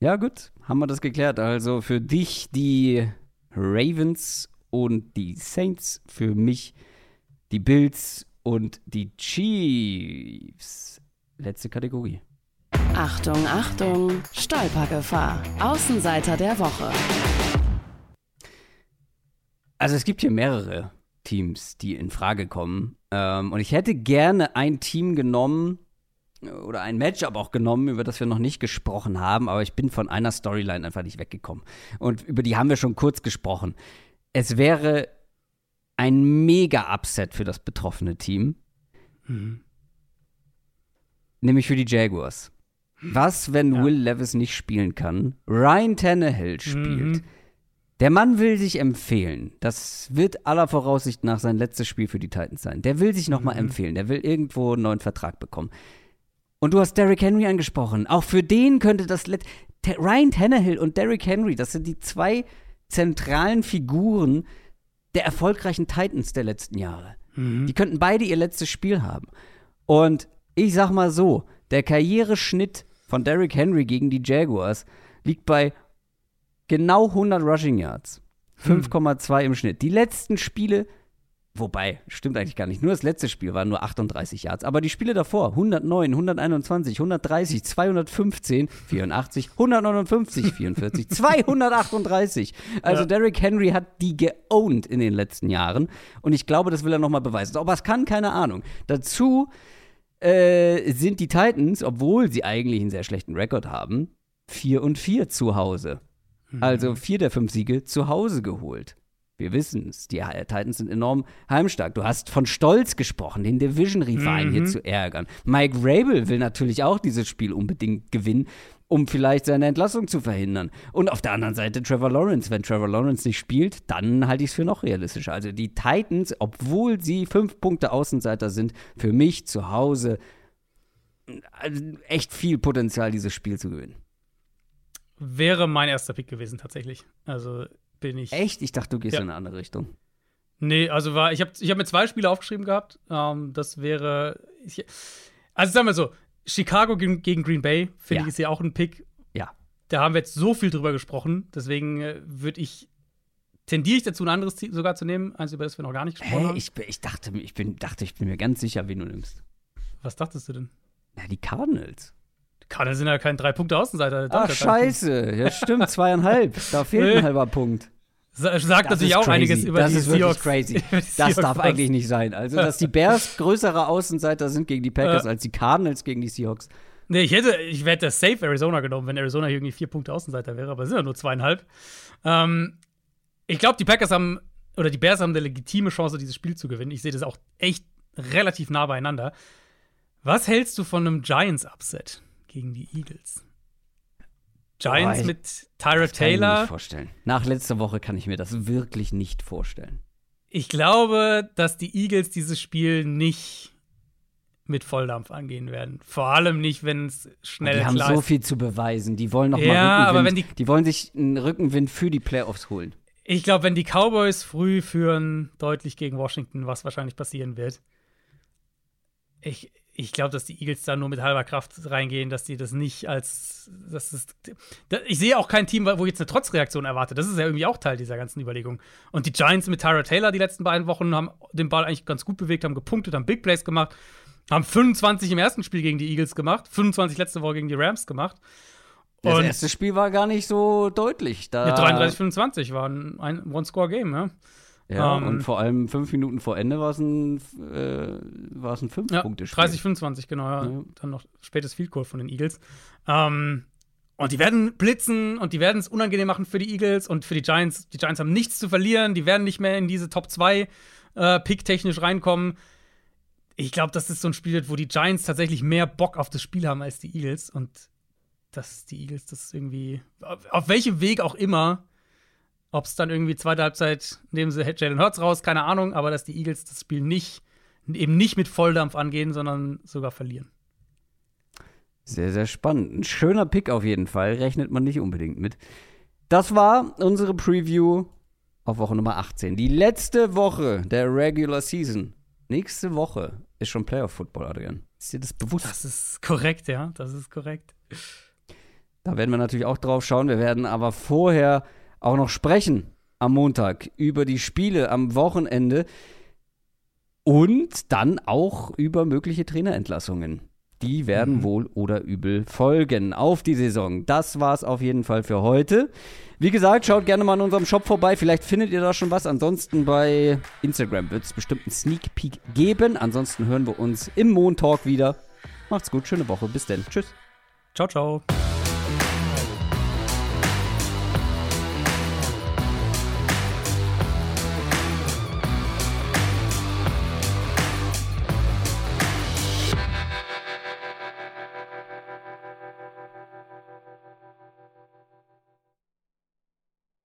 Ja, gut, haben wir das geklärt. Also für dich die Ravens und die Saints, für mich die Bills und die Chiefs. Letzte Kategorie. Achtung, Achtung, Stolpergefahr. Außenseiter der Woche. Also es gibt hier mehrere Teams, die in Frage kommen. Ähm, und ich hätte gerne ein Team genommen oder ein Matchup auch genommen, über das wir noch nicht gesprochen haben, aber ich bin von einer Storyline einfach nicht weggekommen. Und über die haben wir schon kurz gesprochen. Es wäre ein Mega-Upset für das betroffene Team, nämlich für die Jaguars. Was, wenn Ja. Will Levis nicht spielen kann? Ryan Tannehill spielt. Mhm. Der Mann will sich empfehlen. Das wird aller Voraussicht nach sein letztes Spiel für die Titans sein. Der will sich nochmal Mhm. empfehlen. Der will irgendwo einen neuen Vertrag bekommen. Und du hast Derrick Henry angesprochen. Auch für den könnte das Let Ryan Tannehill und Derrick Henry, das sind die zwei zentralen Figuren der erfolgreichen Titans der letzten Jahre. Mhm. Die könnten beide ihr letztes Spiel haben. Und ich sag mal so, der Karriereschnitt von Derrick Henry gegen die Jaguars liegt bei genau 100 Rushing Yards. 5,2 im Schnitt. Die letzten Spiele, wobei, stimmt eigentlich gar nicht, nur das letzte Spiel waren nur 38 Yards, aber die Spiele davor, 109, 121, 130, 215, 84, 159, 44, 238. Also Ja. Derrick Henry hat die geowned in den letzten Jahren und ich glaube, das will er nochmal beweisen. Ob er es kann, keine Ahnung. Dazu äh, sind die Titans, obwohl sie eigentlich einen sehr schlechten Rekord haben, 4 und 4 zu Hause. Also vier der fünf Siege zu Hause geholt. Wir wissen es, die Titans sind enorm heimstark. Du hast von Stolz gesprochen, den Division-Rivalen Mhm. hier zu ärgern. Mike Rabel will natürlich auch dieses Spiel unbedingt gewinnen, um vielleicht seine Entlassung zu verhindern. Und auf der anderen Seite Trevor Lawrence. Wenn Trevor Lawrence nicht spielt, dann halte ich es für noch realistischer. Also die Titans, obwohl sie fünf Punkte Außenseiter sind, für mich zu Hause also echt viel Potenzial, dieses Spiel zu gewinnen. Wäre mein erster Pick gewesen, tatsächlich. Also bin ich. Echt? Ich dachte, du gehst Ja. in eine andere Richtung. Nee, also war, ich habe ich hab mir zwei Spiele aufgeschrieben gehabt. Ähm, das wäre. Ich, also sagen wir so, Chicago gegen, gegen Green Bay, finde Ja. ich, ist ja auch ein Pick. Ja. Da haben wir jetzt so viel drüber gesprochen. Deswegen äh, würde ich. Tendiere ich dazu, ein anderes Team sogar zu nehmen, eins, über das wir noch gar nicht gesprochen Hä? haben. Ich, ich, dachte, ich, bin, dachte, ich bin mir ganz sicher, wen du nimmst. Was dachtest du denn? Ja, die Cardinals. Cardinals sind ja kein drei Punkte Außenseiter. Ach scheiße, ja stimmt zweieinhalb. Da fehlt ein halber Punkt. Sagt das natürlich auch crazy. einiges über das die ist Seahawks. crazy. Das darf eigentlich nicht sein. Also, dass die Bears größere Außenseiter sind gegen die Packers als die Cardinals gegen die Seahawks. Nee, ich hätte, ich hätte safe Arizona genommen, wenn Arizona hier irgendwie vier Punkte Außenseiter wäre, aber es sind ja nur zweieinhalb. Ähm, ich glaube, die Packers haben, oder die Bears haben eine legitime Chance, dieses Spiel zu gewinnen. Ich sehe das auch echt relativ nah beieinander. Was hältst du von einem Giants-Upset gegen die Eagles? Giants Boah, ich- mit Tyra Das kann ich mir Taylor. nicht vorstellen. Nach letzter Woche kann ich mir das wirklich nicht vorstellen. Ich glaube, dass die Eagles dieses Spiel nicht mit Volldampf angehen werden. Vor allem nicht, wenn es schnell die haben klar so ist. viel zu beweisen. Die wollen noch Ja, mal aber Rückenwind. wenn die, wollen sich einen Rückenwind für die Playoffs holen. Ich glaube, wenn die Cowboys früh führen, deutlich gegen Washington, was wahrscheinlich passieren wird. Ich, ich glaube, dass die Eagles da nur mit halber Kraft reingehen, dass die das nicht als. Das ist, ich sehe auch kein Team, wo jetzt eine Trotzreaktion erwartet. Das ist ja irgendwie auch Teil dieser ganzen Überlegung. Und die Giants mit Tyra Taylor die letzten beiden Wochen haben den Ball eigentlich ganz gut bewegt, haben gepunktet, haben Big Plays gemacht, haben 25 im ersten Spiel gegen die Eagles gemacht, 25 letzte Woche gegen die Rams gemacht. Das Und- erste Spiel war gar nicht so deutlich. Da, Ja, 33, 25 war ein, ein One-Score-Game, ja. Ja, Ähm, und vor allem fünf Minuten vor Ende war es ein, äh, war es ein Ja, Fünf-Punkte-Spiel. 30, 25, genau. Ja. Ja. Dann noch spätes Field Goal von den Eagles. Ähm, und die werden blitzen und die werden es unangenehm machen für die Eagles und für die Giants. Die Giants haben nichts zu verlieren. Die werden nicht mehr in diese Top 2 äh, Pick-technisch reinkommen. Ich glaube, das ist so ein Spiel, wird, wo die Giants tatsächlich mehr Bock auf das Spiel haben als die Eagles. Und dass die Eagles das irgendwie, auf welchem Weg auch immer, ob es dann irgendwie zweite Halbzeit nehmen sie Jalen Hurts raus, keine Ahnung, aber dass die Eagles das Spiel nicht, eben nicht mit Volldampf angehen, sondern sogar verlieren. Sehr, sehr spannend. Ein schöner Pick auf jeden Fall. Rechnet man nicht unbedingt mit. Das war unsere Preview auf Woche Nummer 18. Die letzte Woche der Regular Season. Nächste Woche ist schon Playoff-Football, Adrian. Ist dir das bewusst? Das ist korrekt, ja, das ist korrekt. Da werden wir natürlich auch drauf schauen. Wir werden aber vorher auch noch sprechen am Montag über die Spiele am Wochenende und dann auch über mögliche Trainerentlassungen. Die werden wohl oder übel folgen auf die Saison. Das war's auf jeden Fall für heute. Wie gesagt, schaut gerne mal in unserem Shop vorbei. Vielleicht findet ihr da schon was. Ansonsten bei Instagram wird es bestimmt einen Sneak Peek geben. Ansonsten hören wir uns im Montalk wieder. Macht's gut, schöne Woche. Bis denn. Tschüss. Ciao, ciao.